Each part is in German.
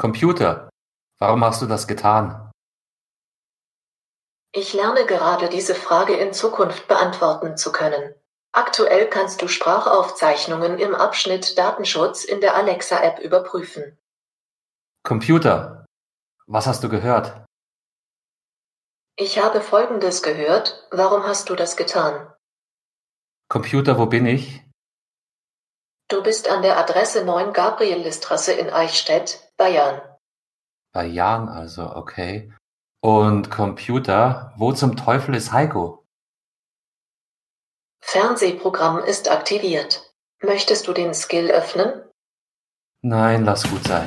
Computer, warum hast du das getan? Ich lerne gerade diese Frage in Zukunft beantworten zu können. Aktuell kannst du Sprachaufzeichnungen im Abschnitt Datenschutz in der Alexa-App überprüfen. Computer, was hast du gehört? Ich habe Folgendes gehört. Warum hast du das getan? Computer, wo bin ich? Du bist an der Adresse 9 Gabrielistrasse in Eichstätt, Bayern. Bayern also, okay. Und Computer, wo zum Teufel ist Heiko? Fernsehprogramm ist aktiviert. Möchtest du den Skill öffnen? Nein, lass gut sein.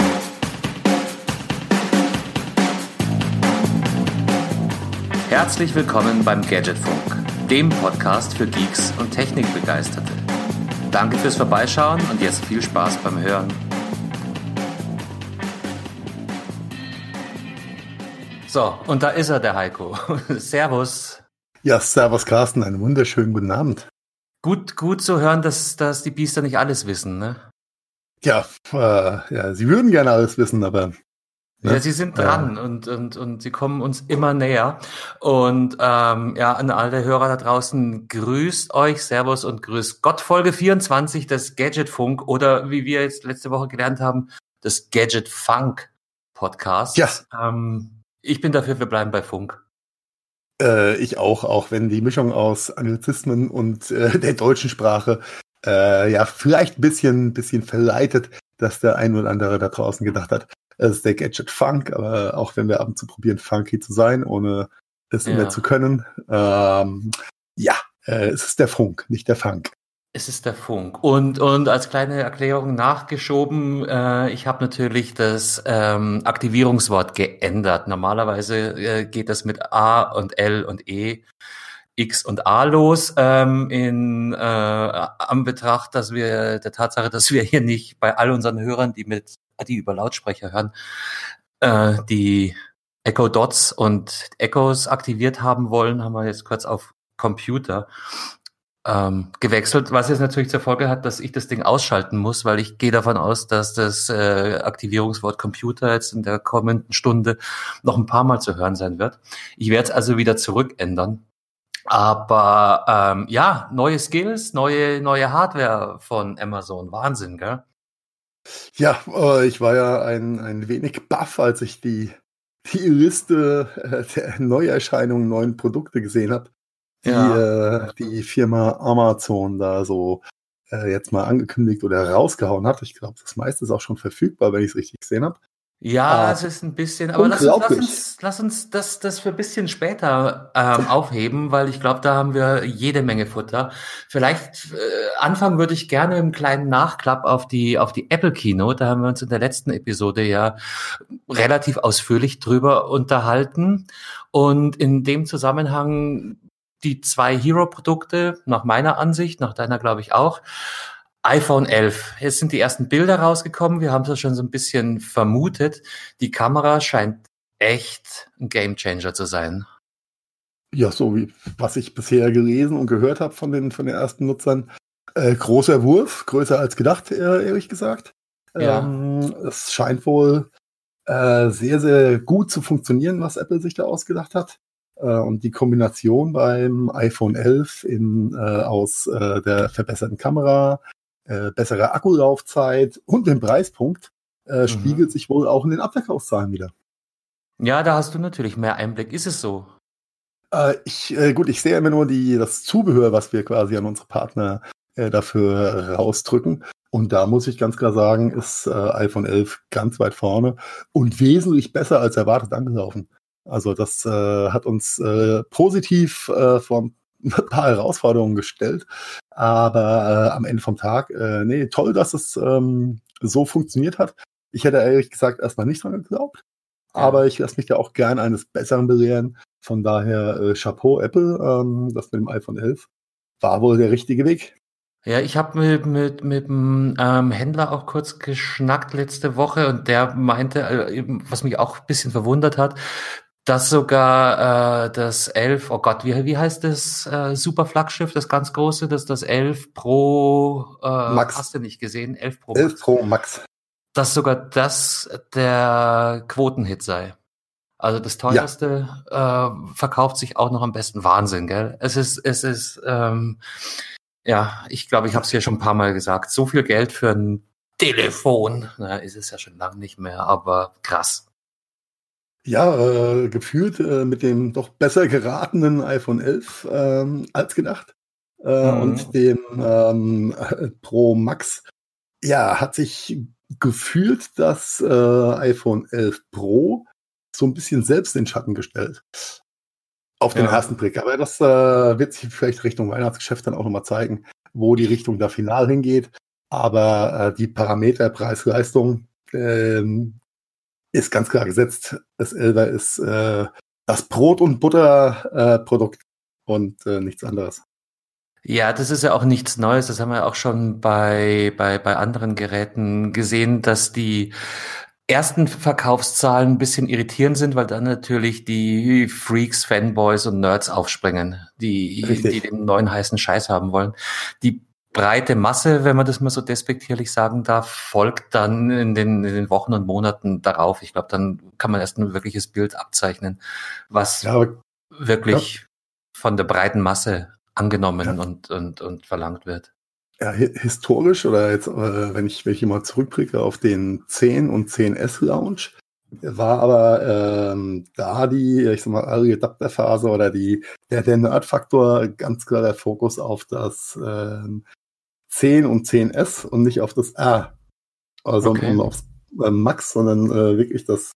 Herzlich willkommen beim Gadgetfunk, dem Podcast für Geeks und Technikbegeisterte. Danke fürs Vorbeischauen und jetzt viel Spaß beim Hören. So, und da ist er, der Heiko. Servus. Ja, servus Carsten, einen wunderschönen guten Abend. Gut, gut zu hören, dass, dass die Biester nicht alles wissen, ne? Ja, äh, ja, sie würden gerne alles wissen, aber ja, sie sind dran ja. und, und, und sie kommen uns immer näher. Und ähm, ja, an alle Hörer da draußen, grüßt euch, Servus und grüß Gott. Folge 24 des Gadgetfunk oder wie wir jetzt letzte Woche gelernt haben, das Gadget Funk Podcast. Ja. Ähm, ich bin dafür, wir bleiben bei Funk. Äh, ich auch, auch wenn die Mischung aus Anglizismen und äh, der deutschen Sprache äh, ja vielleicht ein bisschen, bisschen verleitet, dass der ein oder andere da draußen gedacht hat, es ist der Gadget Funk, aber auch wenn wir ab und zu probieren, funky zu sein, ohne es ja. mehr zu können. Ähm, ja, äh, es ist der Funk, nicht der Funk. Es ist der Funk. Und, und als kleine Erklärung nachgeschoben, äh, ich habe natürlich das ähm, Aktivierungswort geändert. Normalerweise äh, geht das mit A und L und E. X und A los ähm, in äh, am Betracht, dass wir der Tatsache, dass wir hier nicht bei all unseren Hörern, die mit die über Lautsprecher hören, äh, die Echo Dots und Echos aktiviert haben wollen, haben wir jetzt kurz auf Computer ähm, gewechselt, was jetzt natürlich zur Folge hat, dass ich das Ding ausschalten muss, weil ich gehe davon aus, dass das äh, Aktivierungswort Computer jetzt in der kommenden Stunde noch ein paar Mal zu hören sein wird. Ich werde es also wieder zurückändern. Aber ähm, ja, neue Skills, neue neue Hardware von Amazon, Wahnsinn, gell? Ja, äh, ich war ja ein, ein wenig baff, als ich die, die Liste äh, der Neuerscheinungen, neuen Produkte gesehen habe, ja. äh, die Firma Amazon da so äh, jetzt mal angekündigt oder rausgehauen hat. Ich glaube, das meiste ist auch schon verfügbar, wenn ich es richtig gesehen habe. Ja, ah, es ist ein bisschen, aber lass uns, lass uns, lass uns das, das für ein bisschen später ähm, aufheben, weil ich glaube, da haben wir jede Menge Futter. Vielleicht äh, anfangen würde ich gerne im kleinen Nachklapp auf die, auf die Apple Keynote. Da haben wir uns in der letzten Episode ja relativ ausführlich drüber unterhalten. Und in dem Zusammenhang die zwei Hero-Produkte, nach meiner Ansicht, nach deiner glaube ich auch, iPhone 11. Jetzt sind die ersten Bilder rausgekommen. Wir haben es ja schon so ein bisschen vermutet. Die Kamera scheint echt ein Gamechanger zu sein. Ja, so wie was ich bisher gelesen und gehört habe von den, von den ersten Nutzern. Äh, großer Wurf, größer als gedacht, äh, ehrlich gesagt. Ja. Ähm, es scheint wohl äh, sehr, sehr gut zu funktionieren, was Apple sich da ausgedacht hat. Äh, und die Kombination beim iPhone 11 in, äh, aus äh, der verbesserten Kamera, äh, bessere Akkulaufzeit und den Preispunkt äh, mhm. spiegelt sich wohl auch in den Abverkaufszahlen wieder. Ja, da hast du natürlich mehr Einblick. Ist es so? Äh, ich, äh, gut, ich sehe immer nur die, das Zubehör, was wir quasi an unsere Partner äh, dafür rausdrücken. Und da muss ich ganz klar sagen, ist äh, iPhone 11 ganz weit vorne und wesentlich besser als erwartet angelaufen. Also das äh, hat uns äh, positiv äh, vor ein paar Herausforderungen gestellt. Aber äh, am Ende vom Tag, äh, nee, toll, dass es ähm, so funktioniert hat. Ich hätte ehrlich gesagt erstmal nicht dran geglaubt. Aber ich lasse mich da auch gern eines Besseren belehren. Von daher äh, Chapeau Apple, ähm, das mit dem iPhone 11 war wohl der richtige Weg. Ja, ich habe mit, mit, mit dem ähm, Händler auch kurz geschnackt letzte Woche und der meinte, äh, was mich auch ein bisschen verwundert hat, dass sogar äh, das 11, oh Gott, wie, wie heißt das äh, super Flaggschiff, das ganz große, das das 11 Pro äh, Max. hast du nicht gesehen, 11 Pro 11 Pro Max. dass sogar das der Quotenhit sei. Also das teuerste ja. äh, verkauft sich auch noch am besten. Wahnsinn, gell? Es ist, es ist, ähm, ja, ich glaube, ich habe es hier schon ein paar Mal gesagt. So viel Geld für ein Telefon, na, ist es ja schon lange nicht mehr, aber krass. Ja, äh, gefühlt äh, mit dem doch besser geratenen iPhone 11 ähm, als gedacht äh, mhm. und dem ähm, Pro Max. Ja, hat sich gefühlt das äh, iPhone 11 Pro so ein bisschen selbst in Schatten gestellt. Auf den ja. ersten Blick. Aber das äh, wird sich vielleicht Richtung Weihnachtsgeschäft dann auch nochmal zeigen, wo die Richtung da final hingeht. Aber äh, die Parameter Preis-Leistung ähm, ist ganz klar gesetzt. Das Elver ist äh, das Brot- und Butter-Produkt äh, und äh, nichts anderes. Ja, das ist ja auch nichts Neues. Das haben wir auch schon bei, bei, bei anderen Geräten gesehen, dass die ersten Verkaufszahlen ein bisschen irritierend sind, weil dann natürlich die Freaks, Fanboys und Nerds aufspringen, die, die den neuen heißen Scheiß haben wollen. Die breite Masse, wenn man das mal so despektierlich sagen darf, folgt dann in den, in den Wochen und Monaten darauf. Ich glaube, dann kann man erst ein wirkliches Bild abzeichnen, was ja, wirklich ja. von der breiten Masse angenommen ja. und, und, und verlangt wird ja, historisch oder jetzt, äh, wenn ich, wenn ich mal zurückblicke auf den 10 und 10S Launch, war aber ähm, da die, ich sag mal, Early Adapter Phase oder die, der, der Nerd-Faktor ganz klar der Fokus auf das ähm, 10 und 10S und nicht auf das R. Also okay. und aufs äh, Max, sondern äh, wirklich das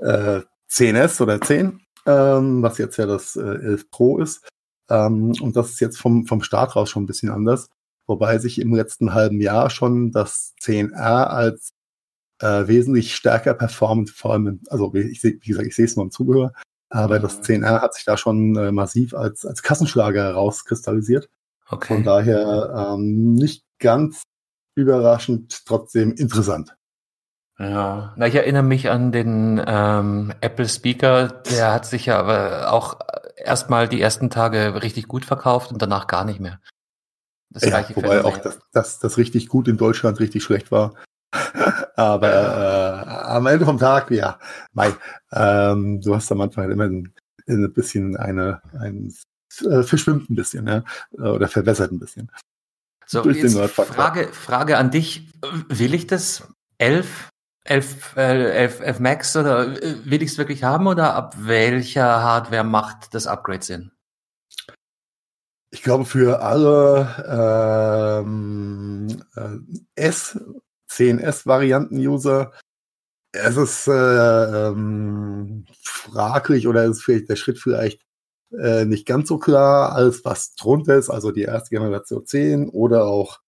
äh, 10S oder 10, ähm, was jetzt ja das äh, 11 Pro ist. Ähm, und das ist jetzt vom, vom Start raus schon ein bisschen anders wobei sich im letzten halben Jahr schon das 10R als äh, wesentlich stärker performant, vor allem, also ich seh, wie gesagt, ich sehe es nur im Zubehör, aber mhm. das 10R hat sich da schon äh, massiv als, als Kassenschlager herauskristallisiert. Okay. Von daher ähm, nicht ganz überraschend, trotzdem interessant. Ja, na, ich erinnere mich an den ähm, Apple Speaker, der hat sich ja aber auch erstmal die ersten Tage richtig gut verkauft und danach gar nicht mehr. Das ja, wobei auch das, das, das richtig gut in Deutschland richtig schlecht war. Aber äh, am Ende vom Tag, ja, Mai, ähm, du hast am Anfang immer ein, ein bisschen eine, ein äh, verschwimmt ein bisschen, ja, oder verwässert ein bisschen. So, jetzt Frage, Frage an dich. Will ich das 11, 11, äh, 11, 11 Max oder will ich es wirklich haben oder ab welcher Hardware macht das Upgrade Sinn? Ich glaube, für alle ähm, äh, S, 10S-Varianten-User es ist äh, ähm, fraglich oder ist vielleicht der Schritt vielleicht äh, nicht ganz so klar, als was drunter ist, also die erste Generation 10 oder auch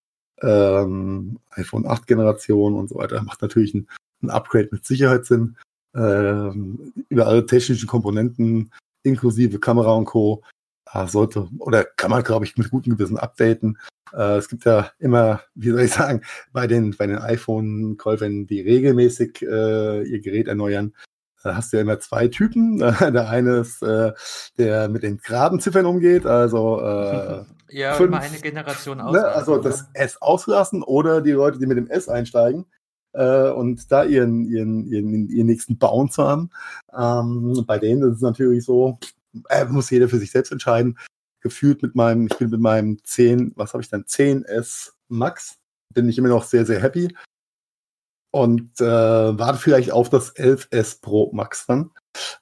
ähm, iPhone 8 Generation und so weiter. Macht natürlich ein, ein Upgrade mit Sicherheit Sinn. Ähm, über alle technischen Komponenten inklusive Kamera und Co sollte oder kann man, glaube ich, mit gutem Gewissen updaten. Äh, es gibt ja immer, wie soll ich sagen, bei den, bei den iPhone-Käufern, die regelmäßig äh, ihr Gerät erneuern, da hast du ja immer zwei Typen. Der eine ist, äh, der mit den geraden Ziffern umgeht, also äh, ja, fünf, eine Generation auslassen. Ne, also das S auslassen oder die Leute, die mit dem S einsteigen äh, und da ihren, ihren, ihren, ihren nächsten Bounce haben. Ähm, bei denen ist es natürlich so, äh, muss jeder für sich selbst entscheiden. Gefühlt mit meinem, ich bin mit meinem 10, was habe ich dann, 10S Max, bin ich immer noch sehr, sehr happy. Und äh, warte vielleicht auf das 11S Pro Max dann.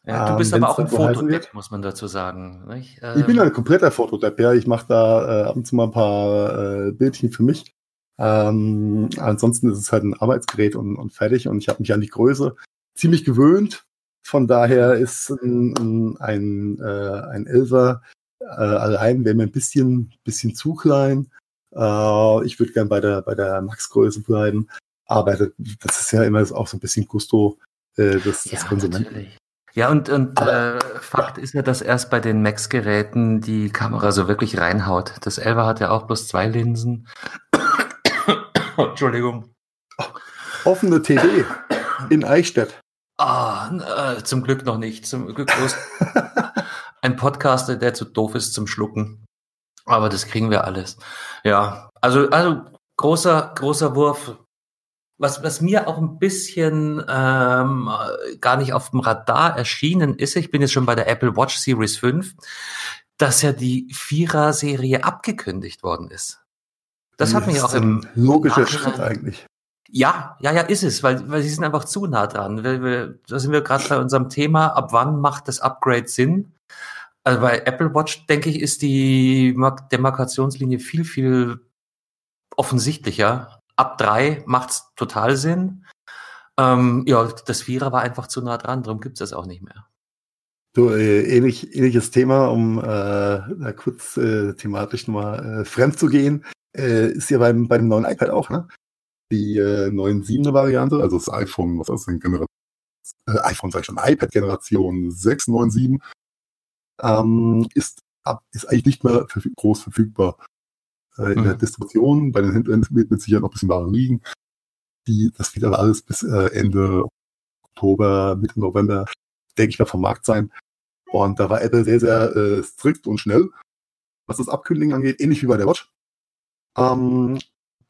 Ja, du bist ähm, aber auch ein Fotodepp, muss man dazu sagen. Ähm, ich bin ein kompletter Fotodepp, ja. Ich mache da äh, ab und zu mal ein paar äh, Bildchen für mich. Ähm, ansonsten ist es halt ein Arbeitsgerät und, und fertig. Und ich habe mich an die Größe ziemlich gewöhnt. Von daher ist ein, ein, ein, äh, ein Elfer äh, allein wäre mir ein bisschen, bisschen zu klein. Äh, ich würde gern bei der, bei der Max-Größe bleiben. Aber das ist ja immer auch so ein bisschen Gusto äh, des, ja, des Konsumenten. Natürlich. Ja, und, und Aber, äh, Fakt ja. ist ja, dass erst bei den Max-Geräten die Kamera so wirklich reinhaut. Das Elva hat ja auch bloß zwei Linsen. Entschuldigung. Offene TV in Eichstätt. Ah, äh, zum Glück noch nicht. Zum Glück bloß ein Podcaster, der zu doof ist zum Schlucken. Aber das kriegen wir alles. Ja, also, also großer, großer Wurf. Was, was mir auch ein bisschen ähm, gar nicht auf dem Radar erschienen ist, ich bin jetzt schon bei der Apple Watch Series 5, dass ja die Vierer-Serie abgekündigt worden ist. Das hat mich auch im logischer Schritt eigentlich. Ja, ja, ja, ist es, weil, weil sie sind einfach zu nah dran. Wir, wir, da sind wir gerade bei unserem Thema, ab wann macht das Upgrade Sinn? Also bei Apple Watch, denke ich, ist die Demarkationslinie viel, viel offensichtlicher. Ab drei macht's total Sinn. Ähm, ja, das Vierer war einfach zu nah dran, darum gibt's das auch nicht mehr. So, äh, ähnlich, ähnliches Thema, um äh, da kurz äh, thematisch nochmal äh, fremd zu gehen, äh, ist ja beim, beim neuen iPad auch, ne? Die äh, 9.7er Variante, also das iPhone, was ist denn Generation? Äh, iPhone, sag ich schon, iPad-Generation 697, ähm, ist, ab, ist eigentlich nicht mehr verfüg groß verfügbar. Äh, in mhm. der Distribution, bei den Hinterenden wird mit Sicherheit noch ein bisschen Ware liegen. Die, das wird aber alles bis äh, Ende Oktober, Mitte November, denke ich mal, vom Markt sein. Und da war Apple sehr, sehr äh, strikt und schnell, was das Abkündigen angeht, ähnlich wie bei der Watch. Ähm,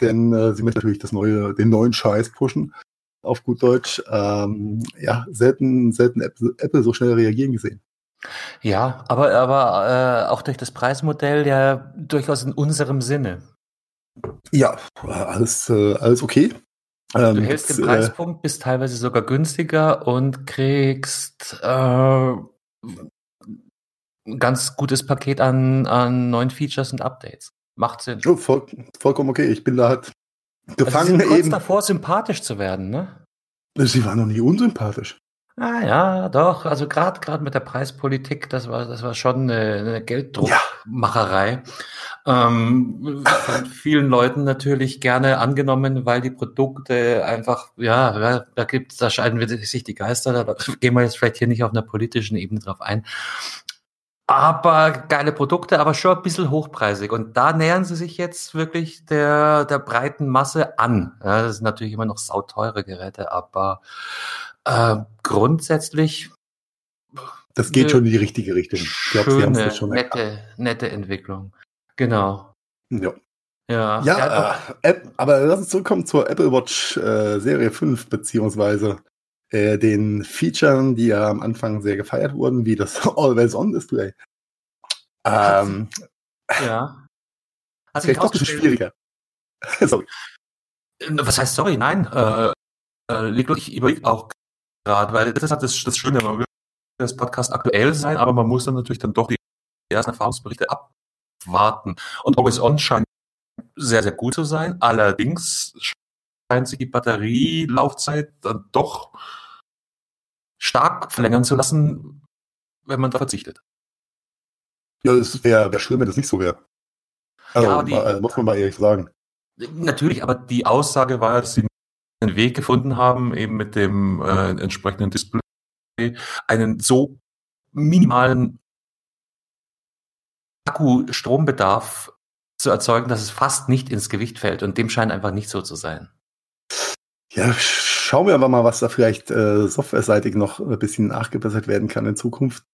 denn äh, sie möchte natürlich das neue, den neuen Scheiß pushen, auf gut Deutsch. Ähm, ja, selten, selten Apple, Apple so schnell reagieren gesehen. Ja, aber, aber äh, auch durch das Preismodell ja durchaus in unserem Sinne. Ja, alles, äh, alles okay. Ähm, du hältst den äh, Preispunkt, äh, bist teilweise sogar günstiger und kriegst äh, ein ganz gutes Paket an, an neuen Features und Updates. Macht Sinn. Oh, voll, vollkommen okay. Ich bin da halt gefangen. Also sie kurz davor, sympathisch zu werden, ne? Sie war noch nie unsympathisch. Ah ja, doch. Also gerade gerade mit der Preispolitik, das war das war schon eine, eine Gelddruckmacherei. Ja. Ähm, von vielen Leuten natürlich gerne angenommen, weil die Produkte einfach ja, da gibt da scheiden sich die Geister. Da gehen wir jetzt vielleicht hier nicht auf einer politischen Ebene drauf ein. Aber geile Produkte, aber schon ein bisschen hochpreisig. Und da nähern sie sich jetzt wirklich der, der breiten Masse an. Ja, das sind natürlich immer noch sauteure Geräte, aber äh, grundsätzlich. Das geht schon in die richtige Richtung. Ich glaube, Sie haben es schon nette, nette Entwicklung. Genau. Ja. Ja, ja äh, App, aber lass uns zurückkommen zur Apple Watch äh, Serie 5, beziehungsweise äh, den Features, die ja am Anfang sehr gefeiert wurden, wie das Always-On-Display. Ähm, ja. Hat sich bisschen schwieriger. sorry. Was heißt sorry? Nein. Äh, äh, ich überlege auch gerade, weil das ist halt das, das Schöne, man will das Podcast aktuell sein, aber man muss dann natürlich dann doch die ersten Erfahrungsberichte abwarten. Und Always On scheint sehr, sehr gut zu sein. Allerdings scheint sich die Batterielaufzeit dann doch stark verlängern zu lassen, wenn man da verzichtet. Ja, es wäre wär schön, wenn das nicht so wäre. Also, ja, die, mal, muss man mal ehrlich sagen. Natürlich, aber die Aussage war, dass sie einen Weg gefunden haben, eben mit dem äh, entsprechenden Display einen so minimalen Akku-Strombedarf zu erzeugen, dass es fast nicht ins Gewicht fällt. Und dem scheint einfach nicht so zu sein. Ja, schauen wir aber mal, was da vielleicht äh, softwareseitig noch ein bisschen nachgebessert werden kann in Zukunft.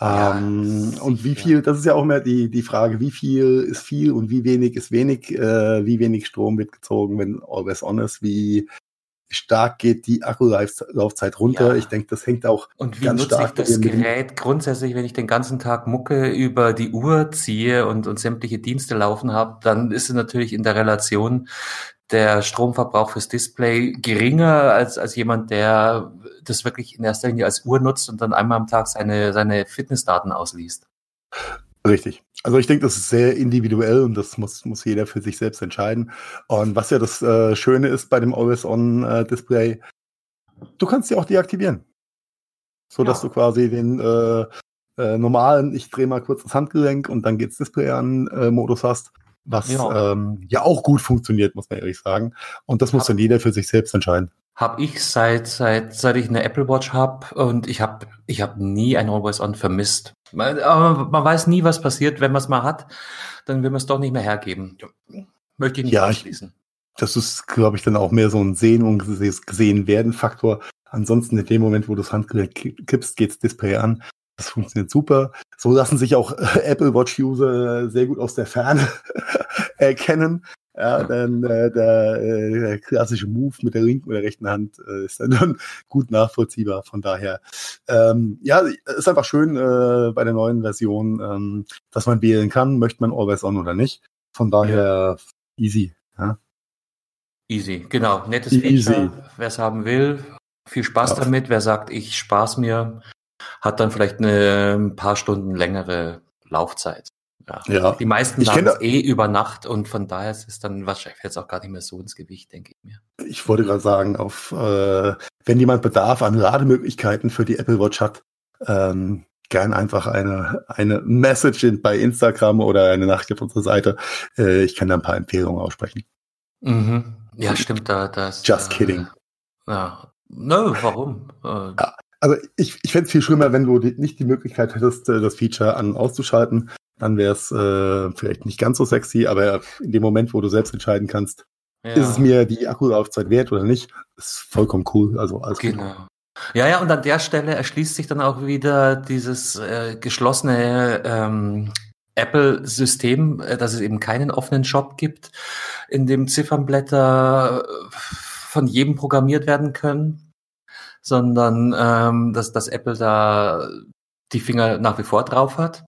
Ja, ähm, und wie viel, das ist ja auch mehr die, die Frage, wie viel ist viel und wie wenig ist wenig, äh, wie wenig Strom wird gezogen, wenn Always On ist, wie stark geht die Akkulaufzeit runter. Ja. Ich denke, das hängt auch Und wie ganz nutze stark ich das Gerät grundsätzlich, wenn ich den ganzen Tag Mucke über die Uhr ziehe und, und sämtliche Dienste laufen habe, dann ist es natürlich in der Relation der Stromverbrauch fürs Display geringer als, als jemand, der das wirklich in erster Linie als Uhr nutzt und dann einmal am Tag seine, seine Fitnessdaten ausliest. Richtig. Also ich denke, das ist sehr individuell und das muss, muss jeder für sich selbst entscheiden. Und was ja das äh, Schöne ist bei dem Always-On-Display, äh, du kannst sie auch deaktivieren. So dass ja. du quasi den äh, äh, normalen, ich drehe mal kurz das Handgelenk und dann geht's Display an, äh, Modus hast, was ja. Ähm, ja auch gut funktioniert, muss man ehrlich sagen. Und das muss dann jeder für sich selbst entscheiden habe ich seit seit seit ich eine Apple Watch habe und ich habe ich habe nie ein Always On vermisst. Aber man weiß nie, was passiert, wenn man es mal hat, dann will man es doch nicht mehr hergeben. Möchte ich nicht ja, ausschließen. Das ist, glaube ich, dann auch mehr so ein Sehen und gesehen werden Faktor. Ansonsten in dem Moment, wo du das Handgelenk kippst, geht's Display an. Das funktioniert super. So lassen sich auch äh, Apple Watch-User sehr gut aus der Ferne erkennen. Ja, dann äh, der, äh, der klassische Move mit der linken oder rechten Hand äh, ist dann, dann gut nachvollziehbar. Von daher, ähm, ja, ist einfach schön äh, bei der neuen Version, ähm, dass man wählen kann, möchte man Always On oder nicht. Von daher ja. easy. Ja. Easy, genau. Nettes Feature, wer es haben will. Viel Spaß ja. damit. Wer sagt, ich spaß mir, hat dann vielleicht eine, ein paar Stunden längere Laufzeit. Ja. ja. Die meisten es eh über Nacht und von daher ist es dann wahrscheinlich jetzt auch gar nicht mehr so ins Gewicht, denke ich mir. Ich wollte gerade sagen, auf, äh, wenn jemand Bedarf an Lademöglichkeiten für die Apple Watch hat, ähm, gern einfach eine, eine Message bei Instagram oder eine Nachricht auf unserer Seite. Äh, ich kann da ein paar Empfehlungen aussprechen. Mhm. Ja, stimmt, da das. Just äh, kidding. Ja. Nö, no, warum? Äh, ja, also ich, ich fände es viel schlimmer, wenn du die, nicht die Möglichkeit hättest, äh, das Feature an auszuschalten dann wäre es äh, vielleicht nicht ganz so sexy, aber in dem Moment, wo du selbst entscheiden kannst, ja. ist es mir die Akkulaufzeit wert oder nicht, ist vollkommen cool. Also alles genau. Gut. Ja, ja, und an der Stelle erschließt sich dann auch wieder dieses äh, geschlossene ähm, Apple-System, äh, dass es eben keinen offenen Shop gibt, in dem Ziffernblätter äh, von jedem programmiert werden können, sondern ähm, dass, dass Apple da die Finger nach wie vor drauf hat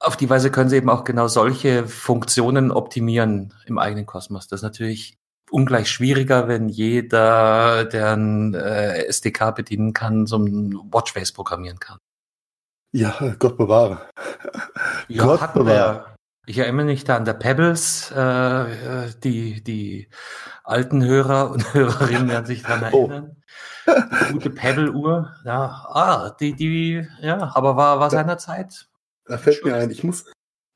auf die Weise können sie eben auch genau solche Funktionen optimieren im eigenen Kosmos. Das ist natürlich ungleich schwieriger, wenn jeder, der ein äh, SDK bedienen kann, so ein Watchface programmieren kann. Ja, Gott bewahre. Ja, Gott bewahre. Ich erinnere mich da an der Pebbles, äh, die, die alten Hörer und Hörerinnen werden sich daran oh. erinnern. Oh. Gute Pebble-Uhr, ja, ah, die, die, ja, aber war, war seiner Zeit da fällt mir ein, ich muss,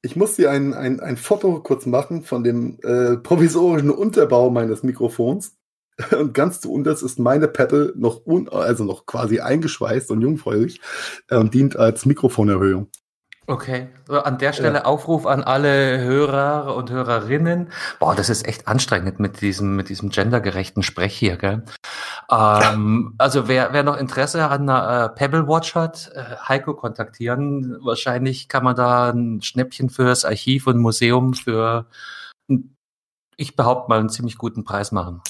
ich muss dir ein, ein, ein Foto kurz machen von dem äh, provisorischen Unterbau meines Mikrofons. Und ganz zu unters ist meine Pedal noch un, also noch quasi eingeschweißt und jungfräulich äh, und dient als Mikrofonerhöhung. Okay, an der Stelle ja. Aufruf an alle Hörer und Hörerinnen. Boah, das ist echt anstrengend mit diesem, mit diesem gendergerechten Sprech hier, gell? Ähm, also wer, wer noch Interesse an einer äh, Pebble Watch hat, äh, Heiko kontaktieren. Wahrscheinlich kann man da ein Schnäppchen fürs Archiv und Museum für, ich behaupte mal, einen ziemlich guten Preis machen.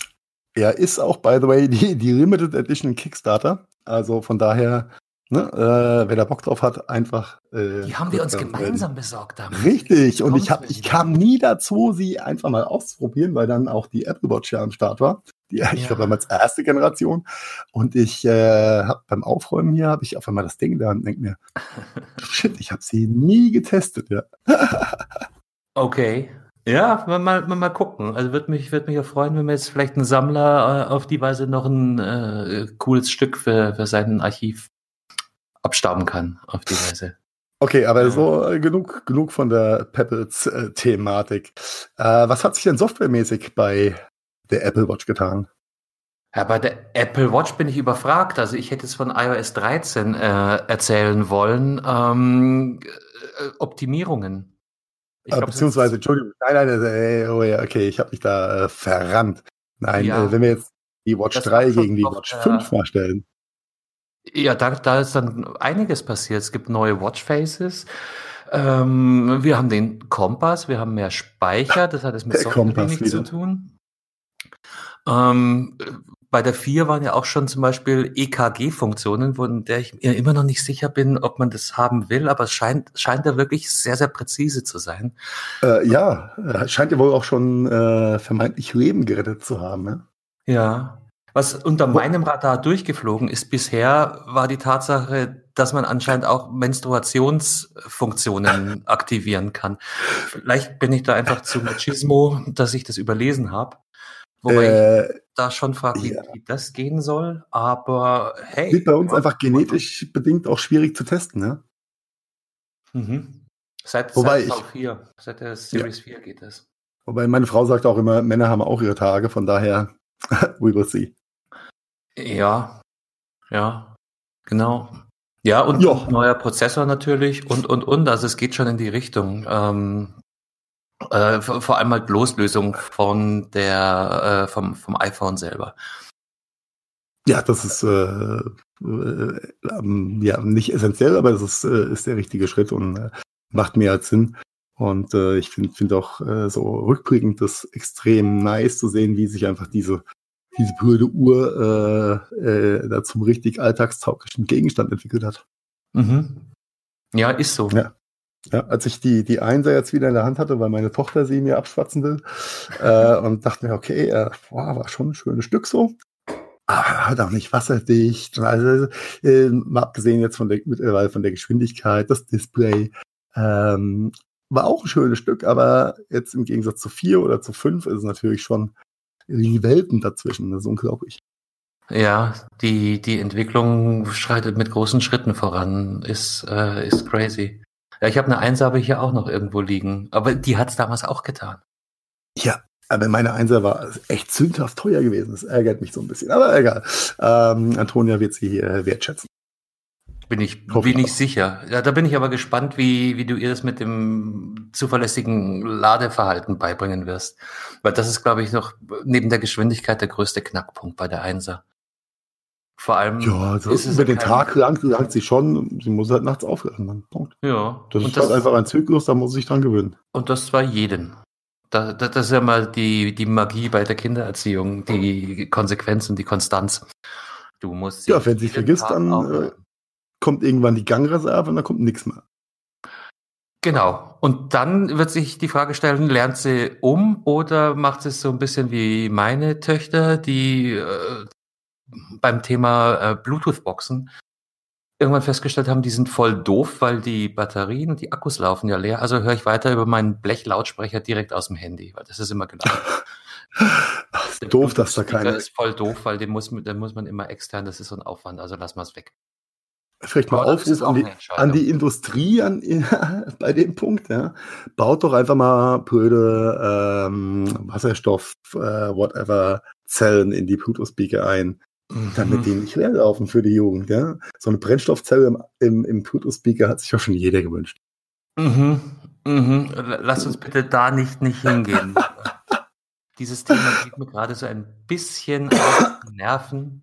Ja, ist auch, by the way, die, die Limited Edition Kickstarter. Also von daher Ne? Äh, wer da Bock drauf hat, einfach. Äh, die haben wir uns gemeinsam besorgt damit. Richtig. Und ich, hab, ich kam nie dazu, sie einfach mal auszuprobieren, weil dann auch die Apple Watch ja am Start war. Die, ja. Ich glaube, damals erste Generation. Und ich äh, habe beim Aufräumen hier, habe ich auf einmal das Ding da und denke mir, shit, ich habe sie nie getestet. Ja. okay. Ja, mal, mal, mal gucken. Also würde mich, würde mich auch freuen, wenn mir jetzt vielleicht ein Sammler äh, auf die Weise noch ein äh, cooles Stück für, für sein Archiv abstauben kann auf die Weise. Okay, aber so äh, genug, genug von der Pebbles-Thematik. Äh, was hat sich denn softwaremäßig bei der Apple Watch getan? Ja, bei der Apple Watch bin ich überfragt. Also ich hätte es von iOS 13 äh, erzählen wollen. Ähm, äh, Optimierungen. Ich glaub, beziehungsweise, Entschuldigung, nein, nein, oh ja, okay, ich habe mich da äh, verrannt. Nein, ja, äh, wenn wir jetzt die Watch 3 gegen die Watch 5 mal stellen. Ja, da, da ist dann einiges passiert. Es gibt neue Watchfaces. Ähm, wir haben den Kompass, wir haben mehr Speicher, das hat es mit Software nichts zu tun. Ähm, bei der 4 waren ja auch schon zum Beispiel EKG-Funktionen, von der ich mir immer noch nicht sicher bin, ob man das haben will, aber es scheint, scheint da wirklich sehr, sehr präzise zu sein. Äh, ja, scheint ja wohl auch schon äh, vermeintlich Leben gerettet zu haben. Ne? Ja, was unter meinem Radar durchgeflogen ist bisher, war die Tatsache, dass man anscheinend auch Menstruationsfunktionen aktivieren kann. Vielleicht bin ich da einfach zu machismo, dass ich das überlesen habe. Wobei äh, ich da schon frage, wie, ja. wie, das gehen soll. Aber hey. Wird bei uns einfach genetisch bedingt auch schwierig zu testen, ne? Mhm. Seit, Wobei seit V4, seit der Series ja. 4 geht das. Wobei meine Frau sagt auch immer, Männer haben auch ihre Tage, von daher, we will see. Ja, ja, genau. Ja, und jo. neuer Prozessor natürlich und, und, und. Also es geht schon in die Richtung. Ähm, äh, vor allem halt Loslösung von der, äh, vom, vom iPhone selber. Ja, das ist äh, äh, ähm, ja nicht essentiell, aber das ist, äh, ist der richtige Schritt und äh, macht mehr als Sinn. Und äh, ich finde find auch äh, so rückblickend das extrem nice zu sehen, wie sich einfach diese diese blöde Uhr äh, äh, zum richtig alltagstauglichen Gegenstand entwickelt hat. Mhm. Ja, ist so. Ja. Ja, als ich die, die Einser jetzt wieder in der Hand hatte, weil meine Tochter sie mir abschwatzen will, äh, und dachte mir, okay, äh, boah, war schon ein schönes Stück so. Aber halt auch nicht wasserdicht. Also, äh, mal abgesehen jetzt von der, mittlerweile von der Geschwindigkeit, das Display, ähm, war auch ein schönes Stück, aber jetzt im Gegensatz zu vier oder zu fünf ist es natürlich schon die Welten dazwischen. Das ist unglaublich. Ja, die, die Entwicklung schreitet mit großen Schritten voran, ist, äh, ist crazy. Ja, ich habe eine Einser hier auch noch irgendwo liegen, aber die hat es damals auch getan. Ja, aber meine Einser war echt sündhaft teuer gewesen. Das ärgert mich so ein bisschen, aber egal. Ähm, Antonia wird sie hier wertschätzen. Bin ich, bin ich sicher. Ja, da bin ich aber gespannt, wie, wie du ihr das mit dem zuverlässigen Ladeverhalten beibringen wirst. Weil das ist, glaube ich, noch neben der Geschwindigkeit der größte Knackpunkt bei der Einser. Vor allem. Ja, also ist es über den Tag langt, langt sie schon. Sie muss halt nachts aufhören. Punkt. Ja. Das ist das, halt einfach ein Zyklus, da muss ich dran gewöhnen. Und das war jeden. Da, da, das ist ja mal die, die Magie bei der Kindererziehung, die Konsequenz und die Konstanz. Du musst. Ja, wenn sie vergisst, dann äh, kommt irgendwann die Gangreserve und dann kommt nichts mehr. Genau. Und dann wird sich die Frage stellen, lernt sie um oder macht sie es so ein bisschen wie meine Töchter, die äh, beim Thema äh, Bluetooth-Boxen irgendwann festgestellt haben, die sind voll doof, weil die Batterien und die Akkus laufen ja leer. Also höre ich weiter über meinen Blechlautsprecher direkt aus dem Handy, weil das ist immer genau. doof, dass da keiner. Das ist voll doof, weil den muss, den muss man immer extern, das ist so ein Aufwand, also lass mal es weg vielleicht mal Aufruf an die, an die Industrie an, bei dem Punkt, ja. Baut doch einfach mal blöde ähm, Wasserstoff, äh, whatever, Zellen in die Bluetooth-Speaker ein, mhm. damit die nicht leer laufen für die Jugend, ja. So eine Brennstoffzelle im, im, im Bluetooth-Speaker hat sich auch schon jeder gewünscht. Mhm. Mhm. Lass uns bitte da nicht, nicht hingehen. Dieses Thema geht mir gerade so ein bisschen auf die Nerven.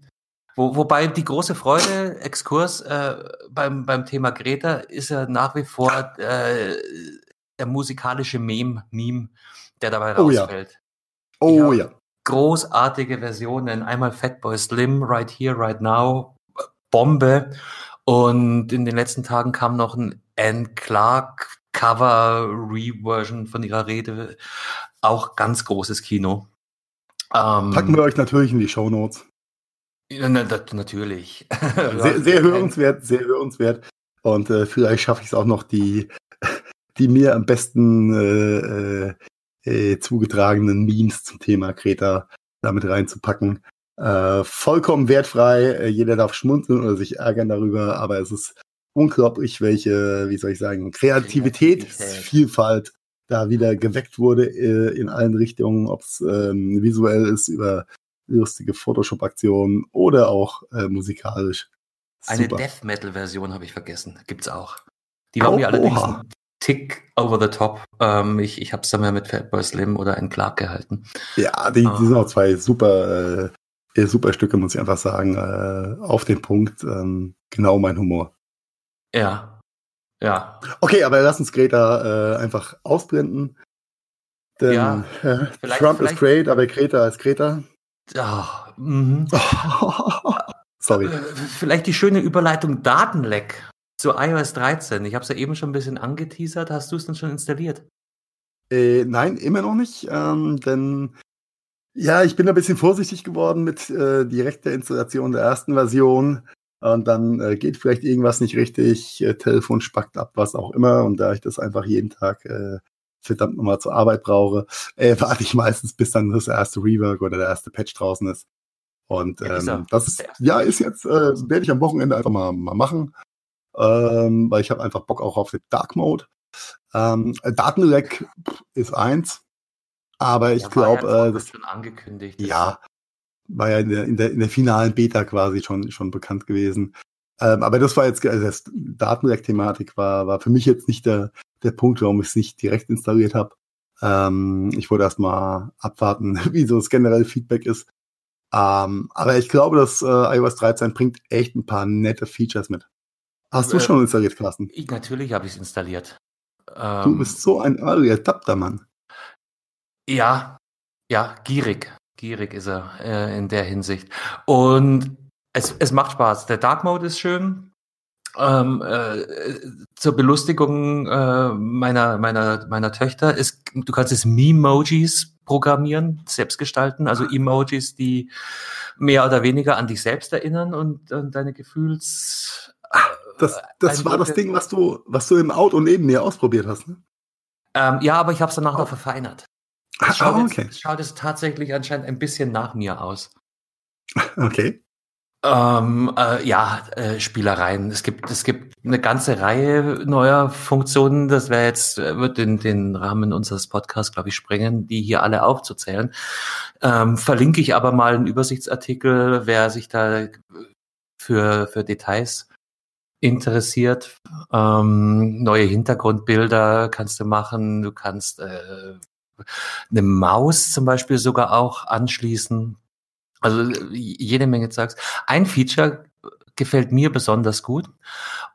Wo, wobei die große Freude, Exkurs äh, beim, beim Thema Greta ist ja nach wie vor äh, der musikalische Meme, Meme, der dabei oh, rausfällt. Ja. Oh ja. Großartige Versionen. Einmal Fatboy Slim, Right Here, Right Now, Bombe. Und in den letzten Tagen kam noch ein Anne Clark Cover Reversion von ihrer Rede. Auch ganz großes Kino. Ähm, Packen wir euch natürlich in die Show Notes. Ja, na, das, natürlich. sehr, sehr hörenswert, sehr hörenswert. Und äh, vielleicht schaffe ich es auch noch, die, die mir am besten äh, äh, zugetragenen Memes zum Thema Kreta damit reinzupacken. Äh, vollkommen wertfrei. Äh, jeder darf schmunzeln oder sich ärgern darüber, aber es ist unglaublich, welche, wie soll ich sagen, Kreativität, Kreativität. Vielfalt da wieder geweckt wurde äh, in allen Richtungen, ob es ähm, visuell ist, über lustige Photoshop-Aktionen oder auch äh, musikalisch. Super. Eine Death Metal-Version habe ich vergessen. Gibt's auch. Die war oh, mir allerdings oha. ein Tick over the top. Ähm, ich ich habe es dann mal mit Fatboy Slim oder in Clark gehalten. Ja, die, die sind auch zwei super, äh, super Stücke, muss ich einfach sagen. Äh, auf den Punkt. Ähm, genau mein Humor. Ja. Ja. Okay, aber lass uns Greta äh, einfach ausblenden. Denn ja, äh, Trump ist great, aber Greta ist Greta. Ja, mhm. Sorry. Äh, vielleicht die schöne Überleitung Datenleck zu iOS 13. Ich habe es ja eben schon ein bisschen angeteasert. Hast du es denn schon installiert? Äh, nein, immer noch nicht. Ähm, denn ja, ich bin ein bisschen vorsichtig geworden mit äh, direkter Installation der ersten Version. Und dann äh, geht vielleicht irgendwas nicht richtig, äh, Telefon spackt ab, was auch immer. Und da ich das einfach jeden Tag äh, verdammt nochmal zur Arbeit brauche, äh, warte ich meistens, bis dann das erste Rework oder der erste Patch draußen ist. Und ähm, das ist, ja, ist jetzt, äh, werde ich am Wochenende einfach mal, mal machen, ähm, weil ich habe einfach Bock auch auf den Dark Mode. Ähm, Datenleck ist eins, aber ich ja, glaube, ja äh, das schon angekündigt. Ja, war ja in der, in der, in der finalen Beta quasi schon, schon bekannt gewesen. Ähm, aber das war jetzt, also das Datenleck-Thematik war, war für mich jetzt nicht der, der Punkt, warum ich es nicht direkt installiert habe. Ähm, ich wollte erstmal abwarten, wie so das generelle Feedback ist. Ähm, aber ich glaube, dass äh, iOS 13 bringt echt ein paar nette Features mit. Hast du Äh, schon installiert, Carsten? Ich, natürlich habe ich es installiert. Du Ähm, bist so ein early adapter Mann. Ja, ja, gierig. Gierig ist er äh, in der Hinsicht. Und es, es macht Spaß. Der Dark Mode ist schön. Ähm, äh, zur Belustigung äh, meiner, meiner, meiner Töchter ist, du kannst es Memojis programmieren, selbst gestalten, also Emojis, die mehr oder weniger an dich selbst erinnern und, und deine Gefühls. Das, das war das Ding, was du, was du im Auto neben mir ausprobiert hast. Ne? Ähm, ja, aber ich habe es danach noch verfeinert. Ah, Es schaut, ah, jetzt, okay. es schaut jetzt tatsächlich anscheinend ein bisschen nach mir aus. Okay. Ähm, äh, ja, äh, Spielereien. Es gibt, es gibt eine ganze Reihe neuer Funktionen. Das wäre jetzt, äh, wird den, den Rahmen unseres Podcasts, glaube ich, sprengen, die hier alle aufzuzählen. Ähm, verlinke ich aber mal einen Übersichtsartikel, wer sich da für, für Details interessiert. Ähm, neue Hintergrundbilder kannst du machen. Du kannst äh, eine Maus zum Beispiel sogar auch anschließen. Also äh, jede Menge Zeugs. Ein Feature gefällt mir besonders gut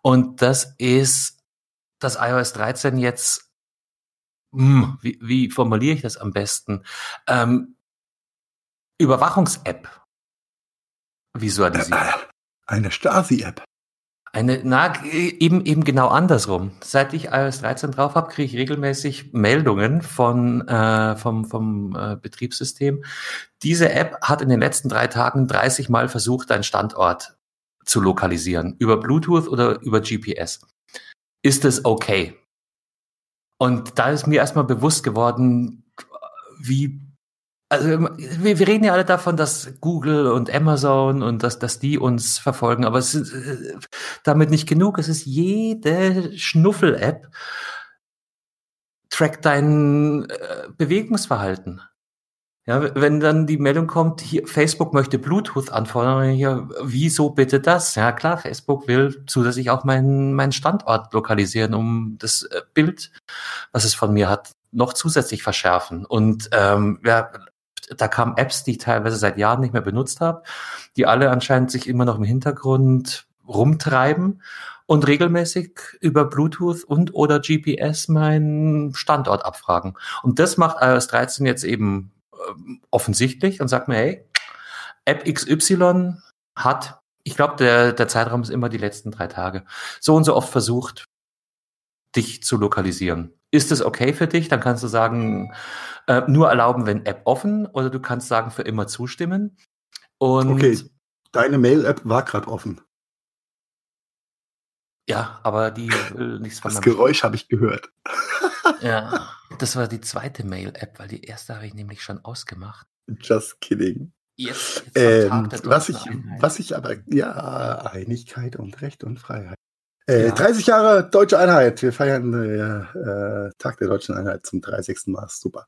und das ist, dass iOS 13 jetzt, hm, wie, wie formuliere ich das am besten, ähm, Überwachungs-App visualisiert. Eine Stasi-App. Eine, na, eben, eben genau andersrum. Seit ich iOS 13 drauf habe, kriege ich regelmäßig Meldungen von, äh, vom, vom äh, Betriebssystem. Diese App hat in den letzten drei Tagen 30 Mal versucht, deinen Standort zu lokalisieren. Über Bluetooth oder über GPS. Ist es okay? Und da ist mir erstmal bewusst geworden, wie also wir, wir reden ja alle davon, dass Google und Amazon und dass, dass die uns verfolgen, aber es ist äh, damit nicht genug. Es ist jede Schnuffel-App trackt dein äh, Bewegungsverhalten. Ja, wenn dann die Meldung kommt, hier, Facebook möchte Bluetooth anfordern, hier, wieso bitte das? Ja klar, Facebook will zusätzlich auch meinen meinen Standort lokalisieren, um das äh, Bild, was es von mir hat, noch zusätzlich verschärfen. Und ähm, ja, da kamen Apps, die ich teilweise seit Jahren nicht mehr benutzt habe, die alle anscheinend sich immer noch im Hintergrund rumtreiben und regelmäßig über Bluetooth und oder GPS meinen Standort abfragen. Und das macht iOS 13 jetzt eben ähm, offensichtlich und sagt mir, hey, App XY hat, ich glaube, der, der Zeitraum ist immer die letzten drei Tage, so und so oft versucht, dich zu lokalisieren. Ist es okay für dich? Dann kannst du sagen, äh, nur erlauben, wenn App offen, oder du kannst sagen, für immer zustimmen. Und Okay, deine Mail-App war gerade offen. ja, aber die will nichts von Das Geräusch habe ich gehört. Ja, das war die zweite Mail-App, weil die erste habe ich nämlich schon ausgemacht. Just kidding. Jetzt, jetzt Ähm, was, ich, was ich aber, ja, Einigkeit und Recht und Freiheit. Äh, Ja. 30 Jahre Deutsche Einheit. Wir feiern äh, äh, Tag der Deutschen Einheit zum 30. Mal. Super.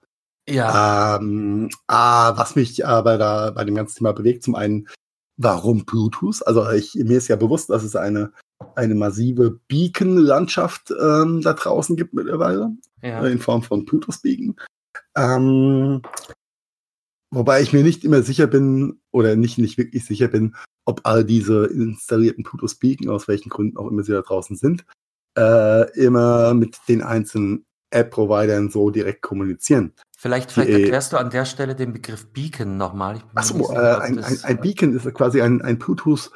ja, Ähm, ah, was mich aber da bei dem ganzen Thema bewegt, zum einen, warum Bluetooth? Also ich, mir ist ja bewusst, dass es eine, eine massive Beacon-Landschaft ähm, da draußen gibt mittlerweile, ja. in Form von Bluetooth-Beacon. Ähm, wobei ich mir nicht immer sicher bin, oder nicht, nicht wirklich sicher bin, ob all diese installierten Bluetooth-Beacon, aus welchen Gründen auch immer sie da draußen sind, äh, immer mit den einzelnen App-Providern so direkt kommunizieren. Vielleicht, vielleicht Die, äh, erklärst du an der Stelle den Begriff Beacon nochmal. Achso, äh, ein, ein, ein Beacon ist quasi ein, ein Bluetooth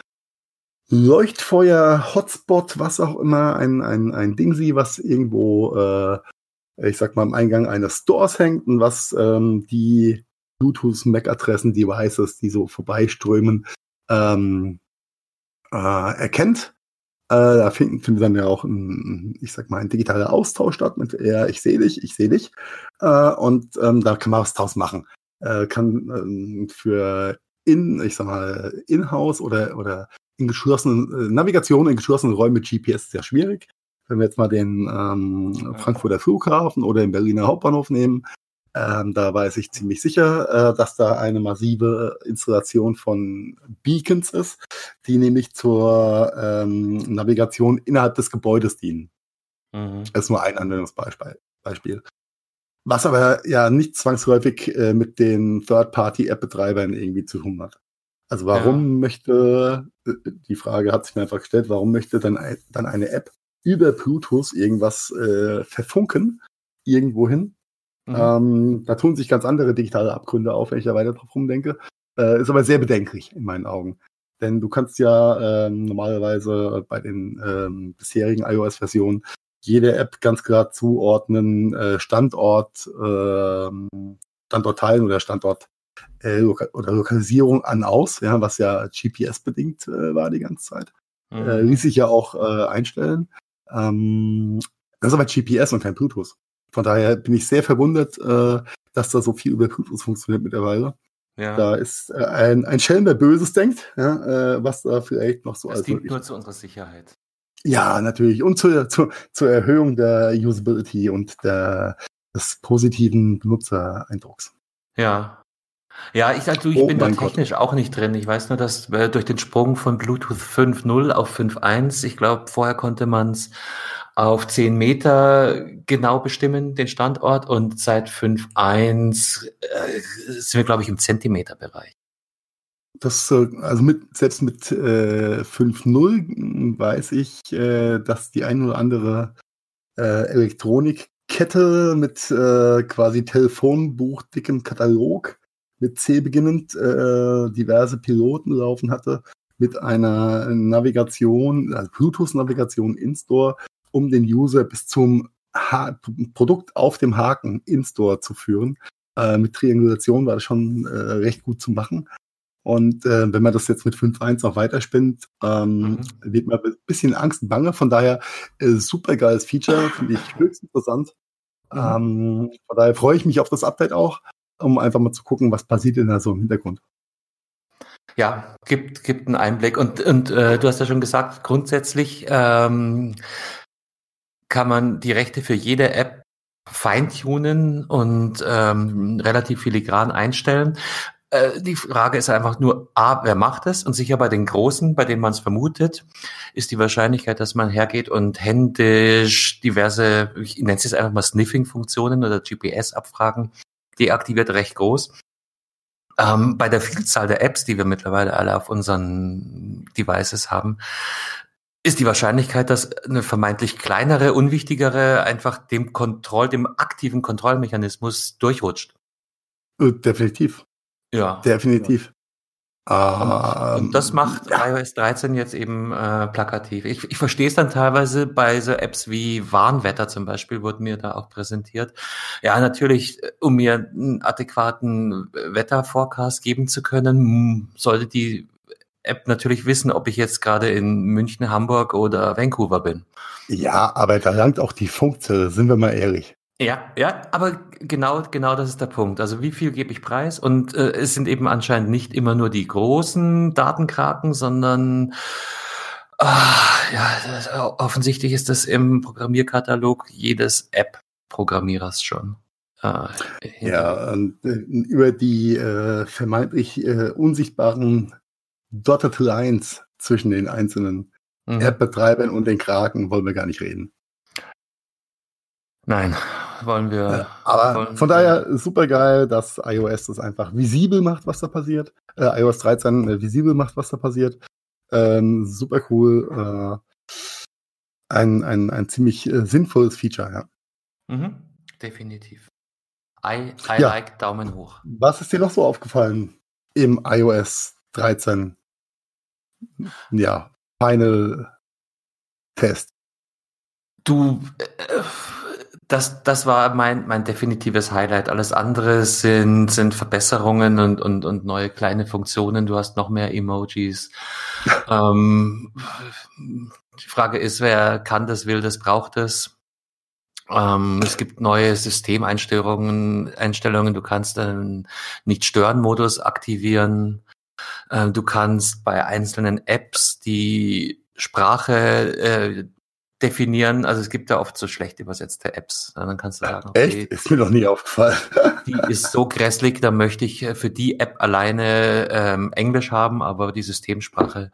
Leuchtfeuer, Hotspot, was auch immer, ein, ein, ein Dingsy, was irgendwo, äh, ich sag mal, am Eingang eines Stores hängt und was ähm, die Bluetooth MAC-Adressen-Devices, die so vorbeiströmen, ähm, äh, erkennt. Äh, da findet, findet dann ja auch ein, ich sag mal, ein digitaler Austausch statt mit, ja, ich sehe dich, ich sehe dich. Äh, und ähm, da kann man was draus machen. Äh, kann ähm, für in, ich sag mal, in-house oder, oder in geschlossenen, äh, Navigation in geschlossenen Räumen mit GPS sehr schwierig. Wenn wir jetzt mal den ähm, Frankfurter Flughafen oder den Berliner Hauptbahnhof nehmen, ähm, da weiß ich ziemlich sicher, äh, dass da eine massive Installation von Beacons ist, die nämlich zur ähm, Navigation innerhalb des Gebäudes dienen. Mhm. Das ist nur ein Anwendungsbeispiel. Beispiel. Was aber ja nicht zwangsläufig äh, mit den Third-Party-App-Betreibern irgendwie zu tun hat. Also warum ja. möchte, äh, die Frage hat sich mir einfach gestellt, warum möchte dann, dann eine App über Bluetooth irgendwas äh, verfunken, irgendwohin? Mhm. Ähm, da tun sich ganz andere digitale Abgründe auf, wenn ich da weiter drauf rumdenke. Äh, ist aber sehr bedenklich in meinen Augen. Denn du kannst ja ähm, normalerweise bei den ähm, bisherigen iOS-Versionen jede App ganz klar zuordnen, äh, Standort, äh, Standort teilen oder Standort äh, Loka oder Lokalisierung an aus, ja, was ja GPS-bedingt äh, war die ganze Zeit. Mhm. Äh, ließ sich ja auch äh, einstellen. Ähm, das ist aber GPS und kein Bluetooth. Von daher bin ich sehr verwundert, äh, dass da so viel über Bluetooth funktioniert mittlerweile. Ja. Da ist äh, ein, ein Schelm, der Böses denkt, ja, äh, was da vielleicht noch so das als dient nur zu unserer Sicherheit. Ja, natürlich. Und zur, zur, zur Erhöhung der Usability und der, des positiven Benutzereindrucks. Ja. Ja, ich, also, ich oh bin da technisch Gott. auch nicht drin. Ich weiß nur, dass äh, durch den Sprung von Bluetooth 5.0 auf 5.1, ich glaube, vorher konnte man es auf 10 Meter genau bestimmen, den Standort, und seit 5.1 äh, sind wir, glaube ich, im Zentimeterbereich. Das, äh, also mit, selbst mit äh, 5.0 weiß ich, äh, dass die ein oder andere äh, Elektronikkette mit äh, quasi Telefonbuch dickem Katalog mit C beginnend äh, diverse Piloten laufen hatte mit einer Navigation, also Bluetooth-Navigation in-Store, um den User bis zum ha Produkt auf dem Haken in-Store zu führen. Äh, mit Triangulation war das schon äh, recht gut zu machen. Und äh, wenn man das jetzt mit 5.1 auch weiterspinnt, ähm, mhm. wird man ein bisschen Angst und Bange. Von daher äh, super geiles Feature, finde ich höchst interessant. Mhm. Ähm, von daher freue ich mich auf das Update auch, um einfach mal zu gucken, was passiert denn da so im Hintergrund. Ja, gibt, gibt einen Einblick. Und, und äh, du hast ja schon gesagt, grundsätzlich ähm, kann man die Rechte für jede App feintunen und ähm, relativ filigran einstellen. Äh, die Frage ist einfach nur, A, wer macht es? Und sicher bei den Großen, bei denen man es vermutet, ist die Wahrscheinlichkeit, dass man hergeht und händisch diverse, ich nenne es jetzt einfach mal Sniffing-Funktionen oder GPS-Abfragen deaktiviert, recht groß. Ähm, bei der Vielzahl der Apps, die wir mittlerweile alle auf unseren Devices haben, ist die Wahrscheinlichkeit, dass eine vermeintlich kleinere, unwichtigere einfach dem Kontroll, dem aktiven Kontrollmechanismus durchrutscht. Äh, definitiv. Ja. Definitiv. Und, und das ähm, macht ja. iOS 13 jetzt eben äh, plakativ. Ich, ich verstehe es dann teilweise bei so Apps wie Warnwetter zum Beispiel, wurde mir da auch präsentiert. Ja, natürlich, äh, um mir einen adäquaten Wetterforecast geben zu können, sollte die App natürlich wissen, ob ich jetzt gerade in München, Hamburg oder Vancouver bin. Ja, aber da langt auch die Funktion, sind wir mal ehrlich. Ja, ja, aber genau, genau das ist der Punkt. Also wie viel gebe ich preis? Und äh, es sind eben anscheinend nicht immer nur die großen Datenkraken, sondern ah, ja, das, offensichtlich ist das im Programmierkatalog jedes App-Programmierers schon. Äh, ja, und, äh, über die äh, vermeintlich äh, unsichtbaren Dotted Lines zwischen den einzelnen mhm. App-Betreibern und den Kraken wollen wir gar nicht reden. Nein, wollen wir. Ja, aber wollen von daher super geil, dass iOS das einfach visibel macht, was da passiert. Äh, iOS 13 äh, visibel macht, was da passiert. Ähm, super cool. Äh, ein, ein, ein ziemlich äh, sinnvolles Feature, ja. Mhm, definitiv. I, I ja. like Daumen hoch. Was ist dir noch so aufgefallen im iOS 13? Ja, Final Test. Du, äh, das, das war mein, mein definitives Highlight. Alles andere sind, sind Verbesserungen und, und, und neue kleine Funktionen. Du hast noch mehr Emojis. ähm, die Frage ist, wer kann das, will das, braucht es. Ähm, es gibt neue Systemeinstellungen. Einstellungen. Du kannst einen Nicht-Stören-Modus aktivieren. Ähm, du kannst bei einzelnen Apps die Sprache äh, definieren. Also es gibt da oft so schlecht übersetzte Apps. Dann kannst du sagen, okay, Echt? Ist mir noch nie aufgefallen. die ist so grässlich, da möchte ich äh, für die App alleine ähm, Englisch haben, aber die Systemsprache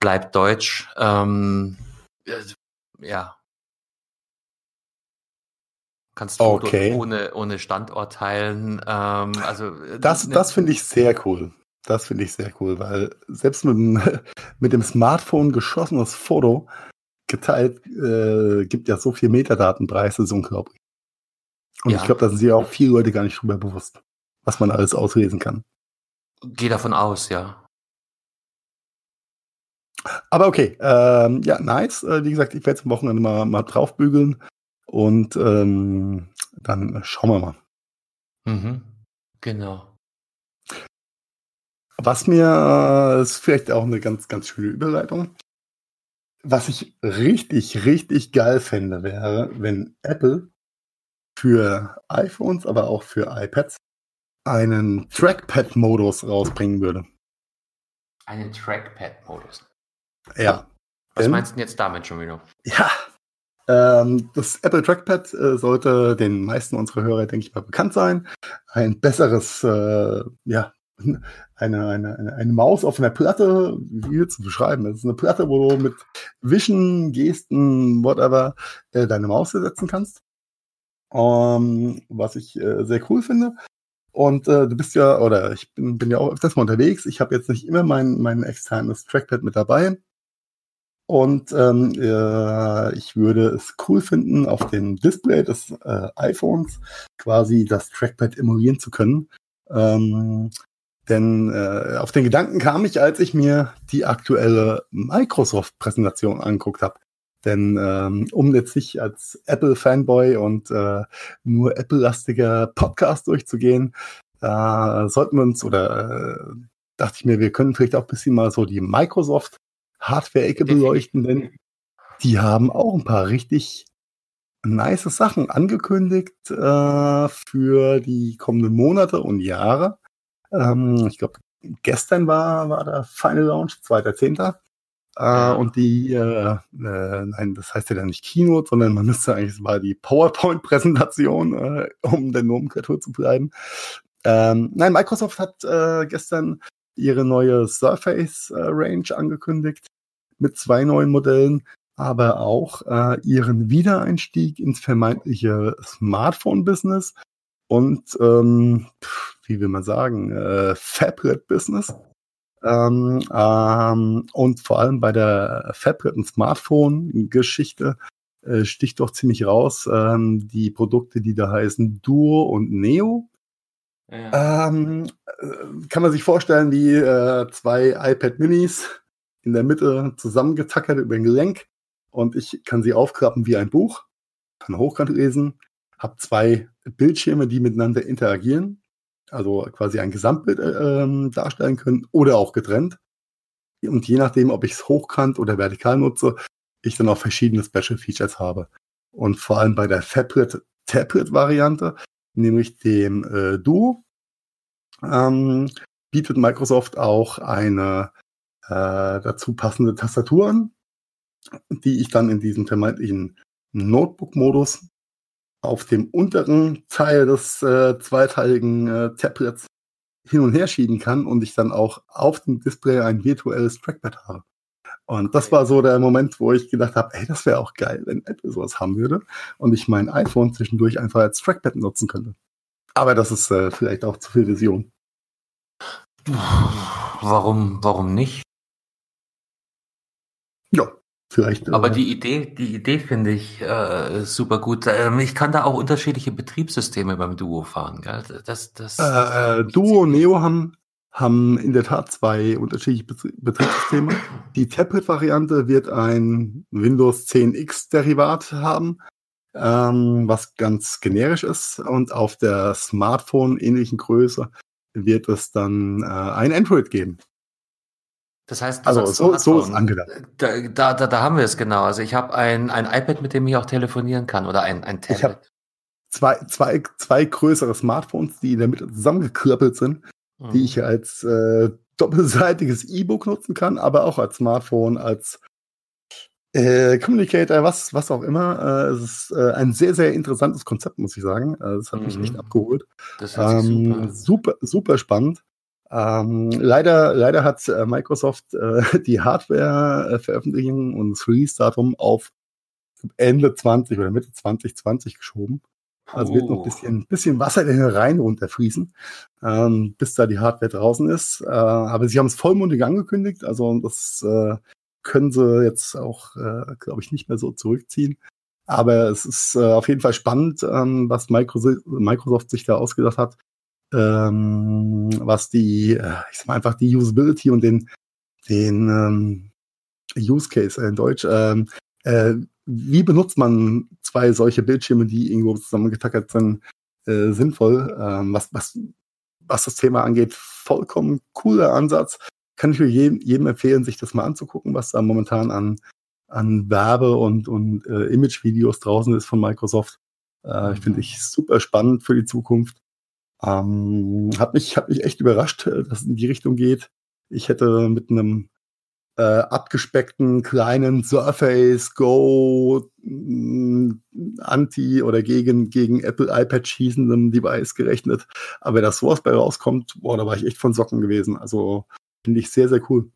bleibt Deutsch. Ähm, äh, ja. Kannst du okay. ohne, ohne Standort teilen. Ähm, also äh, das, ne, das finde ich sehr cool. Das finde ich sehr cool, weil selbst mit, dem- mit dem Smartphone geschossenes Foto geteilt äh, gibt ja so viel Metadatenpreis, das ist unglaublich. Und Ja. ich glaube, da sind sich auch viele Leute gar nicht drüber bewusst, was man alles auslesen kann. Geh davon aus, ja. Aber okay, ähm, ja, nice. Äh, wie gesagt, ich werde am Wochenende mal, mal draufbügeln und ähm, dann schauen wir mal. Mhm. Genau. Was mir äh, ist vielleicht auch eine ganz, ganz schöne Überleitung. Was ich richtig, richtig geil fände, wäre, wenn Apple für iPhones, aber auch für iPads einen Trackpad-Modus rausbringen würde. Einen Trackpad-Modus. Ja. Was Denn- meinst du denn jetzt damit schon wieder? Ja. Ähm, das Apple Trackpad äh, sollte den meisten unserer Hörer, denke ich mal, bekannt sein. Ein besseres, äh, ja, eine, eine, eine, Maus auf einer Platte, wie du beschreiben? Das ist eine Platte, wo du mit Wischen, Gesten, whatever, äh, deine Maus ersetzen kannst. Ähm, was ich äh, sehr cool finde. Und äh, du bist ja, oder ich bin, bin ja auch öfters mal unterwegs. Ich habe jetzt nicht immer mein, mein externes Trackpad mit dabei. Und ähm, äh, ich würde es cool finden, auf dem Display des äh, iPhones quasi das Trackpad emulieren zu können. Ähm, denn äh, auf den Gedanken kam ich, als ich mir die aktuelle Microsoft-Präsentation angeguckt habe. Denn ähm, um jetzt nicht als Apple-Fanboy und äh, nur Apple-lastiger Podcast durchzugehen, äh, sollten wir uns oder äh, dachte ich mir, wir können vielleicht auch ein bisschen mal so die Microsoft Hardware-Ecke Definitiv. beleuchten, denn die haben auch ein paar richtig nice Sachen angekündigt äh, für die kommenden Monate und Jahre. Ähm, ich glaube, gestern war, war der Final Launch, 2.10. Äh. Und die, äh, äh, nein, das heißt ja dann nicht Keynote, sondern man müsste eigentlich, es war die PowerPoint-Präsentation, äh, um der Nomenklatur zu bleiben. Ähm, nein, Microsoft hat äh, gestern ihre neue Surface äh, Range angekündigt mit zwei neuen Modellen, aber auch ihren Wiedereinstieg ins vermeintliche Smartphone-Business und ähm, pf, wie will man sagen, äh, Fablet-Business. Ähm, ähm, und vor allem bei der Fablet- und Smartphone-Geschichte äh, sticht doch ziemlich raus ähm, die Produkte, die da heißen Duo und Neo. Ähm, äh, kann man sich vorstellen wie äh, zwei iPad Minis in der Mitte zusammengetackert über ein Gelenk und ich kann sie aufklappen wie ein Buch, kann hochkant lesen, habe zwei Bildschirme, die miteinander interagieren, also quasi ein Gesamtbild äh, ähm, darstellen können oder auch getrennt. Und je nachdem, ob ich es hochkant oder vertikal nutze, ich dann auch verschiedene Special Features habe. Und vor allem bei der Fablet Tablet Variante, nämlich dem äh, Duo, ähm, bietet Microsoft auch eine äh, dazu passende Tastatur an, die ich dann in diesem vermeintlichen Notebook-Modus auf dem unteren Teil des äh, zweiteiligen äh, Tablets hin und her schieben kann und ich dann auch auf dem Display ein virtuelles Trackpad habe. Und das war so der Moment, wo ich gedacht habe, ey, das wäre auch geil, wenn Apple sowas haben würde und ich mein iPhone zwischendurch einfach als Trackpad nutzen könnte. Aber das ist äh, vielleicht auch zu viel Vision. Warum, warum nicht? Ja, vielleicht. Aber äh, die Idee, die Idee finde ich äh, super gut. Ähm, ich kann da auch unterschiedliche Betriebssysteme beim Duo fahren, gell? Das, das, Äh, Duo und Neo haben, haben in der Tat zwei unterschiedliche Betrie- Betriebssysteme. Die Tablet-Variante wird ein Windows 10X-Derivat haben, ähm, was ganz generisch ist. Und auf der Smartphone-ähnlichen Größe wird es dann äh, ein Android geben. Das heißt, Also so, so ist angedacht. Da, da, da, da haben wir es genau. Also ich habe ein, ein iPad, mit dem ich auch telefonieren kann oder ein, ein Ich Tablet. hab- Zwei, zwei, zwei größere Smartphones, die in der Mitte zusammengeklöppelt sind, Mhm. die ich als äh, doppelseitiges E-Book nutzen kann, aber auch als Smartphone, als äh, Communicator, was, was auch immer. Äh, es ist äh, ein sehr, sehr interessantes Konzept, muss ich sagen. Äh, das hat mich Mhm. echt abgeholt. das sich Ähm, super. super, super spannend. Ähm, leider, leider hat äh, Microsoft äh, die Hardware-Veröffentlichung und das Release-Datum auf Ende 20 oder Mitte 2020 geschoben. Also wird noch ein bisschen, bisschen Wasser in den Rhein runterfließen, ähm, bis da die Hardware draußen ist. Äh, aber sie haben es vollmundig angekündigt, also das äh, können sie jetzt auch, äh, glaube ich, nicht mehr so zurückziehen. Aber es ist äh, auf jeden Fall spannend, ähm, was Microsoft, Microsoft sich da ausgedacht hat, ähm, was die, äh, ich sag mal einfach die Usability und den, den ähm, Use Case in Deutsch, ähm, äh, wie benutzt man zwei solche Bildschirme, die irgendwo zusammengetackert sind, äh, sinnvoll? Ähm, was, was, was das Thema angeht, vollkommen cooler Ansatz. Kann ich für jedem, jedem empfehlen, sich das mal anzugucken, was da momentan an, an Werbe- und, und äh, Image-Videos draußen ist von Microsoft. Äh, ich finde ich super spannend für die Zukunft. Ähm, hat mich, hat mich echt überrascht, äh, dass es in die Richtung geht. Ich hätte mit einem äh, abgespeckten kleinen Surface Go mm, anti oder gegen gegen Apple iPad schießendem Device gerechnet. Aber das sowas bei rauskommt, boah, da war ich echt von Socken gewesen. Also finde ich sehr sehr cool.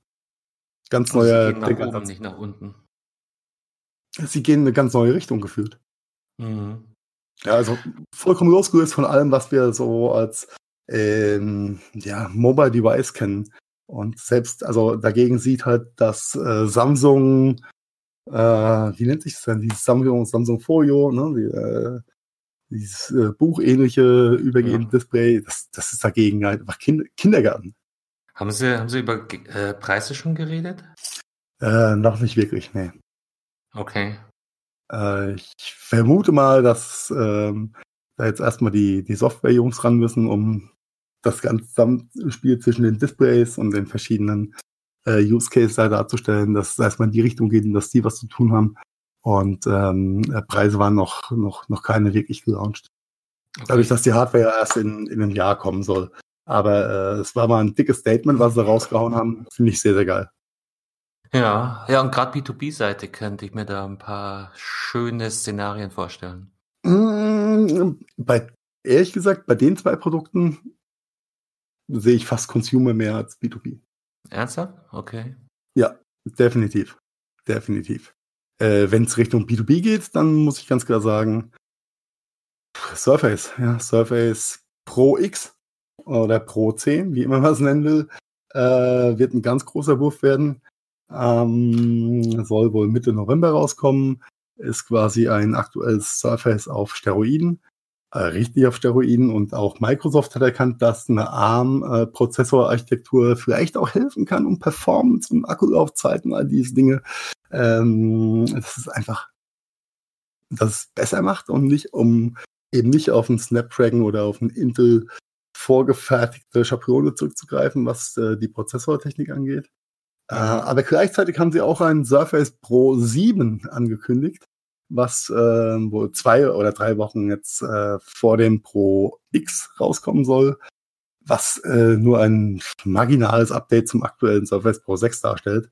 Ganz also neuer. Sie gehen nach oben, nicht nach unten. Sie gehen in eine ganz neue Richtung gefühlt. Mhm. Ja, also vollkommen losgelöst von allem, was wir so als ähm, ja, Mobile Device kennen. Und selbst, also dagegen sieht halt das äh, Samsung, äh, wie nennt sich das denn, dieses Samsung, Samsung Folio, ne, die, äh, dieses äh, buchähnliche übergehende ja. Display, das, das ist dagegen halt einfach kind Kindergarten. Haben Sie, haben Sie über äh, Preise schon geredet? Äh, noch nicht wirklich, nee. Okay. Äh, ich vermute mal, dass ähm, da jetzt erstmal die, die Software-Jungs ran müssen, um das ganze Zusammenspiel zwischen den Displays und den verschiedenen äh, Use Cases da darzustellen, dass erstmal in die Richtung geht und dass die was zu tun haben. Und ähm, äh, Preise waren noch, noch, noch keine wirklich gelauncht. Okay. Dadurch, dass die Hardware ja erst in, in einem Jahr kommen soll. Aber äh, es war mal ein dickes Statement, was sie rausgehauen haben. Finde ich sehr, sehr geil. Ja, ja, und gerade B2B-Seite könnte ich mir da ein paar schöne Szenarien vorstellen. Mm, bei, ehrlich gesagt, bei den zwei Produkten sehe ich fast Consumer mehr als B2B. Ernsthaft? Okay. Ja, definitiv. Definitiv. Äh, Wenn es Richtung B2B geht, dann muss ich ganz klar sagen, Surface, ja, Surface Pro X oder Pro 10, wie immer man es nennen will, äh, wird ein ganz großer Wurf werden. Ähm, soll wohl Mitte November rauskommen. Ist quasi ein aktuelles Surface auf Steroiden äh, richtig auf Steroiden und auch Microsoft hat erkannt, dass eine ARM-Prozessorarchitektur vielleicht auch helfen kann, um Performance und Akkulaufzeiten, all diese Dinge. Ähm, das ist einfach, dass es besser macht und nicht um eben nicht auf einen Snapdragon oder auf einen Intel vorgefertigte Schablone zurückzugreifen, was äh, die Prozessortechnik angeht. Äh, aber gleichzeitig haben sie auch einen Surface Pro 7 angekündigt, was äh, wohl zwei oder drei Wochen jetzt äh, vor dem Pro X rauskommen soll, was äh, nur ein marginales Update zum aktuellen Surface Pro 6 darstellt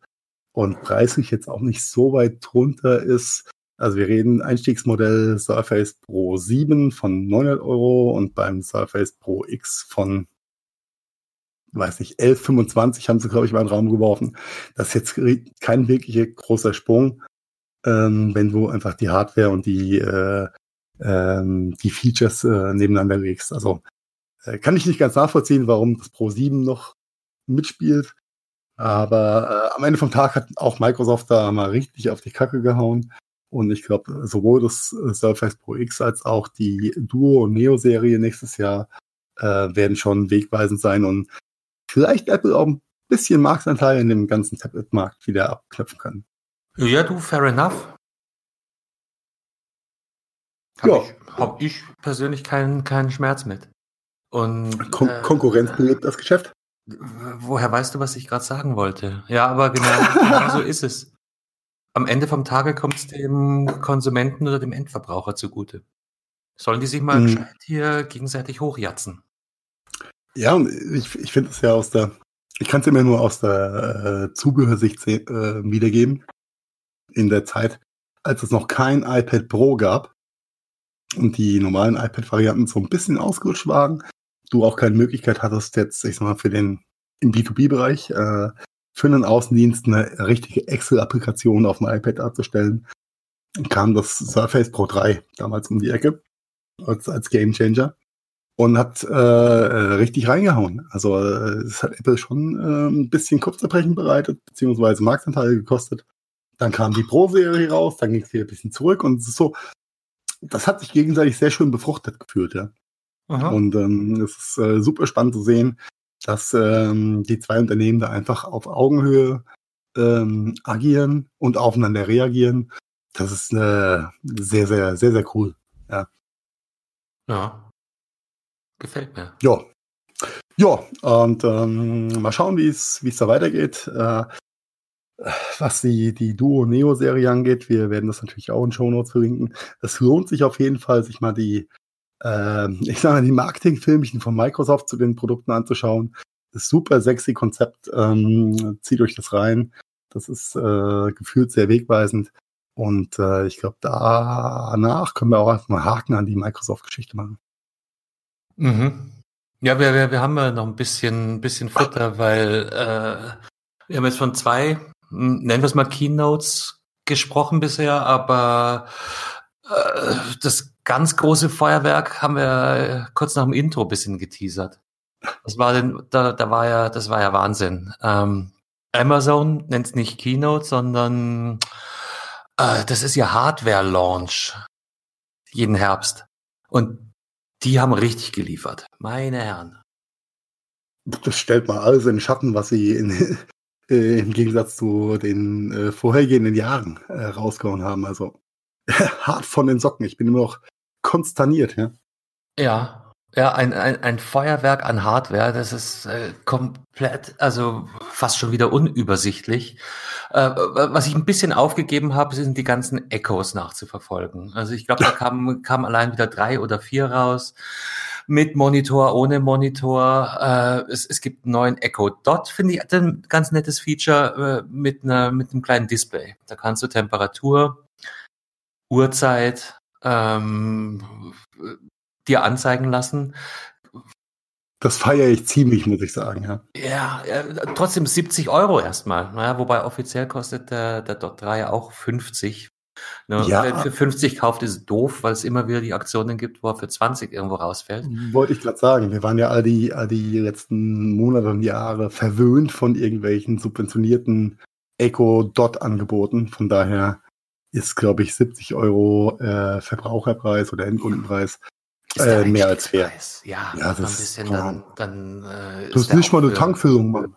und preislich jetzt auch nicht so weit drunter ist. Also wir reden Einstiegsmodell Surface Pro 7 von 900 Euro und beim Surface Pro X von weiß nicht, 11,25 haben sie, glaube ich, mal in den Raum geworfen. Das ist jetzt kein wirklicher großer Sprung ähm, wenn du einfach die Hardware und die, äh, ähm, die Features äh, nebeneinander legst. Also äh, kann ich nicht ganz nachvollziehen, warum das Pro 7 noch mitspielt. Aber äh, am Ende vom Tag hat auch Microsoft da mal richtig auf die Kacke gehauen. Und ich glaube, sowohl das äh, Surface Pro X als auch die Duo- und Neo-Serie nächstes Jahr äh, werden schon wegweisend sein und vielleicht Apple auch ein bisschen Marktanteil in dem ganzen Tablet-Markt wieder abknöpfen können. Ja, du, fair enough. Habe ja. ich, hab ich persönlich keinen, keinen Schmerz mit. Und, Kon äh, Konkurrenz belebt das Geschäft. Woher weißt du, was ich gerade sagen wollte? Ja, aber genau, genau so ist es. Am Ende vom Tage kommt es dem Konsumenten oder dem Endverbraucher zugute. Sollen die sich mal hm. hier gegenseitig hochjatzen? Ja, und ich, ich finde es ja aus der, ich kann es immer nur aus der äh, Zubehörsicht äh, wiedergeben in der Zeit, als es noch kein iPad Pro gab und die normalen iPad-Varianten so ein bisschen ausgerutscht waren, du auch keine Möglichkeit hattest, jetzt, ich sag mal, für den im B2B-Bereich äh, für einen Außendienst eine richtige Excel-Applikation auf dem iPad darzustellen, kam das Surface Pro 3 damals um die Ecke. als, als Game Changer und hat äh, äh richtig reingehauen. Also äh, es hat Apple schon äh, ein bisschen Kopfzerbrechen bereitet, beziehungsweise Marktanteile gekostet. Dann kam die Pro-Serie raus, dann ging es wieder ein bisschen zurück und es ist so, das hat sich gegenseitig sehr schön befruchtet gefühlt, ja. Aha. Und ähm, es ist äh, super spannend zu sehen, dass ähm, die zwei Unternehmen da einfach auf Augenhöhe ähm, agieren und aufeinander reagieren. Das ist äh, sehr, sehr, sehr, sehr cool. Ja. Ja. Gefällt mir. Ja. Ja, und ähm, mal schauen, wie es da weitergeht. Äh, was die, die Duo-Neo-Serie angeht, wir werden das natürlich auch in Show Notes verlinken. Es lohnt sich auf jeden Fall, sich mal die, äh, ich sage mal, die Marketingfilmchen von Microsoft zu den Produkten anzuschauen. Das super sexy Konzept. Ähm, zieht euch das rein. Das ist äh, gefühlt sehr wegweisend. Und äh, ich glaube, danach können wir auch einfach mal Haken an die Microsoft-Geschichte machen. Mhm. Ja, wir, wir, wir haben ja noch ein bisschen, bisschen Futter, weil äh, wir haben jetzt von zwei hm, nennen wir es mal Keynotes gesprochen bisher, aber äh, das ganz große Feuerwerk haben wir kurz nach dem Intro bisschen geteasert. Das war denn, da, da war ja, das war ja Wahnsinn. Ähm, Amazon nennt es nicht Keynote, sondern äh, das ist ja Hardware-Launch jeden Herbst. Und die haben richtig geliefert. Meine Herren. Das stellt mal alles in den Schatten, was sie in, äh, im Gegensatz zu den äh, vorhergehenden Jahren äh, rausgehauen haben. Also hart von den Socken. Ich bin immer noch konsterniert, ja. Ja. Ja, ein, ein, ein Feuerwerk an Hardware, das ist äh, komplett, also fast schon wieder unübersichtlich. Äh, was ich ein bisschen aufgegeben habe, sind die ganzen Echos nachzuverfolgen. Also ich glaube, da kamen kam allein wieder drei oder vier raus mit Monitor, ohne Monitor. Äh, es, es gibt einen neuen Echo Dot, finde ich ein ganz nettes Feature äh, mit, einer, mit einem kleinen Display. Da kannst du Temperatur, Uhrzeit ähm, dir anzeigen lassen. Das feiere ich ziemlich, muss ich sagen, ja. Ja, ja trotzdem 70 Euro erstmal. Naja, wobei offiziell kostet der, der Dot 3 auch 50. Ne? Ja. Wer für 50 kauft, ist doof, weil es immer wieder die Aktionen gibt, wo er für 20 irgendwo rausfällt. Wollte ich gerade sagen. Wir waren ja all die, all die letzten Monate und Jahre verwöhnt von irgendwelchen subventionierten Eco-Dot-Angeboten. Von daher ist, glaube ich, 70 Euro äh, Verbraucherpreis oder Endkundenpreis äh, mehr als fair. Ja, ja das ein bisschen ist, dann, dann äh, Du hast nicht mal eine Tankfüllung, Mann.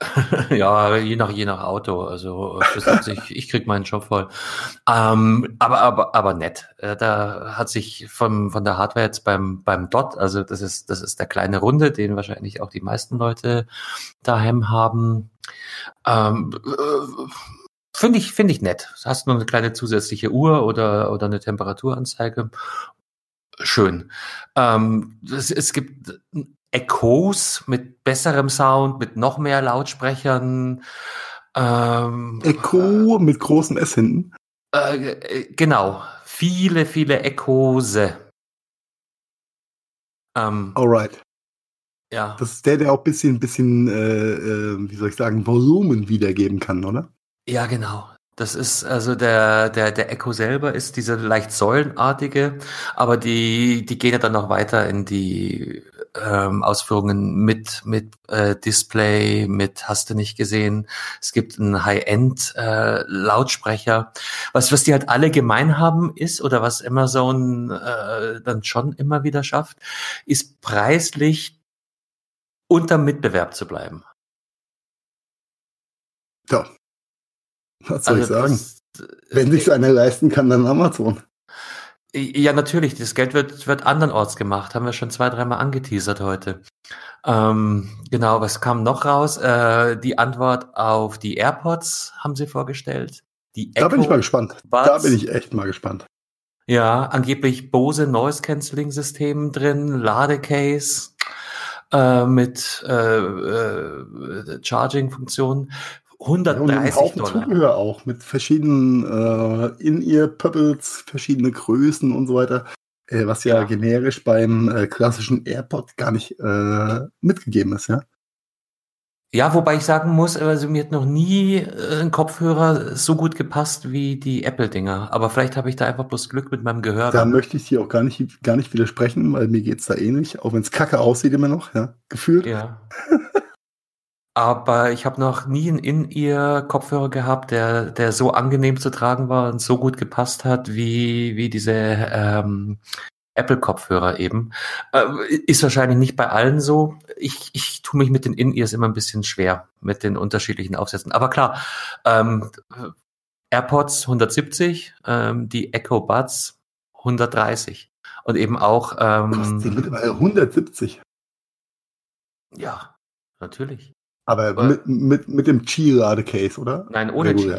ja, je nach, je nach Auto. Also ich, ich krieg meinen Job voll. Ähm, aber, aber, aber nett. Äh, da hat sich von, von der Hardware jetzt beim, beim Dot, also das ist, das ist der kleine Runde, den wahrscheinlich auch die meisten Leute daheim haben. Ähm, äh, Finde ich, finde ich nett. Hast nur eine kleine zusätzliche Uhr oder, oder eine Temperaturanzeige. Schön. Ähm, es, es gibt Echos mit besserem Sound, mit noch mehr Lautsprechern. Ähm, Echo mit großem S hinten. Äh, äh, genau. Viele, viele Echose. Ähm, Alright. Ja. Das ist der, der auch ein bisschen, bisschen, äh, äh, wie soll ich sagen, Volumen wiedergeben kann, oder? Ja, genau. Das ist also der, der, der Echo selber ist diese leicht säulenartige, aber die, die gehen ja dann noch weiter in die ähm, Ausführungen mit, mit äh, Display, mit hast du nicht gesehen. Es gibt einen High-End äh. Was, was die halt alle gemein haben ist, oder was Amazon äh, dann schon immer wieder schafft, ist preislich unter Mitbewerb zu bleiben. Ja, was soll also ich sagen? Das, Wenn sich einer leisten kann, dann Amazon. Ja, natürlich. Das Geld wird, wird andernorts gemacht. Haben wir schon zwei, dreimal angeteasert heute. Ähm, genau, was kam noch raus? Äh, die Antwort auf die AirPods haben sie vorgestellt. Die Echo da bin ich mal gespannt. Buds. Da bin ich echt mal gespannt. Ja, angeblich Bose Noise Cancelling System drin, Ladecase äh, mit äh, äh, Charging Funktionen. 130 ja, und Dollar. Zubehör auch mit verschiedenen äh, In-Ear-Pöppels, verschiedene Größen und so weiter, äh, was ja, ja, generisch beim äh, klassischen AirPod gar nicht äh, mitgegeben ist, ja. Ja, wobei ich sagen muss, also mir hat noch nie äh, ein Kopfhörer so gut gepasst wie die Apple-Dinger. Aber vielleicht habe ich da einfach bloß Glück mit meinem Gehör. Da möchte ich dir auch gar nicht, gar nicht widersprechen, weil mir geht's da ähnlich, auch wenn es kacke aussieht immer noch, ja, gefühlt. Ja. Aber ich habe noch nie einen In-Ear-Kopfhörer gehabt, der, der so angenehm zu tragen war und so gut gepasst hat wie, wie diese ähm, Apple-Kopfhörer eben. Äh, ist wahrscheinlich nicht bei allen so. Ich, ich tue mich mit den In-Ears immer ein bisschen schwer, mit den unterschiedlichen Aufsätzen. Aber klar, ähm, AirPods 170, ähm, die Echo Buds 130. Und eben auch. Ähm, die mittlerweile 170. Ja, natürlich. Aber, mit, mit, mit dem Qi-Lade-Case, oder? Nein, ohne Qi.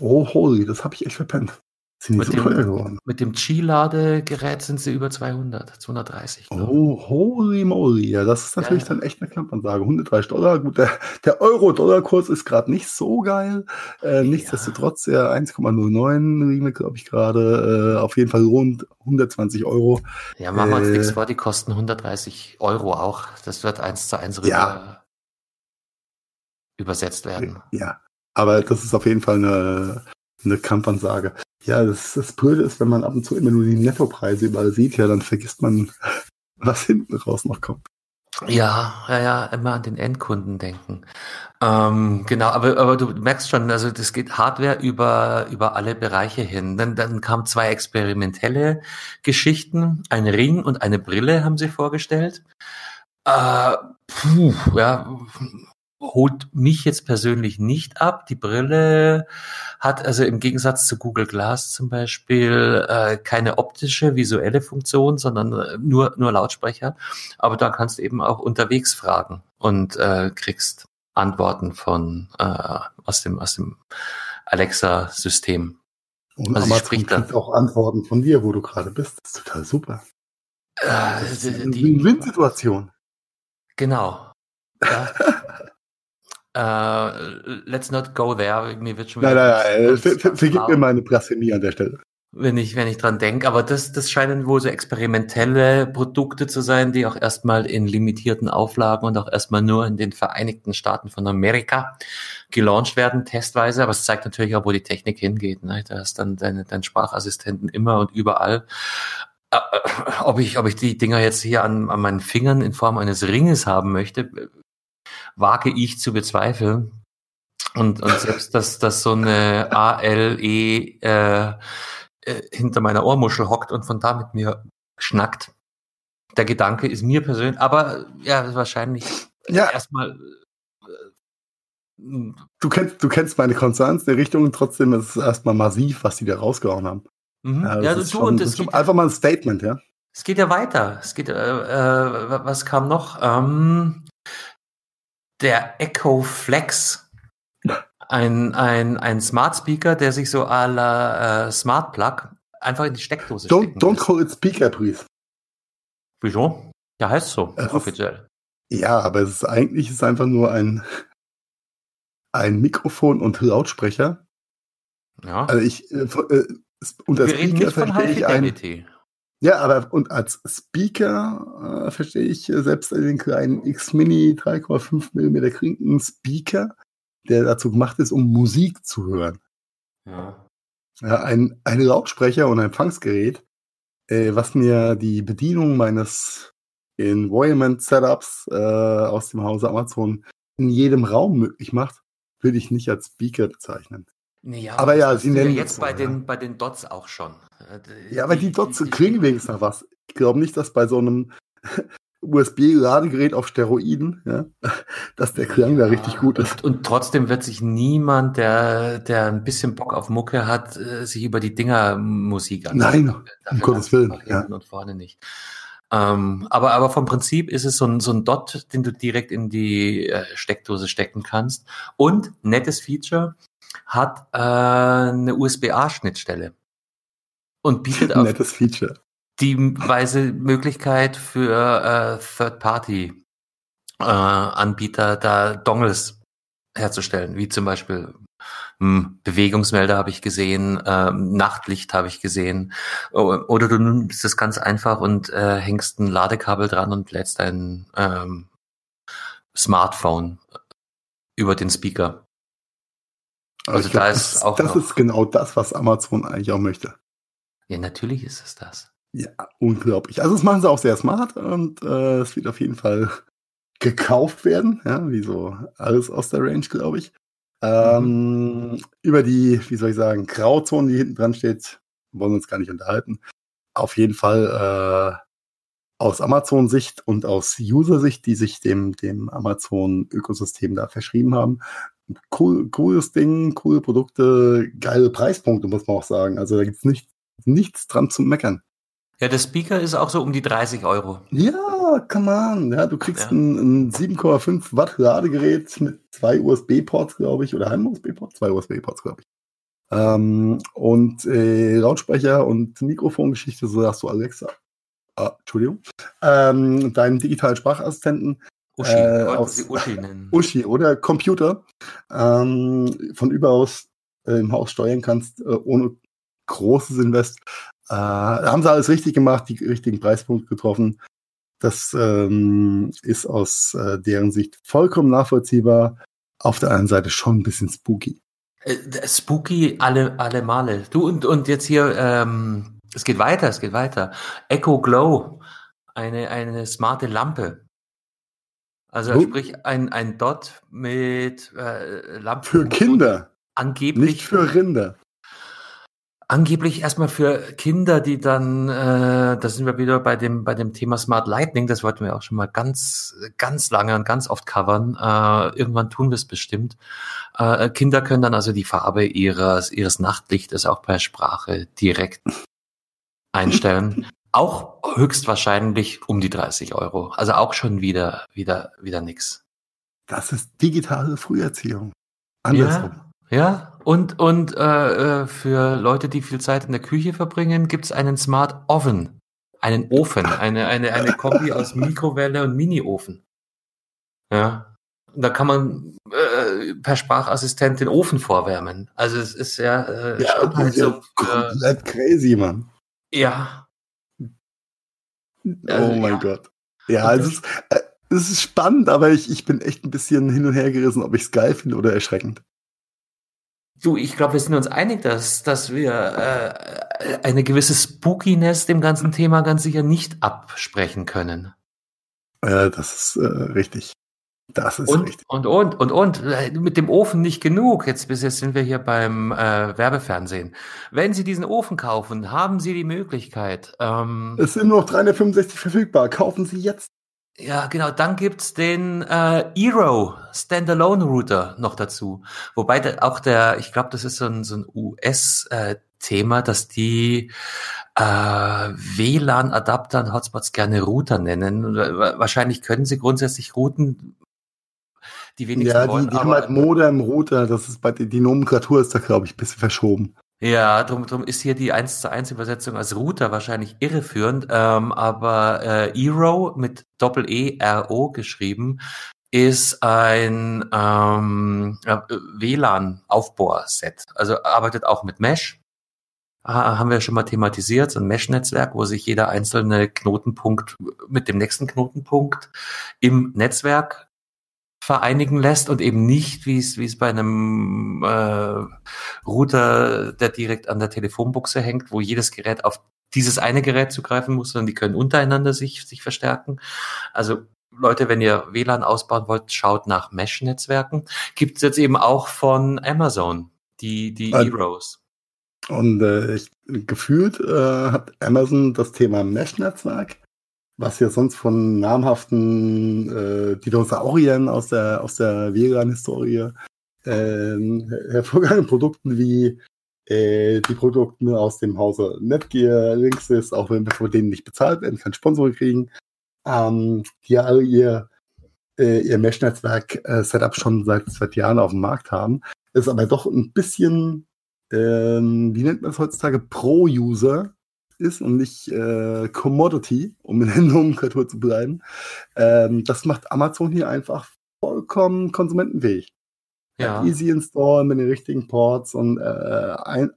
Oh, holy, das habe ich echt verpennt. Sind mit so dem, teuer geworden? Mit dem Qi-Ladegerät sind sie über 200, 230. Oh, holy moly. Ja, das ist natürlich ja, ja. dann echt eine Klammansage. 130 Dollar. Gut, der, der Euro-Dollar-Kurs ist gerade nicht so geil. Äh, nichtsdestotrotz, ja, 1,09 Remake, glaube ich, gerade. Äh, auf jeden Fall rund 120 Euro. Ja, machen wir uns äh, nichts vor, die kosten 130 Euro auch. Das wird eins zu eins rüber ja. Übersetzt werden. Ja, aber das ist auf jeden Fall eine, eine Kampfansage. Ja, das, das Blöde ist, wenn man ab und zu immer nur die Nettopreise überall sieht, ja, dann vergisst man, was hinten raus noch kommt. Ja, ja, ja, immer an den Endkunden denken. Ähm, genau, aber, aber du merkst schon, also das geht Hardware über, über alle Bereiche hin. Dann, dann kamen zwei experimentelle Geschichten, ein Ring und eine Brille haben sie vorgestellt. Äh, puh, ja, holt mich jetzt persönlich nicht ab. Die Brille hat also im Gegensatz zu Google Glass zum Beispiel äh, keine optische, visuelle Funktion, sondern äh, nur, nur Lautsprecher. Aber da kannst du eben auch unterwegs fragen und äh, kriegst Antworten von äh, aus dem aus dem Alexa-System. Und also Amazon kriegt auch Antworten von dir, wo du gerade bist. Das ist total super. Äh, die Win-Situation. Genau. Ja. Uh, let's not go there. Mir wird schon nein, nein, nein. Vergib mir meine Blasphemie an der Stelle. Wenn ich, wenn ich dran denke. Aber das, das scheinen wohl so experimentelle Produkte zu sein, die auch erstmal in limitierten Auflagen und auch erstmal nur in den Vereinigten Staaten von Amerika gelauncht werden, testweise. Aber es zeigt natürlich auch, wo die Technik hingeht. Ne? Da hast dann deine, deinen Sprachassistenten immer und überall. Äh, ob ich, ob ich die Dinger jetzt hier an, an meinen Fingern in Form eines Ringes haben möchte, wage ich zu bezweifeln. Und, und selbst, dass, dass so eine ALE äh, äh, hinter meiner Ohrmuschel hockt und von da mit mir schnackt. Der Gedanke ist mir persönlich, aber ja, wahrscheinlich ja. erstmal. Äh, du kennst, du kennst meine Konzerns der Richtung, trotzdem ist es erstmal massiv, was die da rausgehauen haben. Mhm. Ja, ja du, schon, und es geht, einfach mal ein Statement, ja. Es geht ja weiter. Es geht, äh, äh, was kam noch? Ähm, der Echo Flex. Ein, ein, ein Smart Speaker, der sich so à la äh, Smart Plug einfach in die Steckdose don't, stecken Don't lässt. call it Speaker, please. Wieso? Ja, heißt so, es offiziell. Ist, ja, aber es ist eigentlich ist einfach nur ein, ein Mikrofon und Lautsprecher. Ja. Also ich, äh, äh, unter Wir Speaker verstehe ich ein, ja, aber und als Speaker äh, verstehe ich äh, selbst den kleinen X-Mini 3,5 mm Krinken Speaker, der dazu gemacht ist, um Musik zu hören. Ja. ja ein, ein Lautsprecher und ein Empfangsgerät, äh, was mir die Bedienung meines Environment-Setups äh, aus dem Hause Amazon in jedem Raum möglich macht, würde ich nicht als Speaker bezeichnen. Nee, aber ja, sie nennen ja jetzt bei den bei den Dots auch schon. Ja, aber die Dots klingen wenigstens nach was. Ich glaube nicht, dass bei so einem USB-Ladegerät auf Steroiden, ja, dass der Klang ja, da richtig gut ist. Und, und, trotzdem wird sich niemand, der, der ein bisschen Bock auf Mucke hat, äh, sich über die Dinger Musik anschauen. Nein, um Gottes Willen. Ja. Und vorne nicht. Ähm, aber, aber vom Prinzip ist es so ein, so ein Dot, den du direkt in die äh, Steckdose stecken kannst. Und nettes Feature, hat äh, eine USB-A-Schnittstelle und bietet auch Nettes Feature. die Weise Möglichkeit für äh, Third-Party-Anbieter äh, da Dongles herzustellen, wie zum Beispiel hm, Bewegungsmelder habe ich gesehen, ähm, Nachtlicht habe ich gesehen. Oder du nimmst das ganz einfach und äh, hängst ein Ladekabel dran und lädst dein ähm, Smartphone über den Speaker. Also glaub, da ist das, auch. Das ist genau das, was Amazon eigentlich auch möchte. Ja, natürlich ist es das. Ja, unglaublich. Also das machen sie auch sehr smart und äh, es wird auf jeden Fall gekauft werden, ja, wie so alles aus der Range, glaube ich. Ähm, mhm. Über die, wie soll ich sagen, Grauzone, die hinten dran steht, wollen wir uns gar nicht unterhalten. Auf jeden Fall äh, aus Amazon-Sicht und aus User-Sicht, die sich dem, dem Amazon-Ökosystem da verschrieben haben. Cool, cooles Ding, coole Produkte, geile Preispunkte, muss man auch sagen. Also da gibt's nicht, nichts dran zu meckern. Ja, der Speaker ist auch so um die 30 Euro. Ja, come on. Ja, du kriegst ja. ein, ein 7,5 Watt Ladegerät mit zwei USB-Ports, glaube ich, oder einem USB-Port, zwei USB-Ports, glaube ich. Ähm, und äh, Lautsprecher und Mikrofongeschichte, so sagst du Alexa. Ah, Entschuldigung. Ähm, deinen digitalen Sprachassistenten. Uschi, äh, aus, Uschi nennen. Uschi oder Computer ähm, von überaus äh, im Haus steuern kannst, äh, ohne großes Invest. Äh, haben sie alles richtig gemacht, die richtigen Preispunkte getroffen. Das ähm, ist aus äh, deren Sicht vollkommen nachvollziehbar. Auf der anderen Seite schon ein bisschen spooky. Äh, spooky alle, alle Male. Du und, und jetzt hier, ähm, es geht weiter, es geht weiter. Echo Glow, eine, eine smarte Lampe. Also oh. sprich ein, ein Dot mit äh, Lampe. Für Kinder. Angeblich. Nicht für Rinder angeblich erstmal für Kinder, die dann, äh, da sind wir wieder bei dem bei dem Thema Smart Lightning, das wollten wir auch schon mal ganz ganz lange und ganz oft covern. Äh, irgendwann tun wir es bestimmt. Äh, Kinder können dann also die Farbe ihres ihres Nachtlichtes auch per Sprache direkt einstellen. Auch höchstwahrscheinlich um die 30 Euro. Also auch schon wieder wieder wieder nix. Das ist digitale Früherziehung. Andersrum. Ja. Ja, und, und äh, äh, für Leute, die viel Zeit in der Küche verbringen, gibt's einen Smart Oven. Einen Ofen, eine, eine, eine Kombi aus Mikrowelle und Mini-Ofen. Ja. Und da kann man äh, per Sprachassistent den Ofen vorwärmen. Also es ist ja, äh, ja halt so. Komplett crazy, Mann. Ja. Also, oh mein ja. Gott. Ja, es ist, äh, es ist spannend, aber ich, ich bin echt ein bisschen hin und her gerissen, ob ich es geil finde oder erschreckend. Du, ich glaube, wir sind uns einig, dass, dass wir äh, eine gewisse Spookiness dem ganzen Thema ganz sicher nicht absprechen können. Ja, das ist äh, richtig. Das ist und, richtig. Und, und, und, und, äh, mit dem Ofen nicht genug. Jetzt bis jetzt sind wir hier beim äh, Werbefernsehen. Wenn Sie diesen Ofen kaufen, haben Sie die Möglichkeit. Ähm, es sind nur noch 365 verfügbar. Kaufen Sie jetzt. Ja, genau. Dann gibt's den äh, Eero Standalone Router noch dazu. Wobei der, auch der, ich glaube, das ist so ein, so ein US-Thema, äh, dass die äh, WLAN-Adapter und Hotspots gerne Router nennen. Wahrscheinlich können sie grundsätzlich routen, die wenigsten Ja, die, wollen, die haben halt Modem-Router. Das ist bei die Nomenklatur ist da, glaube ich, ein bisschen verschoben. Ja, drum, drum ist hier die 1 zu 1 Übersetzung als Router wahrscheinlich irreführend, ähm, aber äh, Eero mit Doppel-E-R-O geschrieben ist ein ähm, WLAN-Aufbohrset. Also arbeitet auch mit Mesh. Ha, haben wir schon mal thematisiert, so ein Mesh-Netzwerk, wo sich jeder einzelne Knotenpunkt mit dem nächsten Knotenpunkt im Netzwerk vereinigen lässt und eben nicht, wie es wie es bei einem äh, Router, der direkt an der Telefonbuchse hängt, wo jedes Gerät auf dieses eine Gerät zugreifen muss, sondern die können untereinander sich sich verstärken. Also Leute, wenn ihr WLAN ausbauen wollt, schaut nach Mesh-Netzwerken. Gibt es jetzt eben auch von Amazon, die, die äh, Heroes. Und äh, ich, gefühlt äh, hat Amazon das Thema Mesh-Netzwerk was ja sonst von namhaften äh, Dinosauriern aus der, aus der Vegan-Historie äh, hervorgegangenen Produkten wie äh, die Produkte aus dem Hause Netgear, Linksys, auch wenn wir von denen nicht bezahlt werden, kein Sponsor kriegen, ähm, die alle ihr, äh, ihr Mesh-Netzwerk-Setup äh, schon seit, seit Jahren auf dem Markt haben, ist aber doch ein bisschen, ähm, wie nennt man es heutzutage, Pro-User ist und nicht äh, Commodity, um in der Nomenklatur zu bleiben. Ähm, das macht Amazon hier einfach vollkommen konsumentenfähig. Ja. Easy install mit den richtigen Ports und äh, ein,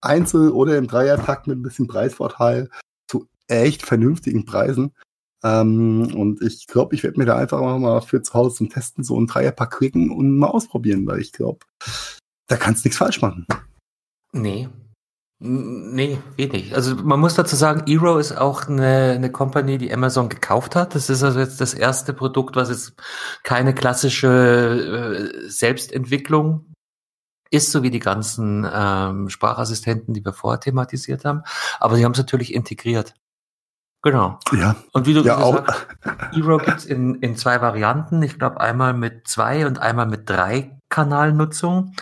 Einzel- oder im Dreiertakt mit ein bisschen Preisvorteil zu echt vernünftigen Preisen. Ähm, und ich glaube, ich werde mir da einfach mal für zu Hause zum Testen so ein Dreierpack kriegen und mal ausprobieren, weil ich glaube, da kannst du nichts falsch machen. Nee. Nee, wenig. Also man muss dazu sagen, Eero ist auch eine, eine Company, die Amazon gekauft hat. Das ist also jetzt das erste Produkt, was jetzt keine klassische äh, Selbstentwicklung ist, so wie die ganzen ähm, Sprachassistenten, die wir vorher thematisiert haben. Aber sie haben es natürlich integriert. Genau. Ja. Und wie du ja, gesagt hast, Eero gibt's in, in zwei Varianten. Ich glaube einmal mit zwei und einmal mit drei Kanalnutzung.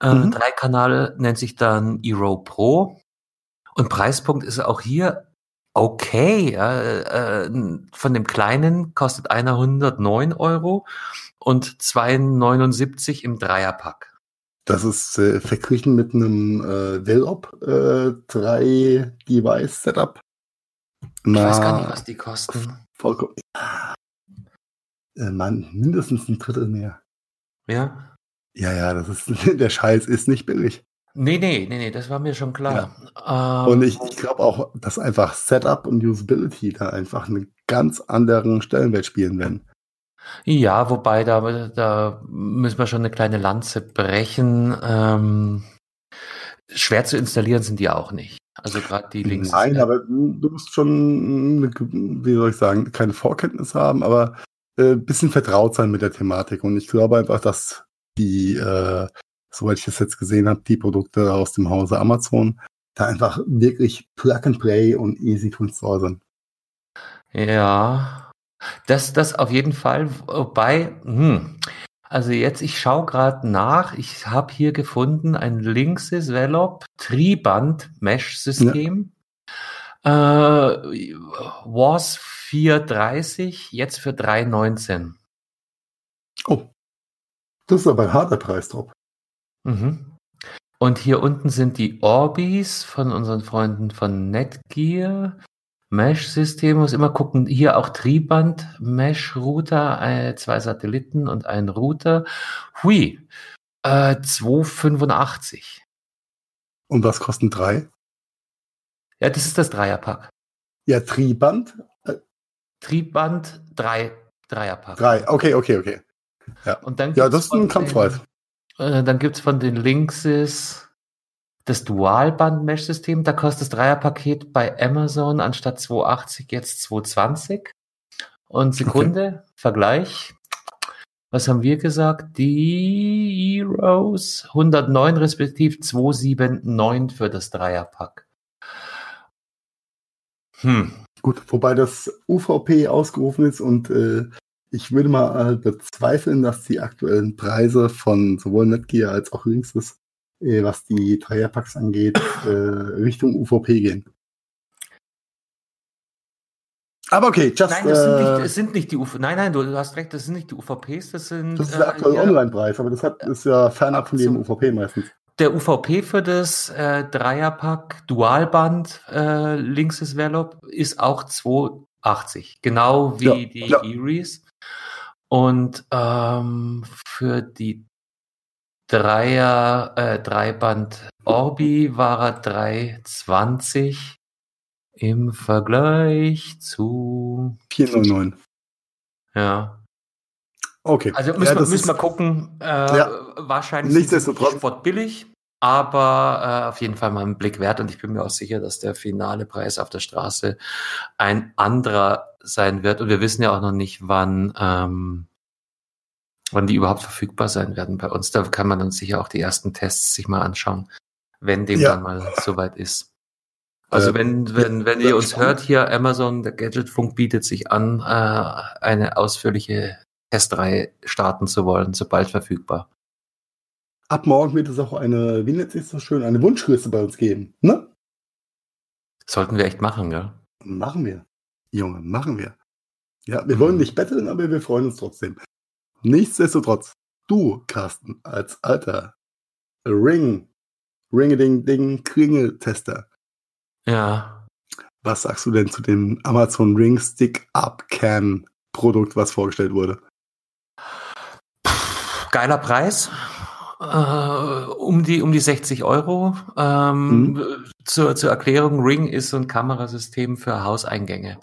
Äh, mhm. Drei Kanal nennt sich dann Eero Pro. Und Preispunkt ist auch hier okay. Ja, äh, von dem kleinen kostet einer 109 Euro und 2,79 im Dreierpack. Das ist äh, verglichen mit einem äh, Velop äh, 3 Device Setup. Ich weiß gar nicht, was die kosten. Vollkommen. Äh, Mann, mindestens ein Drittel mehr. Ja? Ja, ja, das ist, der Scheiß ist nicht billig. Nee, nee, nee, nee, das war mir schon klar. Ja. Ähm, und ich, ich glaube auch, dass einfach Setup und Usability da einfach einen ganz anderen Stellenwert spielen werden. Ja, wobei da, da müssen wir schon eine kleine Lanze brechen. Ähm, schwer zu installieren sind die auch nicht. Also gerade die Links. Nein, aber du musst schon, wie soll ich sagen, keine Vorkenntnis haben, aber äh, bisschen vertraut sein mit der Thematik. Und ich glaube einfach, dass die, äh, soweit ich das jetzt gesehen habe, die Produkte aus dem Hause Amazon da einfach wirklich Plug and Play und easy to install sind. Ja, das, das auf jeden Fall. Wobei, hm, also jetzt, ich schaue gerade nach. Ich habe hier gefunden ein Linksys Velop Triband Mesh System. Ja. Äh, was 430, jetzt für 319. Oh. Das ist aber ein harter Preis drauf. Mhm. Und hier unten sind die Orbis von unseren Freunden von Netgear. Mesh-System muss immer gucken. Hier auch Triband, Mesh-Router, äh, zwei Satelliten und ein Router. Hui, äh, 285. Und was kosten drei? Ja, das ist das Dreierpack. Ja, Triband? Triband, drei, Dreierpack. Drei, okay, okay, okay. Ja, und dann ja das ist ein Kampfpreis. Äh, dann gibt's von den Linksys das Dualband-Mesh-System. Da kostet das Dreierpaket bei Amazon anstatt 280 jetzt 220. Und Sekunde, okay. Vergleich. Was haben wir gesagt? Die Heroes 109 respektive 279 für das Dreierpack. Hm. Gut, wobei das UVP ausgerufen ist und äh, ich würde mal äh, bezweifeln, dass die aktuellen Preise von sowohl Netgear als auch Linksys, äh, was die Dreierpacks angeht, äh, Richtung UVP gehen. Aber okay, just. Nein, das sind, nicht, es sind nicht die UVPs. Nein, nein, du hast recht, das sind nicht die UVPs, das sind. Das ist der aktuelle Online-Preis, aber das hat, ist ja fernab von jedem UVP meistens. Der UVP für das äh, Dreierpack Dualband äh, Linksys Velop ist auch 280, genau wie ja, die ja. Eries. Und ähm, für die Dreier, äh, Dreiband Orbi war er 320 im Vergleich zu 409. Ja. Okay. Also müssen, ja, wir, müssen wir gucken. Äh, ja. Wahrscheinlich Nichtsdestotrotz. Sport billig, aber äh, auf jeden Fall mal einen Blick wert und ich bin mir auch sicher, dass der finale Preis auf der Straße ein anderer sein wird. Und wir wissen ja auch noch nicht, wann, ähm, wann die überhaupt verfügbar sein werden bei uns. Da kann man dann sicher auch die ersten Tests sich mal anschauen, wenn dem ja. dann mal soweit ist. Also äh, wenn, wenn, wenn ihr uns hört hier, Amazon, der Gadgetfunk bietet sich an, äh, eine ausführliche Testreihe starten zu wollen, sobald verfügbar. Ab morgen wird es auch eine, wie nennt sich so schön, eine Wunschliste bei uns geben, ne? Sollten wir echt machen, gell? Machen wir. Junge, machen wir. Ja, wir wollen nicht betteln, aber wir freuen uns trotzdem. Nichtsdestotrotz, du, Carsten, als alter Ring, Ring-a-Ding-Ding Klingeltester. Ja. Was sagst du denn zu dem Amazon Ring Stick Up Cam Produkt, was vorgestellt wurde? Geiler Preis. Äh, um die um die 60 Euro. Ähm, mhm. zur, zur Erklärung, Ring ist so ein Kamerasystem für Hauseingänge.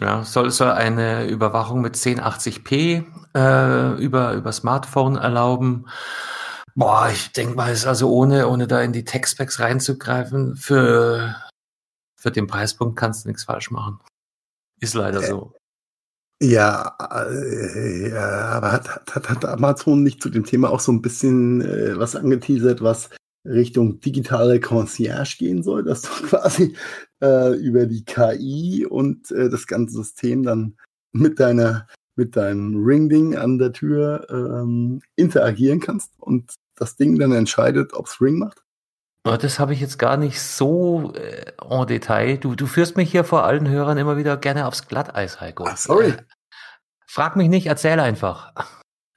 Ja, soll, soll eine Überwachung mit 1080p äh, über, über Smartphone erlauben. Boah, ich denke mal, ist also ohne, ohne da in die Tech-Specs reinzugreifen, für, für den Preispunkt kannst du nichts falsch machen. Ist leider so. Ja, äh, ja aber hat, hat, hat Amazon nicht zu dem Thema auch so ein bisschen äh, was angeteasert, was Richtung digitale Concierge gehen soll, dass du quasi äh, über die KI und äh, das ganze System dann mit deiner mit deinem Ring-Ding an der Tür ähm, interagieren kannst und das Ding dann entscheidet, ob es Ring macht? Das habe ich jetzt gar nicht so äh, en Detail. Du, du führst mich hier vor allen Hörern immer wieder gerne aufs Glatteis, Heiko. Ach, sorry. Äh, frag mich nicht, erzähl einfach.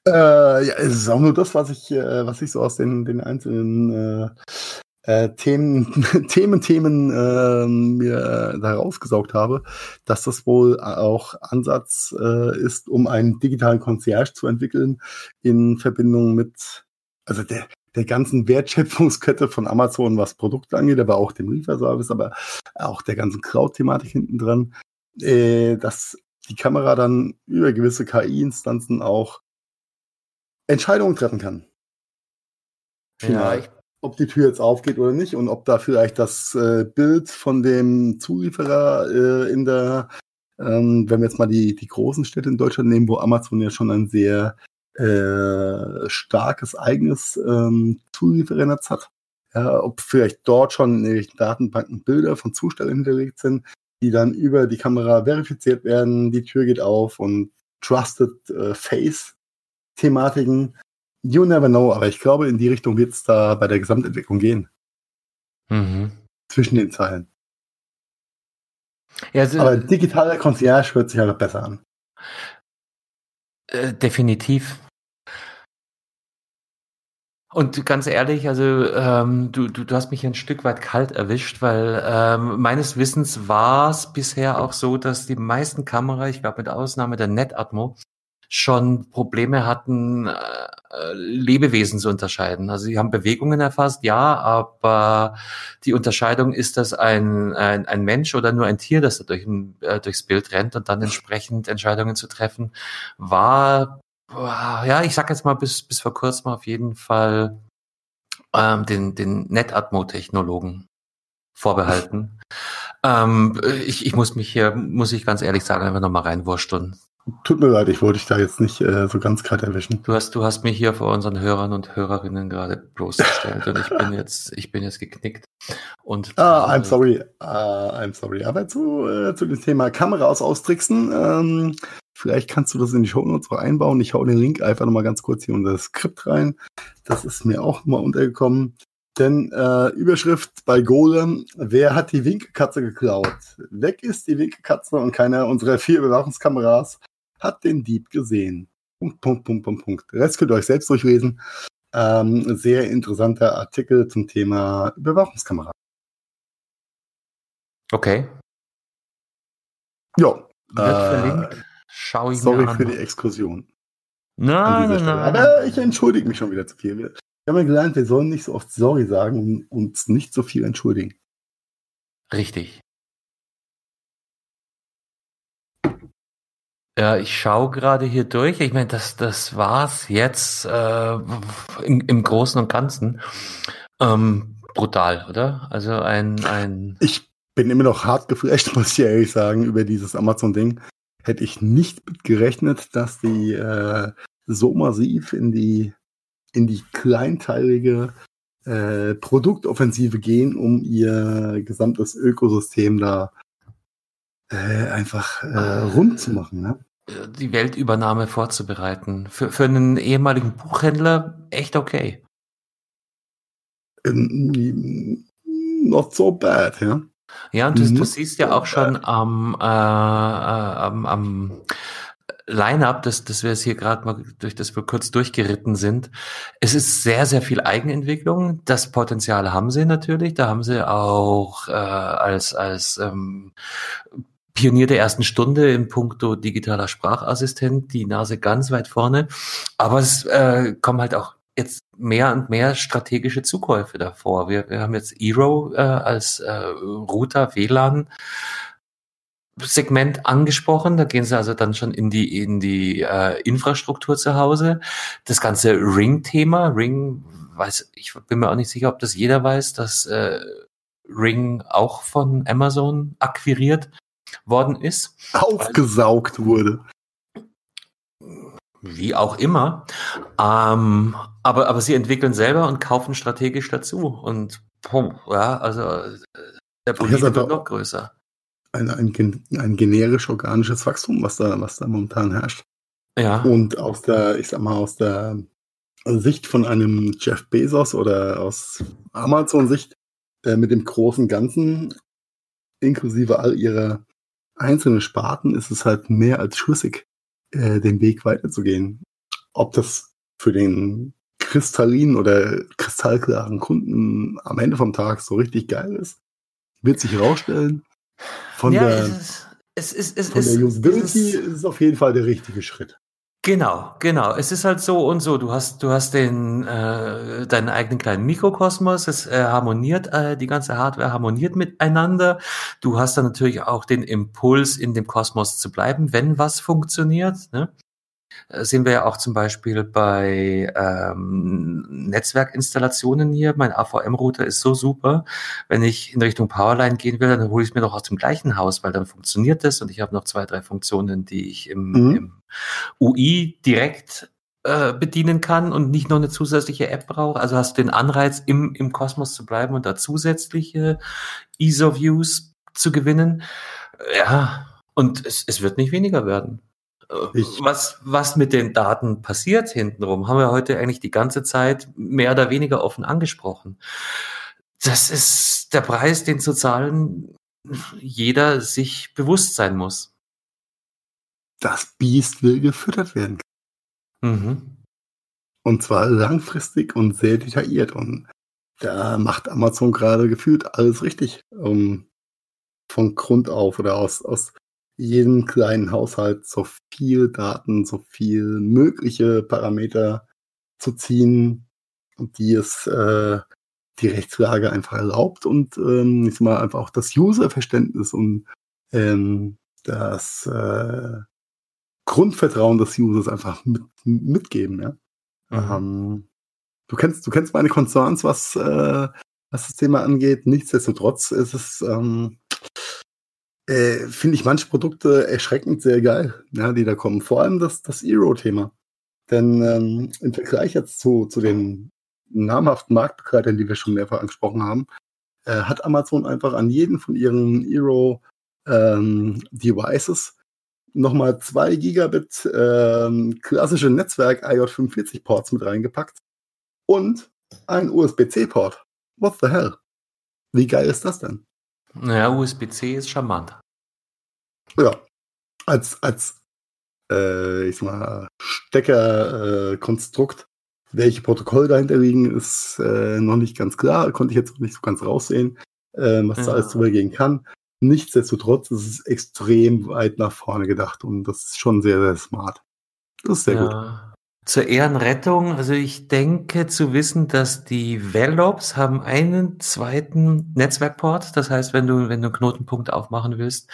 Äh, ja, es ist auch nur das, was ich, äh, was ich so aus den, den einzelnen äh, äh, Themen, Themen, Themen äh, mir da rausgesaugt habe, dass das wohl auch Ansatz äh, ist, um einen digitalen Concierge zu entwickeln in Verbindung mit, also der, der ganzen Wertschöpfungskette von Amazon, was Produkte angeht, aber auch dem Lieferservice, aber auch der ganzen Cloud-Thematik hinten dran, äh, dass die Kamera dann über gewisse KI-Instanzen auch Entscheidungen treffen kann. Final. Ja, ob die Tür jetzt aufgeht oder nicht und ob da vielleicht das äh, Bild von dem Zulieferer äh, in der, ähm, wenn wir jetzt mal die, die großen Städte in Deutschland nehmen, wo Amazon ja schon ein sehr äh, starkes eigenes ähm, Zulieferernetz hat, ja, ob vielleicht dort schon in den Datenbanken Bilder von Zustellern hinterlegt sind, die dann über die Kamera verifiziert werden, die Tür geht auf und Trusted äh, Face Thematiken. You never know, aber ich glaube, in die Richtung wird es da bei der Gesamtentwicklung gehen. Mhm. Zwischen den Zeilen. Ja, also, aber digitaler Concierge hört sich halt besser an. Äh, definitiv. Und ganz ehrlich, also ähm, du, du, du hast mich ein Stück weit kalt erwischt, weil ähm, meines Wissens war es bisher auch so, dass die meisten Kamera, ich glaube mit Ausnahme der NetAtmo, schon Probleme hatten, äh, Lebewesen zu unterscheiden. Also sie haben Bewegungen erfasst, ja, aber die Unterscheidung ist das ein, ein, ein Mensch oder nur ein Tier, das da durch ein, äh, durchs Bild rennt und dann entsprechend Entscheidungen zu treffen, war ja, ich sag jetzt mal bis, bis vor kurzem auf jeden Fall ähm, den, den NetAtmo-Technologen vorbehalten. ähm, ich, ich muss mich hier, muss ich ganz ehrlich sagen, einfach nochmal reinwursteln. Tut mir leid, ich wollte dich da jetzt nicht äh, so ganz kalt erwischen. Du hast, du hast mich hier vor unseren Hörern und Hörerinnen gerade bloßgestellt und ich bin jetzt, ich bin jetzt geknickt. Und ah, I'm sorry, uh, I'm sorry. Aber zu, äh, zu dem Thema Kameras austricksen, ähm, vielleicht kannst du das in die Show Notes auch einbauen. Ich hau den Link einfach nochmal ganz kurz hier unter das Skript rein. Das ist mir auch mal untergekommen. Denn äh, Überschrift bei Golem, wer hat die Winkelkatze geklaut? Weg ist die Winkelkatze und keiner unserer vier Überwachungskameras hat den Dieb gesehen. Punkt, Punkt, Punkt, Punkt, Punkt. Den Rest könnt ihr euch selbst durchlesen. Ähm, sehr interessanter Artikel zum Thema Überwachungskamera. Okay. Ja. Äh, Schau ich sorry für die Exkursion. Nein, nein, nein. Aber ich entschuldige mich schon wieder zu viel. Wir haben ja gelernt, wir sollen nicht so oft sorry sagen und uns nicht so viel entschuldigen. Richtig. Ja, ich schaue gerade hier durch. Ich meine, das, das war's jetzt äh, im, im Großen und Ganzen. Ähm, brutal, oder? Also ein, ein. Ich bin immer noch hart geflasht, muss ich ehrlich sagen, über dieses Amazon-Ding. Hätte ich nicht gerechnet, dass die äh, so massiv in die in die kleinteilige äh, Produktoffensive gehen, um ihr gesamtes Ökosystem da äh, einfach äh, rund zu machen. Ne? Die Weltübernahme vorzubereiten. Für, für einen ehemaligen Buchhändler echt okay. Not so bad, ja. Ja, und du, du siehst ja auch schon am, äh, am, am Line-up, das, das wir es hier gerade mal durch das wir kurz durchgeritten sind. Es ist sehr, sehr viel Eigenentwicklung. Das Potenzial haben sie natürlich. Da haben sie auch äh, als, als ähm, Pionier der ersten Stunde in puncto digitaler Sprachassistent, die Nase ganz weit vorne. Aber es äh, kommen halt auch jetzt mehr und mehr strategische Zukäufe davor. Wir, wir haben jetzt Eero äh, als äh, Router WLAN Segment angesprochen. Da gehen sie also dann schon in die in die äh, Infrastruktur zu Hause. Das ganze Ring-Thema, Ring, weiß ich bin mir auch nicht sicher, ob das jeder weiß, dass äh, Ring auch von Amazon akquiriert worden ist. Aufgesaugt wurde. Wie auch immer. Ähm, aber, aber sie entwickeln selber und kaufen strategisch dazu. Und pum, ja, also der Politik wird noch größer. Ein, ein, ein generisch organisches Wachstum, was da, was da momentan herrscht. Ja. Und aus der, ich sag mal, aus der Sicht von einem Jeff Bezos oder aus Amazon-Sicht äh, mit dem großen Ganzen, inklusive all ihrer einzelnen Sparten, ist es halt mehr als schlüssig, äh, den Weg weiterzugehen. Ob das für den kristallinen oder kristallklaren Kunden am Ende vom Tag so richtig geil ist, wird sich herausstellen. Von ja, der, es ist, es ist, von der Usability ist, ist es auf jeden Fall der richtige Schritt. Genau, genau. Es ist halt so und so. Du hast, du hast den äh, deinen eigenen kleinen Mikrokosmos. Es äh, harmoniert, äh, die ganze Hardware harmoniert miteinander. Du hast dann natürlich auch den Impuls, in dem Kosmos zu bleiben, wenn was funktioniert. Ne? Äh, sehen wir ja auch zum Beispiel bei ähm, Netzwerkinstallationen hier. Mein AVM-Router ist so super. Wenn ich in Richtung Powerline gehen will, dann hole ich es mir doch aus dem gleichen Haus, weil dann funktioniert das und ich habe noch zwei, drei Funktionen, die ich im, Mhm. im UI direkt äh, bedienen kann und nicht noch eine zusätzliche App brauche. Also hast du den Anreiz, im, im Kosmos zu bleiben und da zusätzliche ISO-Views zu gewinnen. Ja, und es, es wird nicht weniger werden. Ich- Was, was mit den Daten passiert hintenrum, haben wir heute eigentlich die ganze Zeit mehr oder weniger offen angesprochen. Das ist der Preis, den zu zahlen jeder sich bewusst sein muss. Das Biest will gefüttert werden. Mhm. Und zwar langfristig und sehr detailliert. Und da macht Amazon gerade gefühlt alles richtig. Um von Grund auf oder aus, aus jedem kleinen Haushalt so viel Daten, so viel mögliche Parameter zu ziehen, die es äh, die Rechtslage einfach erlaubt und ähm, ich sag mal einfach auch das Userverständnis und ähm, das äh, Grundvertrauen des Users einfach mit, mitgeben, ja. Mhm. Ähm, du kennst, du kennst meine Concerns, was, äh, was das Thema angeht. Nichtsdestotrotz ist es, ähm, äh, finde ich manche Produkte erschreckend sehr geil, ja, die da kommen. Vor allem das, das Eero-Thema. Denn ähm, im Vergleich jetzt zu, zu den namhaften Marktbegleitern, die wir schon mehrfach angesprochen haben, äh, hat Amazon einfach an jeden von ihren Eero ähm, Devices nochmal zwei Gigabit ähm, klassische Netzwerk IJ45 Ports mit reingepackt und ein USB-C-Port. What the hell? Wie geil ist das denn? Naja, USB-C ist charmant. Ja, als, als äh, ich sag mal, Steckerkonstrukt, welche Protokolle dahinter liegen, ist äh, noch nicht ganz klar. Konnte ich jetzt noch nicht so ganz raussehen, äh, was da Ja. alles drüber gehen kann. Nichtsdestotrotz ist es extrem weit nach vorne gedacht und das ist schon sehr, sehr smart. Das ist sehr gut. Zur Ehrenrettung, also ich denke zu wissen, dass die Velops haben einen zweiten Netzwerkport. Das heißt, wenn du, wenn du einen Knotenpunkt aufmachen willst,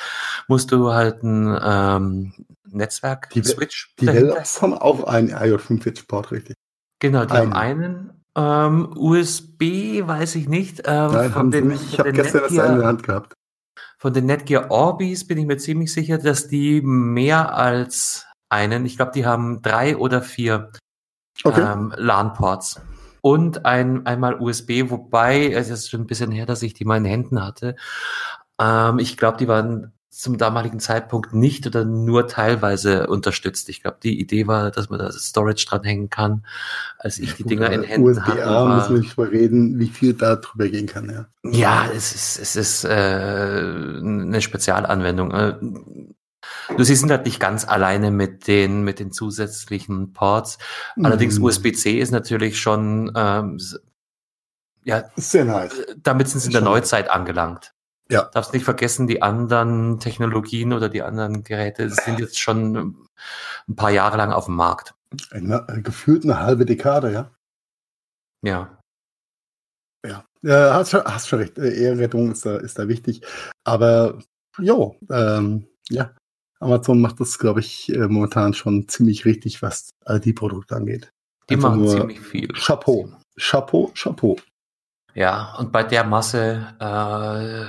musst du halt einen ähm, Netzwerk-Switch Die Velox haben auch einen IJ45-Port, richtig. Genau, die einen. haben einen. Ähm, USB weiß ich nicht. Ähm, Nein, haben sie nicht. Ich von habe den gestern das Netgear- in der Hand gehabt. Von den Netgear Orbis bin ich mir ziemlich sicher, dass die mehr als einen, ich glaube, die haben drei oder vier Okay. ähm, LAN-Ports. Und ein, einmal USB, wobei, es ist schon ein bisschen her, dass ich die mal in den Händen hatte. Ähm, ich glaube, die waren zum damaligen Zeitpunkt nicht oder nur teilweise unterstützt. Ich glaube, die Idee war, dass man da Storage dranhängen kann. Als ich die Dinger in Händen hatte, USB-A müssen wir nicht drüber reden, wie viel da drüber gehen kann, ja. ja, es ist, es ist äh, eine Spezialanwendung. Äh, Du sie sind halt nicht ganz alleine mit den mit den zusätzlichen Ports. Allerdings Mhm. USB-C ist natürlich schon ähm, ja, sehr nice. damit sind sie in der. Neuzeit angelangt. Ja. Darfst nicht vergessen, die anderen Technologien oder die anderen Geräte sind jetzt schon ein paar Jahre lang auf dem Markt. Eine, äh, gefühlt eine halbe Dekade, ja. Ja. Ja, äh, hast, schon, hast schon recht. Äh, Eherettung ist da, ist da wichtig. Aber jo, ähm, ja. Amazon macht das, glaube ich, äh, momentan schon ziemlich richtig, was IT-Produkte angeht. Die Einfach machen ziemlich viel. Chapeau. Chapeau, Chapeau. Ja, und bei der Masse äh,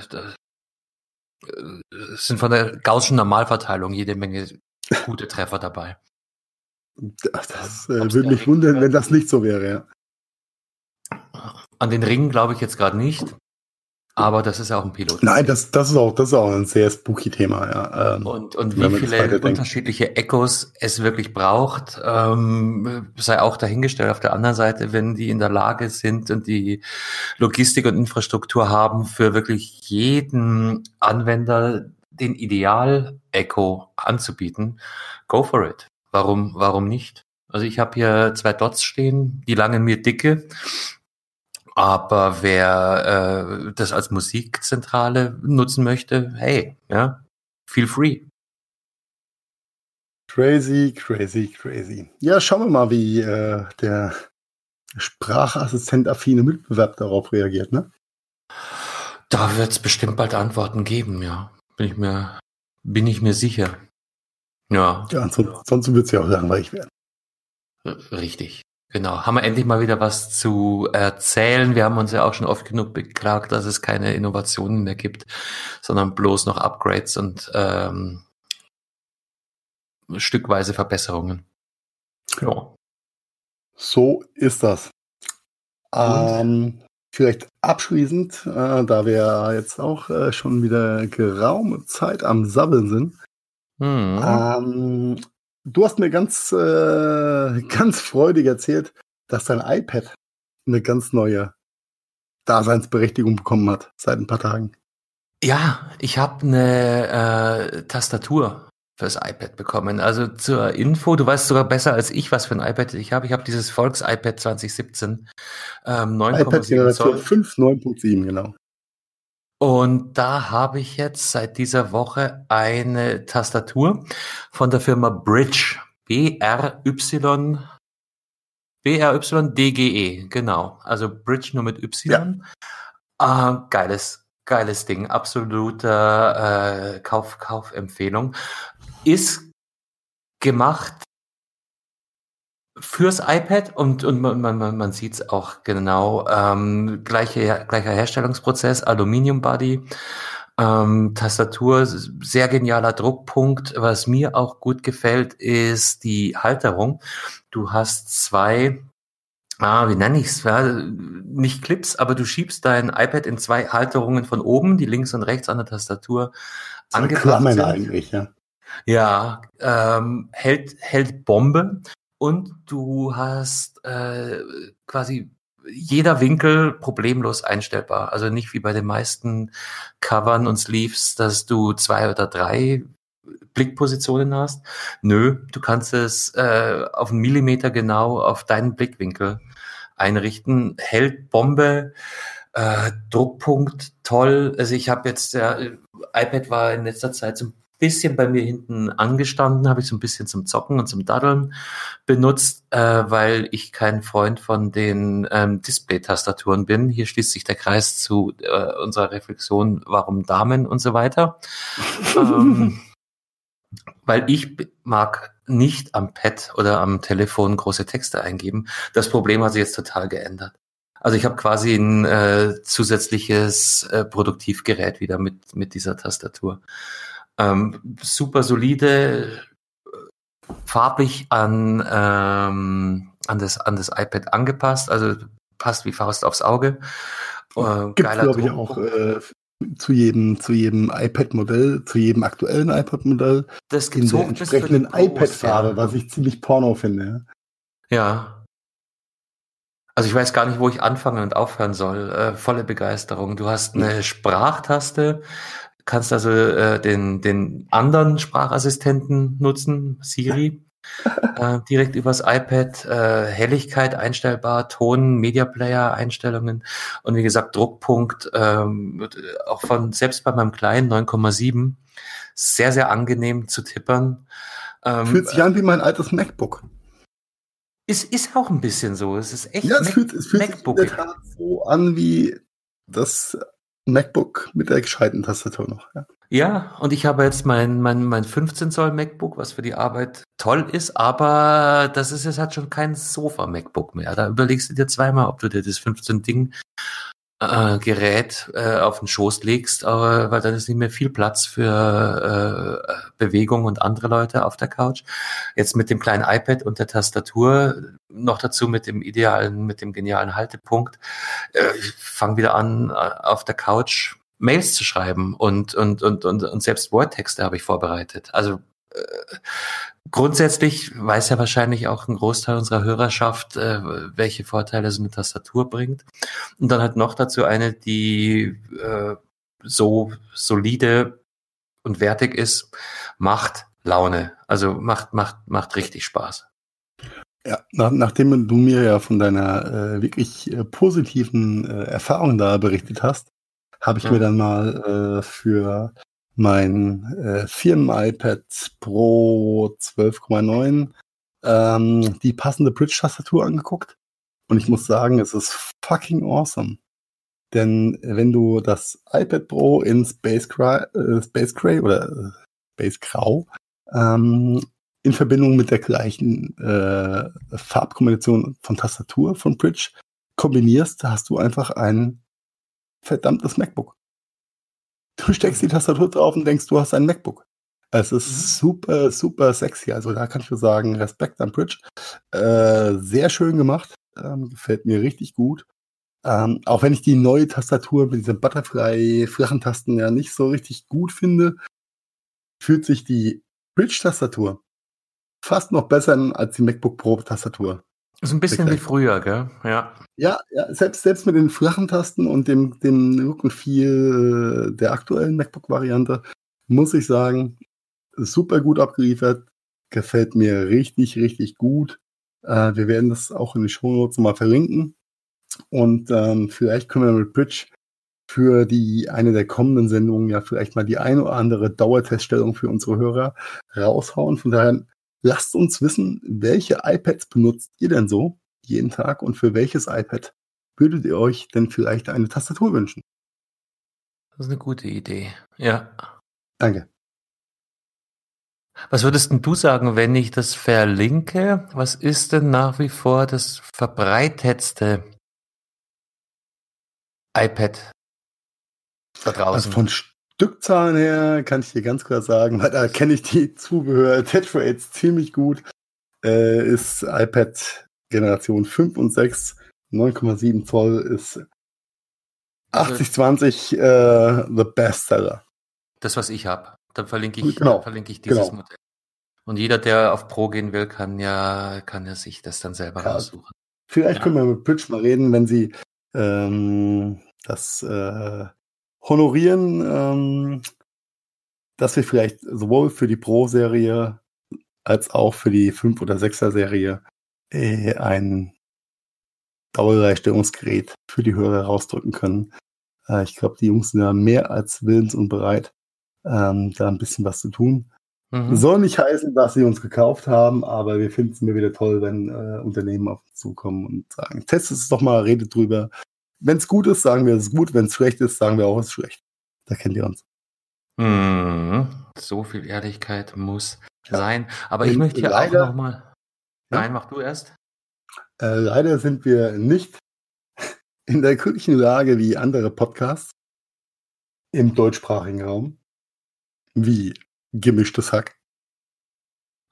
sind von der Gaußschen Normalverteilung jede Menge gute Treffer dabei. Das äh, würde mich wundern, wenn das nicht so wäre, ja. An den Ringen glaube ich jetzt gerade nicht. Aber das ist ja auch ein Pilot. Nein, das, das, ist auch, das ist auch ein sehr spooky Thema, ja. Ähm, und, und wie viele unterschiedliche Echos es wirklich braucht, ähm, sei auch dahingestellt. Auf der anderen Seite, wenn die in der Lage sind und die Logistik und Infrastruktur haben, für wirklich jeden Anwender den Ideal-Echo anzubieten, go for it. Warum, warum nicht? Also ich habe hier zwei Dots stehen, die langen mir dicke aber wer äh, das als Musikzentrale nutzen möchte, hey, ja, feel free. Crazy, crazy, crazy. Ja, schauen wir mal, wie äh, der Sprachassistent-affine Mitbewerb darauf reagiert, ne? Da wird es bestimmt bald Antworten geben, ja. Bin ich mir, bin ich mir sicher. Ja. Ja, ansonsten wird es ja auch langweilig werden. Richtig. Genau, haben wir endlich mal wieder was zu erzählen. Wir haben uns ja auch schon oft genug beklagt, dass es keine Innovationen mehr gibt, sondern bloß noch Upgrades und ähm, stückweise Verbesserungen. Ja. So ist das. Ähm, vielleicht abschließend, äh, da wir jetzt auch äh, schon wieder geraume Zeit am Sabbeln sind, mhm. ähm, Du hast mir ganz, äh, ganz freudig erzählt, dass dein iPad eine ganz neue Daseinsberechtigung bekommen hat seit ein paar Tagen. Ja, ich habe eine äh, Tastatur fürs iPad bekommen. Also zur Info, du weißt sogar besser als ich, was für ein iPad ich habe. Ich habe dieses Volks-iPad 2017. Ähm, 9,7 Zoll. 5, 9.7, genau. Und da habe ich jetzt seit dieser Woche eine Tastatur von der Firma Bridge. B-R-Y B-R-Y-D-G-E, genau. Also Bridge nur mit Y. Ja. Äh, geiles, geiles Ding. Absoluter äh, Kauf, Kaufempfehlung. Ist gemacht fürs iPad und, und man, man, man sieht es auch genau. Ähm, gleiche, gleicher Herstellungsprozess, Aluminium Body. Ähm, Tastatur, sehr genialer Druckpunkt. Was mir auch gut gefällt, ist die Halterung. Du hast zwei, ah, wie nenne ich's? Ja, nicht Clips, aber du schiebst dein iPad in zwei Halterungen von oben, die links und rechts an der Tastatur angebracht sind. eigentlich, ja. Ja, ähm, hält, hält Bombe und du hast äh, quasi jeder Winkel problemlos einstellbar. Also nicht wie bei den meisten Covern und Sleeves, dass du zwei oder drei Blickpositionen hast. Nö, du kannst es äh, auf einen Millimeter genau auf deinen Blickwinkel einrichten. Hält Bombe, äh, Druckpunkt toll. Also ich habe jetzt, ja, iPad war in letzter Zeit zum bisschen bei mir hinten angestanden, habe ich so ein bisschen zum Zocken und zum Daddeln benutzt, äh, weil ich kein Freund von den ähm, Display-Tastaturen bin. Hier schließt sich der Kreis zu äh, unserer Reflexion, warum Damen und so weiter. ähm, weil ich mag nicht am Pad oder am Telefon große Texte eingeben. Das Problem hat sich jetzt total geändert. Also ich habe quasi ein äh, zusätzliches äh, Produktivgerät wieder mit, mit dieser Tastatur. Ähm, super solide, farblich an, ähm, an, das, an das iPad angepasst, also passt wie Faust aufs Auge. Äh, Gibt glaube ich auch äh, zu jedem, zu jedem iPad-Modell, zu jedem aktuellen iPad-Modell das in der entsprechenden iPad-Farbe, ja. was ich ziemlich porno finde. Ja. Also ich weiß gar nicht, wo ich anfangen und aufhören soll. Äh, volle Begeisterung. Du hast eine Sprachtaste, kannst also äh, den, den anderen Sprachassistenten nutzen, Siri, äh, direkt übers iPad, äh, Helligkeit einstellbar, Ton, Media Player Einstellungen und wie gesagt Druckpunkt, ähm, auch von selbst bei meinem kleinen 9,7 sehr, sehr angenehm zu tippern. Ähm, Fühlt sich an wie mein altes MacBook. Es ist auch ein bisschen so. Es ist echt. Ja, es fühlt, es fühlt sich in der Tat so an wie das MacBook mit der gescheiten Tastatur noch. Ja. Ja, und ich habe jetzt mein, mein, mein 15 Zoll MacBook, was für die Arbeit toll ist, aber das ist jetzt halt schon kein Sofa-MacBook mehr. Da überlegst du dir zweimal, ob du dir das 15 Ding äh, Gerät äh, auf den Schoß legst, aber, weil dann ist nicht mehr viel Platz für äh, Bewegung und andere Leute auf der Couch. Jetzt mit dem kleinen iPad und der Tastatur, noch dazu mit dem idealen, mit dem genialen Haltepunkt. Äh, ich fange wieder an, äh, auf der Couch Mails zu schreiben und, und, und, und, und selbst Wordtexte habe ich vorbereitet. Also äh, grundsätzlich weiß ja wahrscheinlich auch ein Großteil unserer Hörerschaft, äh, welche Vorteile so eine Tastatur bringt. Und dann halt noch dazu eine, die äh, so solide und wertig ist, macht Laune. Also macht, macht, macht richtig Spaß. Ja, nach, nachdem du mir ja von deiner äh, wirklich äh, positiven äh, Erfahrung da berichtet hast, habe ich ja. mir dann mal äh, für mein äh, Firmen-iPad Pro 12,9 ähm, die passende Bridge-Tastatur angeguckt. Und ich muss sagen, es ist fucking awesome. Denn wenn du das iPad Pro in Space Gray, äh, Space Gray oder äh, Space Grau ähm, in Verbindung mit der gleichen äh, Farbkombination von Tastatur von Bridge kombinierst, hast du einfach ein verdammtes MacBook. Du steckst die Tastatur drauf und denkst, du hast ein MacBook. Es ist mhm. super, super sexy. Also da kann ich nur sagen, Respekt an Bridge. Äh, sehr schön gemacht. Ähm, gefällt mir richtig gut. Ähm, auch wenn ich die neue Tastatur mit diesen Butterfly-flachen Tasten ja nicht so richtig gut finde, fühlt sich die Bridge-Tastatur fast noch besser an als die MacBook Pro-Tastatur. So ein bisschen wie früher, gell? Ja. Ja, ja selbst, selbst mit den flachen Tasten und dem, dem Look und Feel der aktuellen MacBook-Variante muss ich sagen, super gut abgeliefert. Gefällt mir richtig, richtig gut. Äh, wir werden das auch in den Show Notes mal verlinken. Und ähm, vielleicht können wir mit Bridge für die eine der kommenden Sendungen ja vielleicht mal die eine oder andere Dauerteststellung für unsere Hörer raushauen. Von daher Lasst uns wissen, welche iPads benutzt ihr denn so jeden Tag und für welches iPad würdet ihr euch denn vielleicht eine Tastatur wünschen? Das ist eine gute Idee. Ja. Danke. Was würdest denn du sagen, wenn ich das verlinke? Was ist denn nach wie vor das verbreitetste iPad da draußen? Also von, Stückzahlen her kann ich dir ganz klar sagen, weil da kenne ich die Zubehör Attach Rates ziemlich gut, äh, ist iPad Generation 5 und 6, 9,7 Zoll ist 8020 äh, the bestseller. Das, was ich habe. Dann verlinke ich, genau. verlinke ich dieses genau. Modell. Und jeder, der auf Pro gehen will, kann ja, kann ja sich das dann selber ja. raussuchen. Vielleicht ja. können wir mit Bridge mal reden, wenn sie ähm, das äh, honorieren, ähm, dass wir vielleicht sowohl für die Pro-Serie als auch für die 5- oder 6er-Serie äh, ein Dauerleistungsgerät für die Hörer rausdrücken können. Äh, ich glaube, die Jungs sind ja mehr als willens und bereit, ähm, da ein bisschen was zu tun. Mhm. Soll nicht heißen, dass sie uns gekauft haben, aber wir finden es mir wieder toll, wenn äh, Unternehmen auf uns zukommen und sagen, testet es doch mal, redet drüber. Wenn es gut ist, sagen wir, es ist gut. Wenn es schlecht ist, sagen wir auch, es ist schlecht. Da kennt ihr uns. Hm, so viel Ehrlichkeit muss ja. sein. Aber ich möchte hier leider, auch nochmal. Ja? Nein, mach du erst. Äh, leider sind wir nicht in der glücklichen Lage wie andere Podcasts im deutschsprachigen Raum. Wie gemischtes Hack.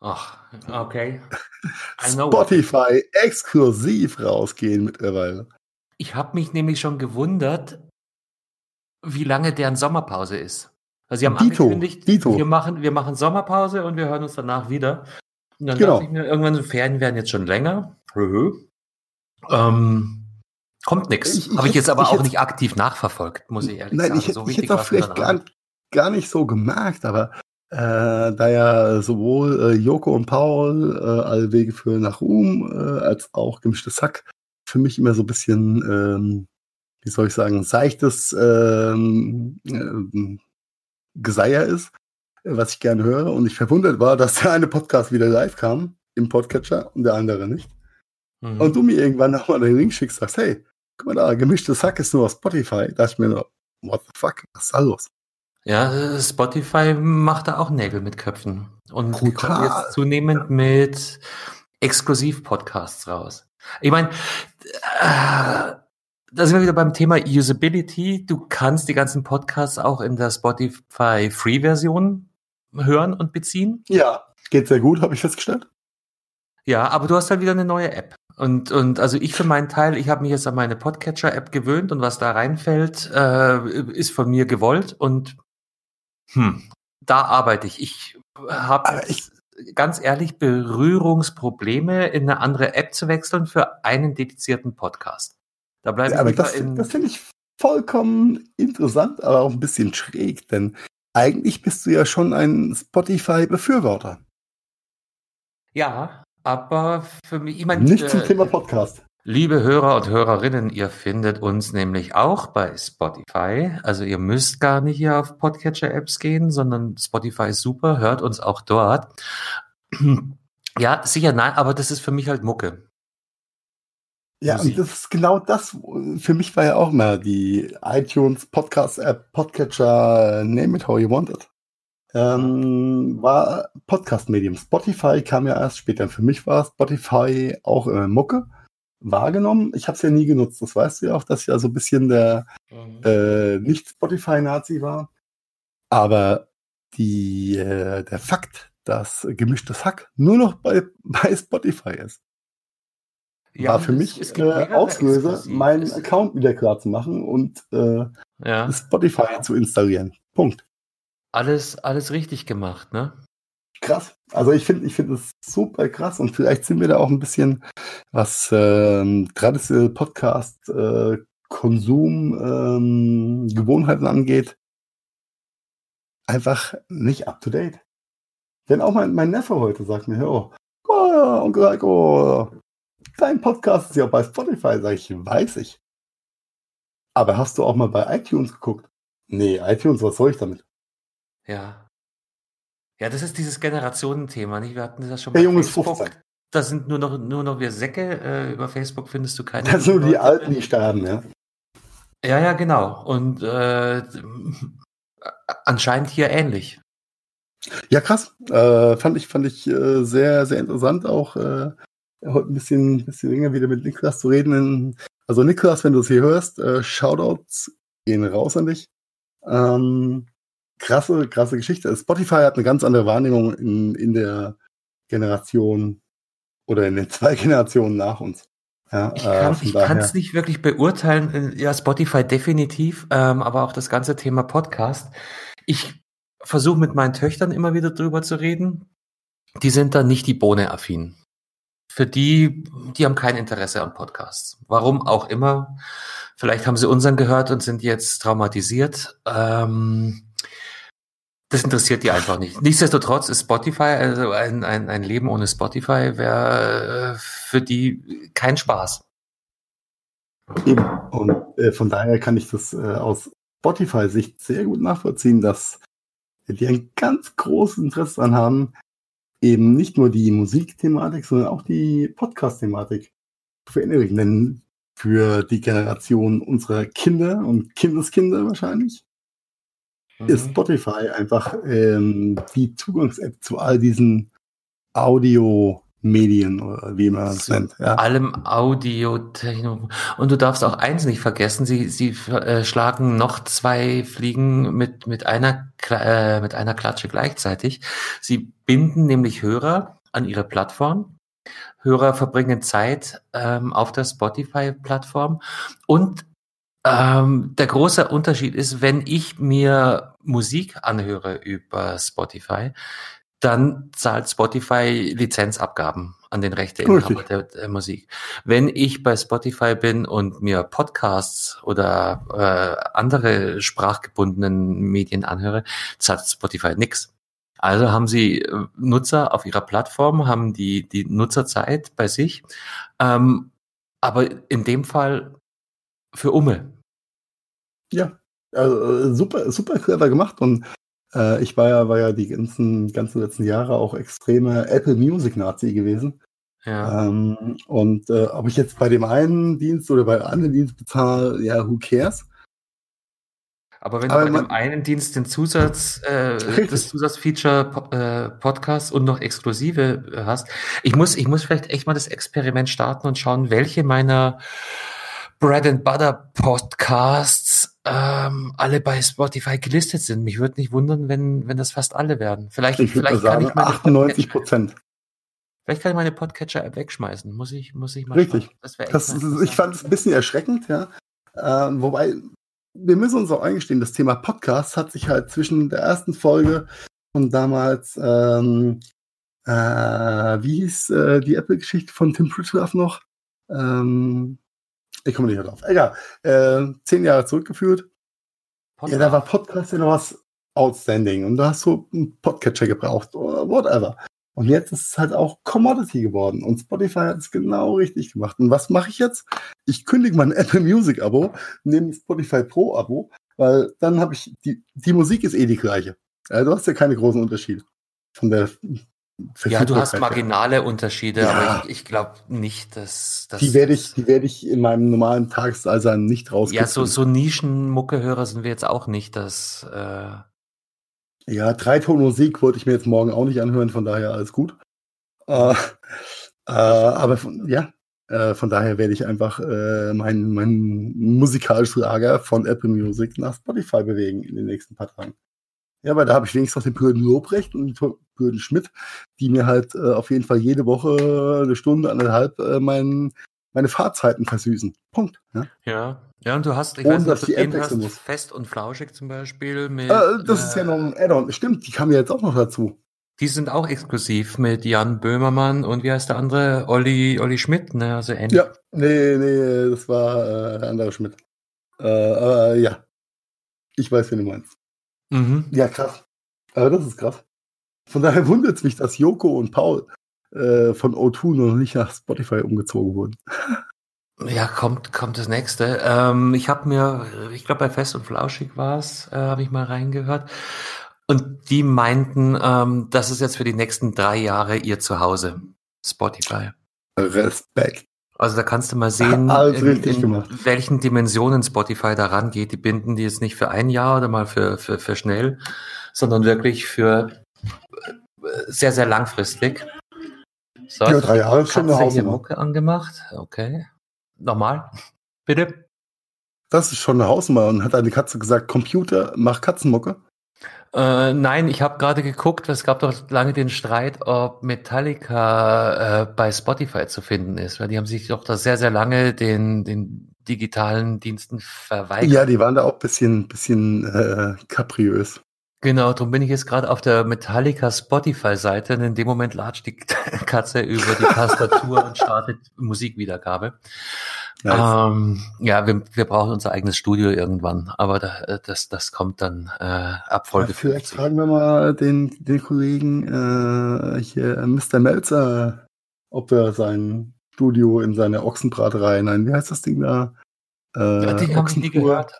Ach, okay. Spotify exklusiv rausgehen mittlerweile. Ich habe mich nämlich schon gewundert, wie lange deren Sommerpause ist. Also sie haben Dito, angekündigt, Dito. Wir, machen, wir machen Sommerpause und wir hören uns danach wieder. Und dann genau. dachte ich mir, irgendwann so Ferien werden jetzt schon länger. Ähm, kommt nichts. Habe ich jetzt aber ich auch jetzt, nicht aktiv nachverfolgt, muss ich ehrlich nein, sagen. Ich, so ich hätte auch vielleicht gar, gar nicht so gemerkt, aber äh, da ja sowohl äh, Joko und Paul äh, alle Wege führen nach Ruhm äh, als auch gemischtes Sack für mich immer so ein bisschen, ähm, wie soll ich sagen, seichtes ähm, äh, Geseier ist, was ich gerne höre. Und ich verwundert war, dass der eine Podcast wieder live kam im Podcatcher und der andere nicht. Mhm. Und du mir irgendwann nochmal den Link schickst, sagst, hey, guck mal da, gemischtes Hack ist nur auf Spotify. Da ich mir nur, what the fuck, was ist da los? Ja, Spotify macht da auch Nägel mit Köpfen und Brutal. kommt jetzt zunehmend mit Exklusiv-Podcasts raus. Ich meine, äh, da sind wir wieder beim Thema Usability. Du kannst die ganzen Podcasts auch in der Spotify Free-Version hören und beziehen. Ja, geht sehr gut, habe ich festgestellt. Ja, aber du hast halt wieder eine neue App. Und, und also ich für meinen Teil, ich habe mich jetzt an meine Podcatcher-App gewöhnt und was da reinfällt, äh, ist von mir gewollt und hm, da arbeite ich. Ich habe ich- ganz ehrlich Berührungsprobleme, in eine andere App zu wechseln für einen dedizierten Podcast. Da bleibe Ja, ich aber das, das finde ich vollkommen interessant, aber auch ein bisschen schräg, denn eigentlich bist du ja schon ein Spotify-Befürworter. ja, aber für mich, ich meine, Nicht zum äh, Thema Podcast. Liebe Hörer und Hörerinnen, ihr findet uns nämlich auch bei Spotify. Also ihr müsst gar nicht hier auf Podcatcher-Apps gehen, sondern Spotify ist super, hört uns auch dort. Ja, sicher, nein, aber das ist für mich halt Mucke. Ja, Musik. und das ist genau das. Für mich war ja auch mal die iTunes Podcast App, Podcatcher, name it how you want it. Ähm, war Podcast-Medium. Spotify kam ja erst später. Für mich war Spotify auch äh, Mucke wahrgenommen. Ich habe es ja nie genutzt. Das weißt du ja auch, dass ich ja so ein bisschen der äh, nicht Spotify-Nazi war. Aber die, äh, der Fakt, dass gemischtes Hack nur noch bei, bei Spotify ist, war für mich gibt äh, Auslöser, meinen Es- Account wieder klar zu machen und äh, Ja, Spotify zu installieren. Punkt. alles, alles richtig gemacht, ne? Krass. Also ich finde, ich finde es super krass und vielleicht sind wir da auch ein bisschen, was ähm, traditionelle Podcast äh, Konsum ähm, Gewohnheiten angeht, einfach nicht up to date. Denn auch mein, mein Neffe heute sagt mir, oh, oh Onkel Heiko, dein Podcast ist ja bei Spotify, sag ich, weiß ich. Aber hast du auch mal bei iTunes geguckt? Nee, iTunes, was soll ich damit? Ja. Ja, das ist dieses Generationenthema, nicht? Wir hatten das schon Der Junge ist Facebook. 15. Da sind nur noch, nur noch wir Säcke. Äh, über Facebook findest du keine. Das sind nur die Alten, die sterben, ja. Ja, ja, genau. Und äh, anscheinend hier ähnlich. Ja, krass. Äh, fand ich, fand ich äh, sehr, sehr interessant, auch äh, heute ein bisschen, bisschen länger wieder mit Niklas zu reden. Also Niklas, wenn du es hier hörst, äh, Shoutouts gehen raus an dich. Ähm, krasse, krasse Geschichte. Spotify hat eine ganz andere Wahrnehmung in, in der Generation oder in den zwei Generationen nach uns. Ja, Ich äh, kann kann es nicht wirklich beurteilen. Ja, Spotify definitiv, ähm, aber auch das ganze Thema Podcast. Ich versuche mit meinen Töchtern immer wieder drüber zu reden. Die sind da nicht die Bohne affin. Für die, die haben kein Interesse an Podcasts. Warum auch immer. Vielleicht haben sie unseren gehört und sind jetzt traumatisiert. Ähm, das interessiert die einfach nicht. Nichtsdestotrotz ist Spotify, also ein, ein, ein Leben ohne Spotify wäre äh, für die kein Spaß. Eben. Und äh, von daher kann ich das äh, aus Spotify-Sicht sehr gut nachvollziehen, dass die ein ganz großes Interesse daran haben, eben nicht nur die Musikthematik, sondern auch die Podcast-Thematik zu verinnerlichen. Denn für die Generation unserer Kinder und Kindeskinder wahrscheinlich ist Spotify einfach ähm, die Zugangs-App zu all diesen Audio-Medien oder wie man es nennt. Ja. allem Audiotechnik. Und du darfst auch eins nicht vergessen, sie, sie äh, schlagen noch zwei Fliegen mit, mit, einer, äh, mit einer Klatsche gleichzeitig. Sie binden nämlich Hörer an ihre Plattform. Hörer verbringen Zeit ähm, auf der Spotify-Plattform. Und ähm, der große Unterschied ist, wenn ich mir Musik anhöre über Spotify, dann zahlt Spotify Lizenzabgaben an den Rechteinhaber der, der Musik. Wenn ich bei Spotify bin und mir Podcasts oder äh, andere sprachgebundenen Medien anhöre, zahlt Spotify nix. Also haben sie äh, Nutzer auf ihrer Plattform, haben die, die Nutzerzeit bei sich, ähm, aber in dem Fall für Umme. Ja, also, äh, super, super clever gemacht und äh, ich war ja, war ja die ganzen, ganzen letzten Jahre auch extreme Apple Music Nazi gewesen. Ja. Ähm, und äh, ob ich jetzt bei dem einen Dienst oder bei einem anderen Dienst bezahle, ja, who cares? Aber wenn Aber du bei dem einen Dienst den Zusatz, äh, das Zusatzfeature äh, Podcast und noch Exklusive äh, hast, ich muss, ich muss vielleicht echt mal das Experiment starten und schauen, welche meiner Bread and Butter Podcasts ähm, alle bei Spotify gelistet sind. Mich würde nicht wundern, wenn, wenn das fast alle werden. Vielleicht, Ich vielleicht kann sagen, ich meine 98 Podcatcher- Prozent. Vielleicht kann ich meine Podcatcher-App wegschmeißen. Muss ich, muss ich mal Richtig. schauen. Das wäre echt Das, mal ist- ich fand es ein bisschen erschreckend, ja. Ähm, wobei, wir müssen uns auch eingestehen, das Thema Podcast hat sich halt zwischen der ersten Folge und damals, ähm, äh, wie hieß äh, die Apple-Geschichte von Tim Pritchard noch? Ähm, ich komme nicht mehr drauf. Egal. Äh, zehn Jahre zurückgeführt. Ja, da war Podcast ja noch was outstanding und da hast du einen Podcatcher gebraucht oder whatever. Und jetzt ist es halt auch Commodity geworden und Spotify hat es genau richtig gemacht. Und was mache ich jetzt? Ich kündige mein Apple Music Abo, nehme Spotify Pro Abo, weil dann habe ich die, die Musik ist eh die gleiche. Ja, du hast ja keine großen Unterschiede von der Ja, du hast her. marginale Unterschiede, Ja. aber ich, ich glaube nicht, dass, dass Die werde ich, die werde ich in meinem normalen Tagesallsein nicht rauskriegen. Ja, so, so Nischenmuckehörer sind wir jetzt auch nicht, dass äh, Ja, Dreiton Musik wollte ich mir jetzt morgen auch nicht anhören, von daher alles gut. Äh, äh, aber von, ja, äh, von daher werde ich einfach äh, mein, mein musikalisches Lager von Apple Music nach Spotify bewegen in den nächsten paar Tagen. Ja, weil da habe ich wenigstens noch den Brüden Lobrecht und den Brüden Schmidt, die mir halt äh, auf jeden Fall jede Woche eine Stunde, anderthalb äh, mein, meine Fahrzeiten versüßen. Punkt. Ja? ja. Ja, und du hast, ich Ohne, weiß nicht, ob du den hast, muss. fest und flauschig zum Beispiel mit. Äh, das ist ja äh, noch ein Add-on. Stimmt, die kam ja jetzt auch noch dazu. Die sind auch exklusiv mit Jan Böhmermann und wie heißt der andere? Olli, Olli Schmidt, ne? Also ähnlich. Ja, nee, nee, das war äh, der andere Schmidt. Äh, ja, ich weiß, wen du meinst. Mhm. Ja, krass. Aber das ist krass. Von daher wundert es mich, dass Joko und Paul äh, von O2 noch nicht nach Spotify umgezogen wurden. Ja, kommt, kommt das nächste. Ähm, ich habe mir, ich glaube bei Fest und Flauschig war's, äh, habe ich mal reingehört. Und die meinten, ähm, das ist jetzt für die nächsten drei Jahre ihr Zuhause. Spotify. Respekt. Also da kannst du mal sehen, in, in welchen Dimensionen Spotify da rangeht. Die binden die jetzt nicht für ein Jahr oder mal für, für, für schnell, sondern wirklich für äh, sehr, sehr langfristig. So, Ja, drei Jahre ist schon eine Hausnummer. Mucke angemacht. Okay. Nochmal. Bitte. Das ist schon eine Hausnummer. Und hat eine Katze gesagt, Computer, mach Katzenmucke. Äh, nein, ich habe gerade geguckt, es gab doch lange den Streit, ob Metallica äh, bei Spotify zu finden ist, weil die haben sich doch da sehr, sehr lange den, den digitalen Diensten verweigert. Ja, die waren da auch ein bisschen, bisschen äh, kapriös. Genau, darum bin ich jetzt gerade auf der Metallica Spotify-Seite und in dem Moment latscht die Katze über die Tastatur und startet Musikwiedergabe. Nice. Ähm, ja, wir, wir brauchen unser eigenes Studio irgendwann, aber da, das, das kommt dann äh, ab Folge Ja, vielleicht 50. fragen wir mal den, den Kollegen äh, hier, äh, Mr. Melzer, ob er sein Studio in seine Ochsenbraterei, nein, wie heißt das Ding da? Äh, Ja, den habe ich nie gehört.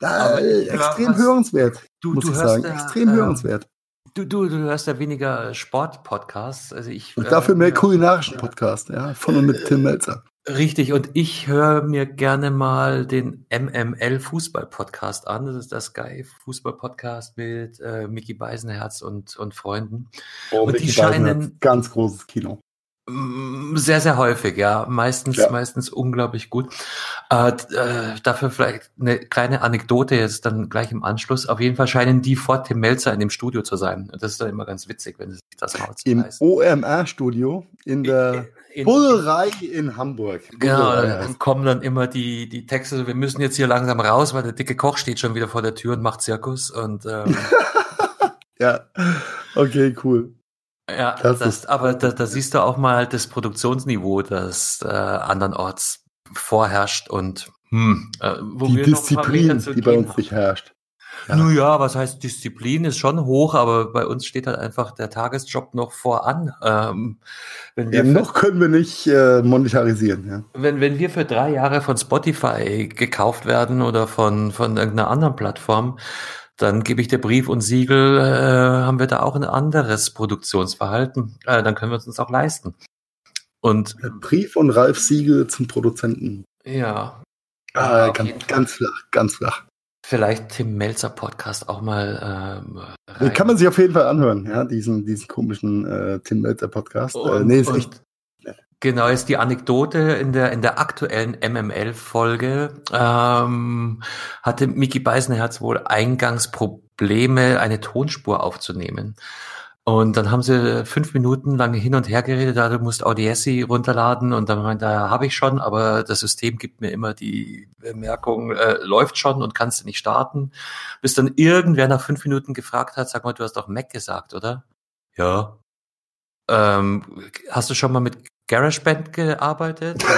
Ich glaub, extrem was- hörenswert, Du, muss du ich sagen. ja, extrem äh, hörenswert. Du, du, du hörst ja weniger Sport-Podcasts. Also ich, Und dafür mehr äh, kulinarischen Podcast, ja, von und mit Tim Melzer. Richtig, und ich höre mir gerne mal den MML Fußball-Podcast an. Das ist der Sky Fußball-Podcast mit äh, Mickey Beisenherz und, und Freunden. Und die Micky Beisenherz, scheinen- ganz großes Kino. Mm, Sehr, sehr häufig, ja. Meistens, Ja. meistens unglaublich gut. Äh, äh, dafür vielleicht eine kleine Anekdote jetzt dann gleich im Anschluss. Auf jeden Fall scheinen die vor Tim Melzer in dem Studio zu sein. Und das ist dann immer ganz witzig, wenn sie sich das mal Im. OMR-Studio in der In- Bullerei in Hamburg. Genau, dann kommen dann immer die, die Texte, wir müssen jetzt hier langsam raus, weil der dicke Koch steht schon wieder vor der Tür und macht Zirkus. Und ähm, Ja, okay, cool. ja, Das das, ist- aber da, da siehst du auch mal das Produktionsniveau, das äh, andernorts vorherrscht und hm, äh, wo Die wir noch Disziplin, zu die bei uns nicht herrscht. Ja. Nun ja, was heißt Disziplin ist schon hoch, aber bei uns steht halt einfach der Tagesjob noch voran. Ähm, wenn, wir Ja, für, noch können wir nicht äh, monetarisieren. Ja. wenn, wenn wir für drei Jahre von Spotify gekauft werden oder von, von irgendeiner anderen Plattform, dann gebe ich dir Brief und Siegel, äh, haben wir da auch ein anderes Produktionsverhalten. Äh, dann können wir es uns auch leisten. Und Brief und Ralf Siegel zum Produzenten. ja, Ah, ganz, ganz flach, ganz flach. Vielleicht Tim Melzer Podcast auch mal. Ähm, rein. Kann man sich auf jeden Fall anhören, ja, diesen, diesen komischen äh, Tim Melzer Podcast. Und, äh, nee, ist echt. Genau, ist die Anekdote in der in der aktuellen MML-Folge ähm, hatte Mickey Beisenherz wohl Eingangsprobleme, eine Tonspur aufzunehmen. Und dann haben sie fünf Minuten lang hin und her geredet, da du musst Audacity runterladen und dann meinte er, habe ich schon, aber das System gibt mir immer die Bemerkung, äh, läuft schon und kannst du nicht starten. Bis dann irgendwer nach fünf Minuten gefragt hat, sag mal, du hast doch Mac gesagt, oder? Ja. Ähm, hast du schon mal mit GarageBand gearbeitet?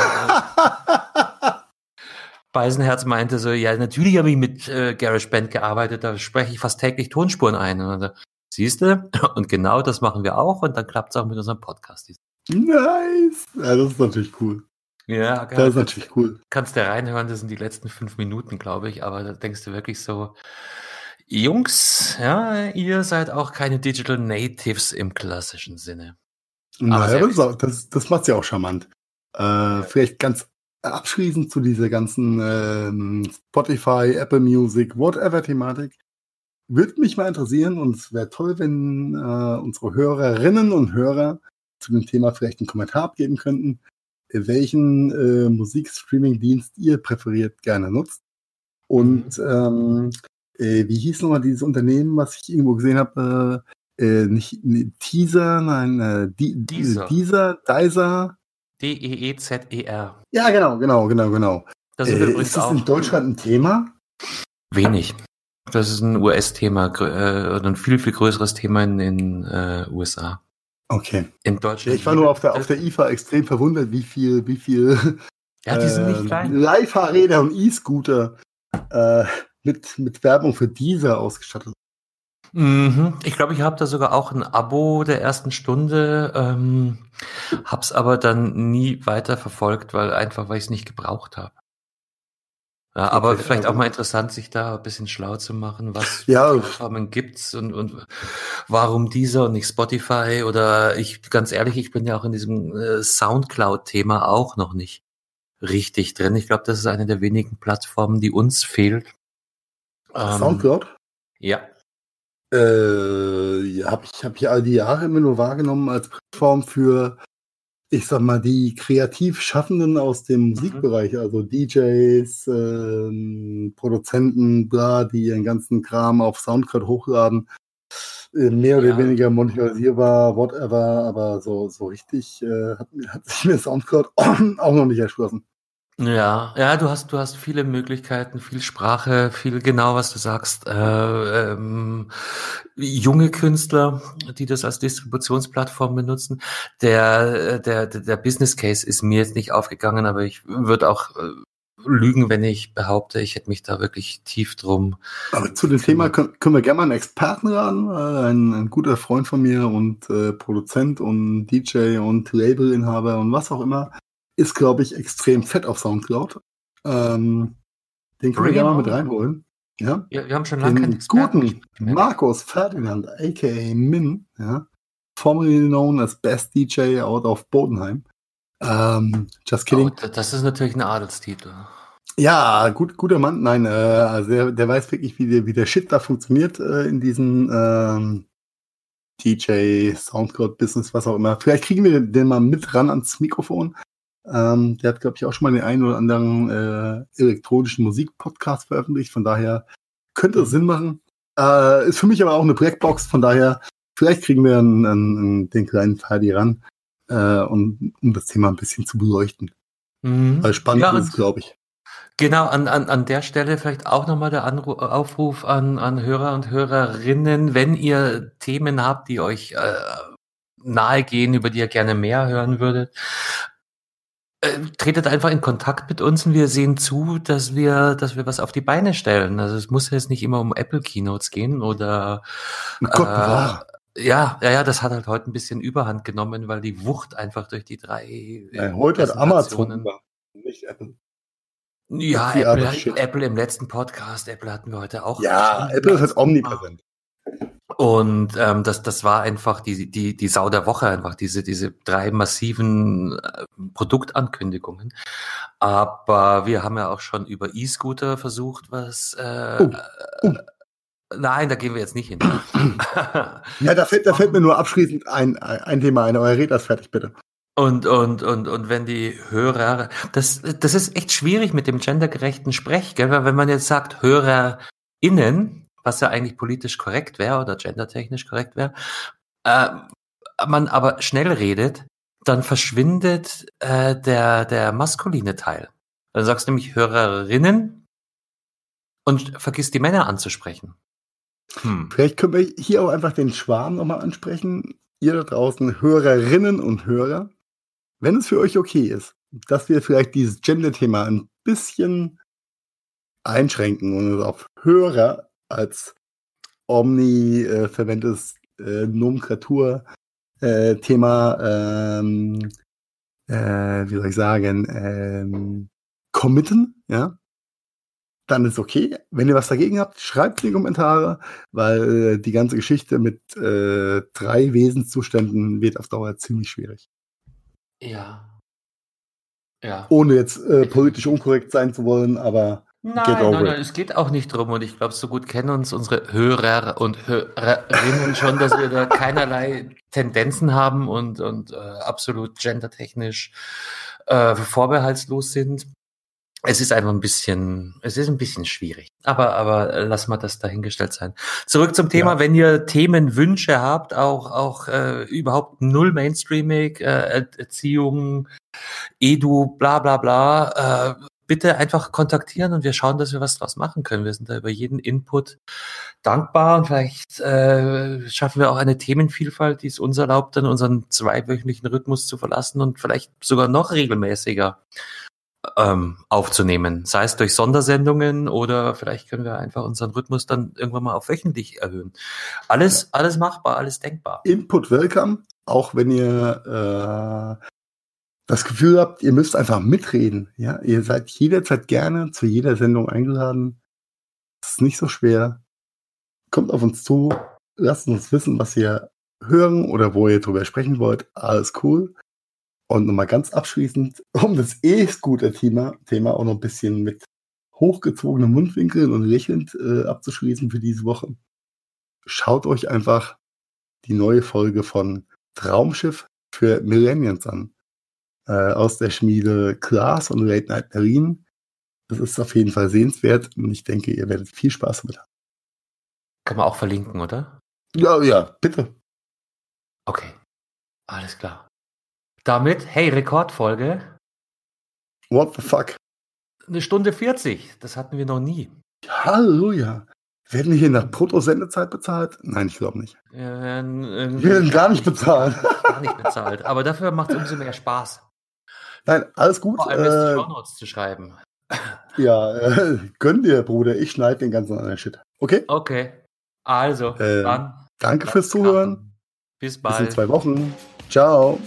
Beisenherz meinte so, ja, natürlich habe ich mit äh, GarageBand gearbeitet, da spreche ich fast täglich Tonspuren ein. Und Siehst du? Und genau das machen wir auch und dann klappt es auch mit unserem Podcast. Nice! Ja, das ist natürlich cool. Ja, das ist natürlich cool. Kannst du reinhören, das sind die letzten fünf Minuten, glaube ich, aber da denkst du wirklich so, Jungs, ja, ihr seid auch keine Digital Natives im klassischen Sinne. Naja, das, das, das macht ja auch charmant. Äh, vielleicht ganz abschließend zu dieser ganzen äh, Spotify, Apple Music, whatever Thematik würde mich mal interessieren und es wäre toll, wenn äh, unsere Hörerinnen und Hörer zu dem Thema vielleicht einen Kommentar abgeben könnten, welchen äh, Musikstreaming-Dienst ihr präferiert gerne nutzt. Und mhm. ähm, äh, wie hieß nochmal dieses Unternehmen, was ich irgendwo gesehen habe? Äh, äh, nicht ne, Teaser, nein, äh, die, Deezer. Deezer, Deezer. D-E-E-Z-E-R. Ja, genau, genau, genau, genau. Das äh, ist das in Deutschland ein Thema? Wenig. Das ist ein US-Thema äh, oder ein viel, viel größeres Thema in den äh, USA. Okay. In Deutschland. ich war nur auf der, auf der IFA extrem verwundert, wie viel, wie viel ja, die sind nicht ähm, klein. Leihfahrräder und E-Scooter äh, mit, mit Werbung für diese ausgestattet Mhm. Ich glaube, ich habe da sogar auch ein Abo der ersten Stunde, ähm, hab's aber dann nie weiter verfolgt, weil einfach, weil ich es nicht gebraucht habe. Ja, aber okay, vielleicht auch mal interessant, sich da ein bisschen schlau zu machen, was ja. Plattformen gibt's und, und warum dieser und nicht Spotify oder ich, ganz ehrlich, ich bin ja auch in diesem äh, Soundcloud-Thema auch noch nicht richtig drin. Ich glaube, das ist eine der wenigen Plattformen, die uns fehlt. Ähm, Soundcloud? Ja. Äh, ja, habe ich, hab ich all die Jahre immer nur wahrgenommen als Plattform für ich sag mal, die kreativ Schaffenden aus dem mhm. Musikbereich, also DJs, ähm, Produzenten, bla, die ihren ganzen Kram auf Soundcloud hochladen, äh, mehr oder ja. weniger monetarisierbar, whatever, aber so, so richtig äh, hat, hat sich mir Soundcloud auch noch nicht erschlossen. Ja, ja, du hast, du hast viele Möglichkeiten, viel Sprache, viel genau, was du sagst. Äh, ähm, junge Künstler, die das als Distributionsplattform benutzen. Der, der, der Business Case ist mir jetzt nicht aufgegangen, aber ich würde auch äh, lügen, wenn ich behaupte, ich hätte mich da wirklich tief drum. Aber zu dem Thema können, können wir gerne mal einen Experten ran, äh, ein, ein, guter Freund von mir und äh, Produzent und DJ und Labelinhaber und was auch immer ist, glaube ich, extrem fett auf Soundcloud. Ähm, den können wir gerne mal mit reinholen. Ja? ja wir haben schon lange den guten Markus Ferdinand, aka Min, ja, formerly known as Best DJ out of Bodenheim. Ähm, just kidding. Oh, das ist natürlich ein Adelstitel. Ja, gut, guter Mann. Nein, äh, also der, der weiß wirklich, wie der, wie der Shit da funktioniert äh, in diesem ähm, DJ, Soundcloud-Business, was auch immer. Vielleicht kriegen wir den mal mit ran ans Mikrofon. Ähm, der hat, glaube ich, auch schon mal den einen oder anderen äh, elektronischen Musikpodcast veröffentlicht. Von daher könnte es Sinn machen. Äh, ist für mich aber auch eine Blackbox. Von daher, vielleicht kriegen wir einen, einen, den kleinen Fadi ran, äh, um, um das Thema ein bisschen zu beleuchten. Mhm. Weil spannend ja, ist, glaube ich. Genau, an, an, an der Stelle vielleicht auch nochmal der Anru Aufruf an, an Hörer und Hörerinnen, wenn ihr Themen habt, die euch äh, nahe gehen, über die ihr gerne mehr hören würdet, tretet einfach in Kontakt mit uns und wir sehen zu, dass wir, dass wir was auf die Beine stellen. Also es muss jetzt nicht immer um Apple Keynotes gehen oder Gott, äh, ja, ja, ja, das hat halt heute ein bisschen Überhand genommen, weil die Wucht einfach durch die drei. Äh, ja, heute hat Amazon nicht Apple. Ja, Apple, Apple im letzten Podcast, Apple hatten wir heute auch. Ja, Apple ist halt omnipräsent. Und ähm, das, das war einfach die, die, die Sau der Woche, einfach diese, diese drei massiven äh, Produktankündigungen. Aber wir haben ja auch schon über E-Scooter versucht, was. Äh, oh. Oh. Nein, da gehen wir jetzt nicht hin. ja, da fällt, da fällt mir nur abschließend ein, ein Thema ein. Euer Red ist fertig, bitte. Und, und, und, und wenn die Hörer, das, das ist echt schwierig mit dem gendergerechten Sprech, gell? Weil wenn man jetzt sagt HörerInnen, was ja eigentlich politisch korrekt wäre oder gendertechnisch korrekt wäre, äh, man aber schnell redet, dann verschwindet äh, der, der maskuline Teil. Dann sagst du nämlich Hörerinnen und vergisst die Männer anzusprechen. Hm. Vielleicht können wir hier auch einfach den Schwarm nochmal ansprechen. Ihr da draußen, Hörerinnen und Hörer wenn es für euch okay ist, dass wir vielleicht dieses Gender-Thema ein bisschen einschränken und auf Hörer als omni-verwendetes äh, Nomenklatur-Thema, äh, ähm, äh, wie soll ich sagen, ähm, committen, ja, dann ist okay. Wenn ihr was dagegen habt, schreibt in die Kommentare, weil äh, die ganze Geschichte mit äh, drei Wesenszuständen wird auf Dauer ziemlich schwierig. Ja. Ja. Ohne jetzt äh, politisch unkorrekt sein zu wollen, aber nein, nein, nein, es geht auch nicht drum und ich glaube, so gut kennen uns unsere Hörer und Hörerinnen schon, dass wir da keinerlei Tendenzen haben und, und äh, absolut gendertechnisch äh, vorbehaltslos sind es ist einfach ein bisschen, es ist ein bisschen schwierig. Aber, aber äh, lass mal das dahingestellt sein. Zurück zum Thema, ja. wenn ihr Themenwünsche habt, auch, auch äh, überhaupt null Mainstreaming, äh, Erziehung, Edu, bla bla bla, äh, bitte einfach kontaktieren und wir schauen, dass wir was draus machen können. Wir sind da über jeden Input dankbar und vielleicht äh, schaffen wir auch eine Themenvielfalt, die es uns erlaubt, dann unseren zweiwöchentlichen Rhythmus zu verlassen und vielleicht sogar noch regelmäßiger ähm, aufzunehmen. Sei es durch Sondersendungen oder vielleicht können wir einfach unseren Rhythmus dann irgendwann mal auf wöchentlich erhöhen. Alles, alles machbar, alles denkbar. Input welcome, auch wenn ihr äh, das Gefühl habt, ihr müsst einfach mitreden. Ja, ihr seid jederzeit gerne zu jeder Sendung eingeladen. Das ist nicht so schwer. Kommt auf uns zu, lasst uns wissen, was ihr hören oder wo ihr drüber sprechen wollt. Alles cool. Und nochmal ganz abschließend, um das eh gute Thema, Thema auch noch ein bisschen mit hochgezogenen Mundwinkeln und lächelnd äh, abzuschließen für diese Woche. Schaut euch einfach die neue Folge von Traumschiff für Millennials an. Äh, aus der Schmiede Klaas und Late Night Berlin. Das ist auf jeden Fall sehenswert und ich denke, ihr werdet viel Spaß damit haben. Kann man auch verlinken, oder? Ja, ja, bitte. Okay. Alles klar. Damit, hey, Rekordfolge. What the fuck? Eine Stunde 40. Das hatten wir noch nie. Halleluja. Werden wir hier nach Brutto-Sendezeit bezahlt? Nein, ich glaube nicht. Wir werden, wir werden gar nicht bezahlt. Gar nicht bezahlt. Aber dafür macht es umso mehr Spaß. Nein, alles gut. Vor allem äh, die Shownotes zu schreiben. Ja, äh, gönn dir, Bruder. Ich schneide den ganzen anderen Shit. Okay? Okay. Also, äh, dann. Danke fürs Zuhören. Bis bald. Bis in zwei Wochen. Ciao.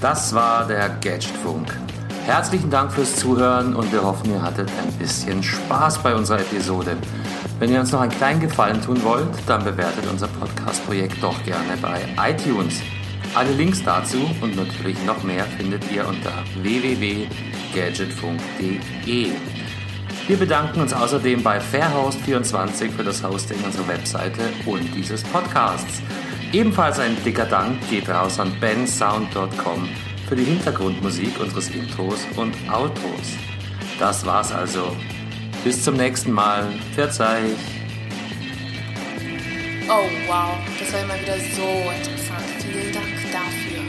Das war der Gadgetfunk. Herzlichen Dank fürs Zuhören und wir hoffen, ihr hattet ein bisschen Spaß bei unserer Episode. Wenn ihr uns noch einen kleinen Gefallen tun wollt, dann bewertet unser Podcast-Projekt doch gerne bei iTunes. Alle Links dazu und natürlich noch mehr findet ihr unter www.gadgetfunk.de. Wir bedanken uns außerdem bei Fairhost24 für das Hosting unserer Webseite und dieses Podcasts. Ebenfalls ein dicker Dank geht raus an bensound.com für die Hintergrundmusik unseres Intros und Outros. Das war's also. Bis zum nächsten Mal. Verzeih. Oh wow, das war immer wieder so interessant. Vielen Dank dafür.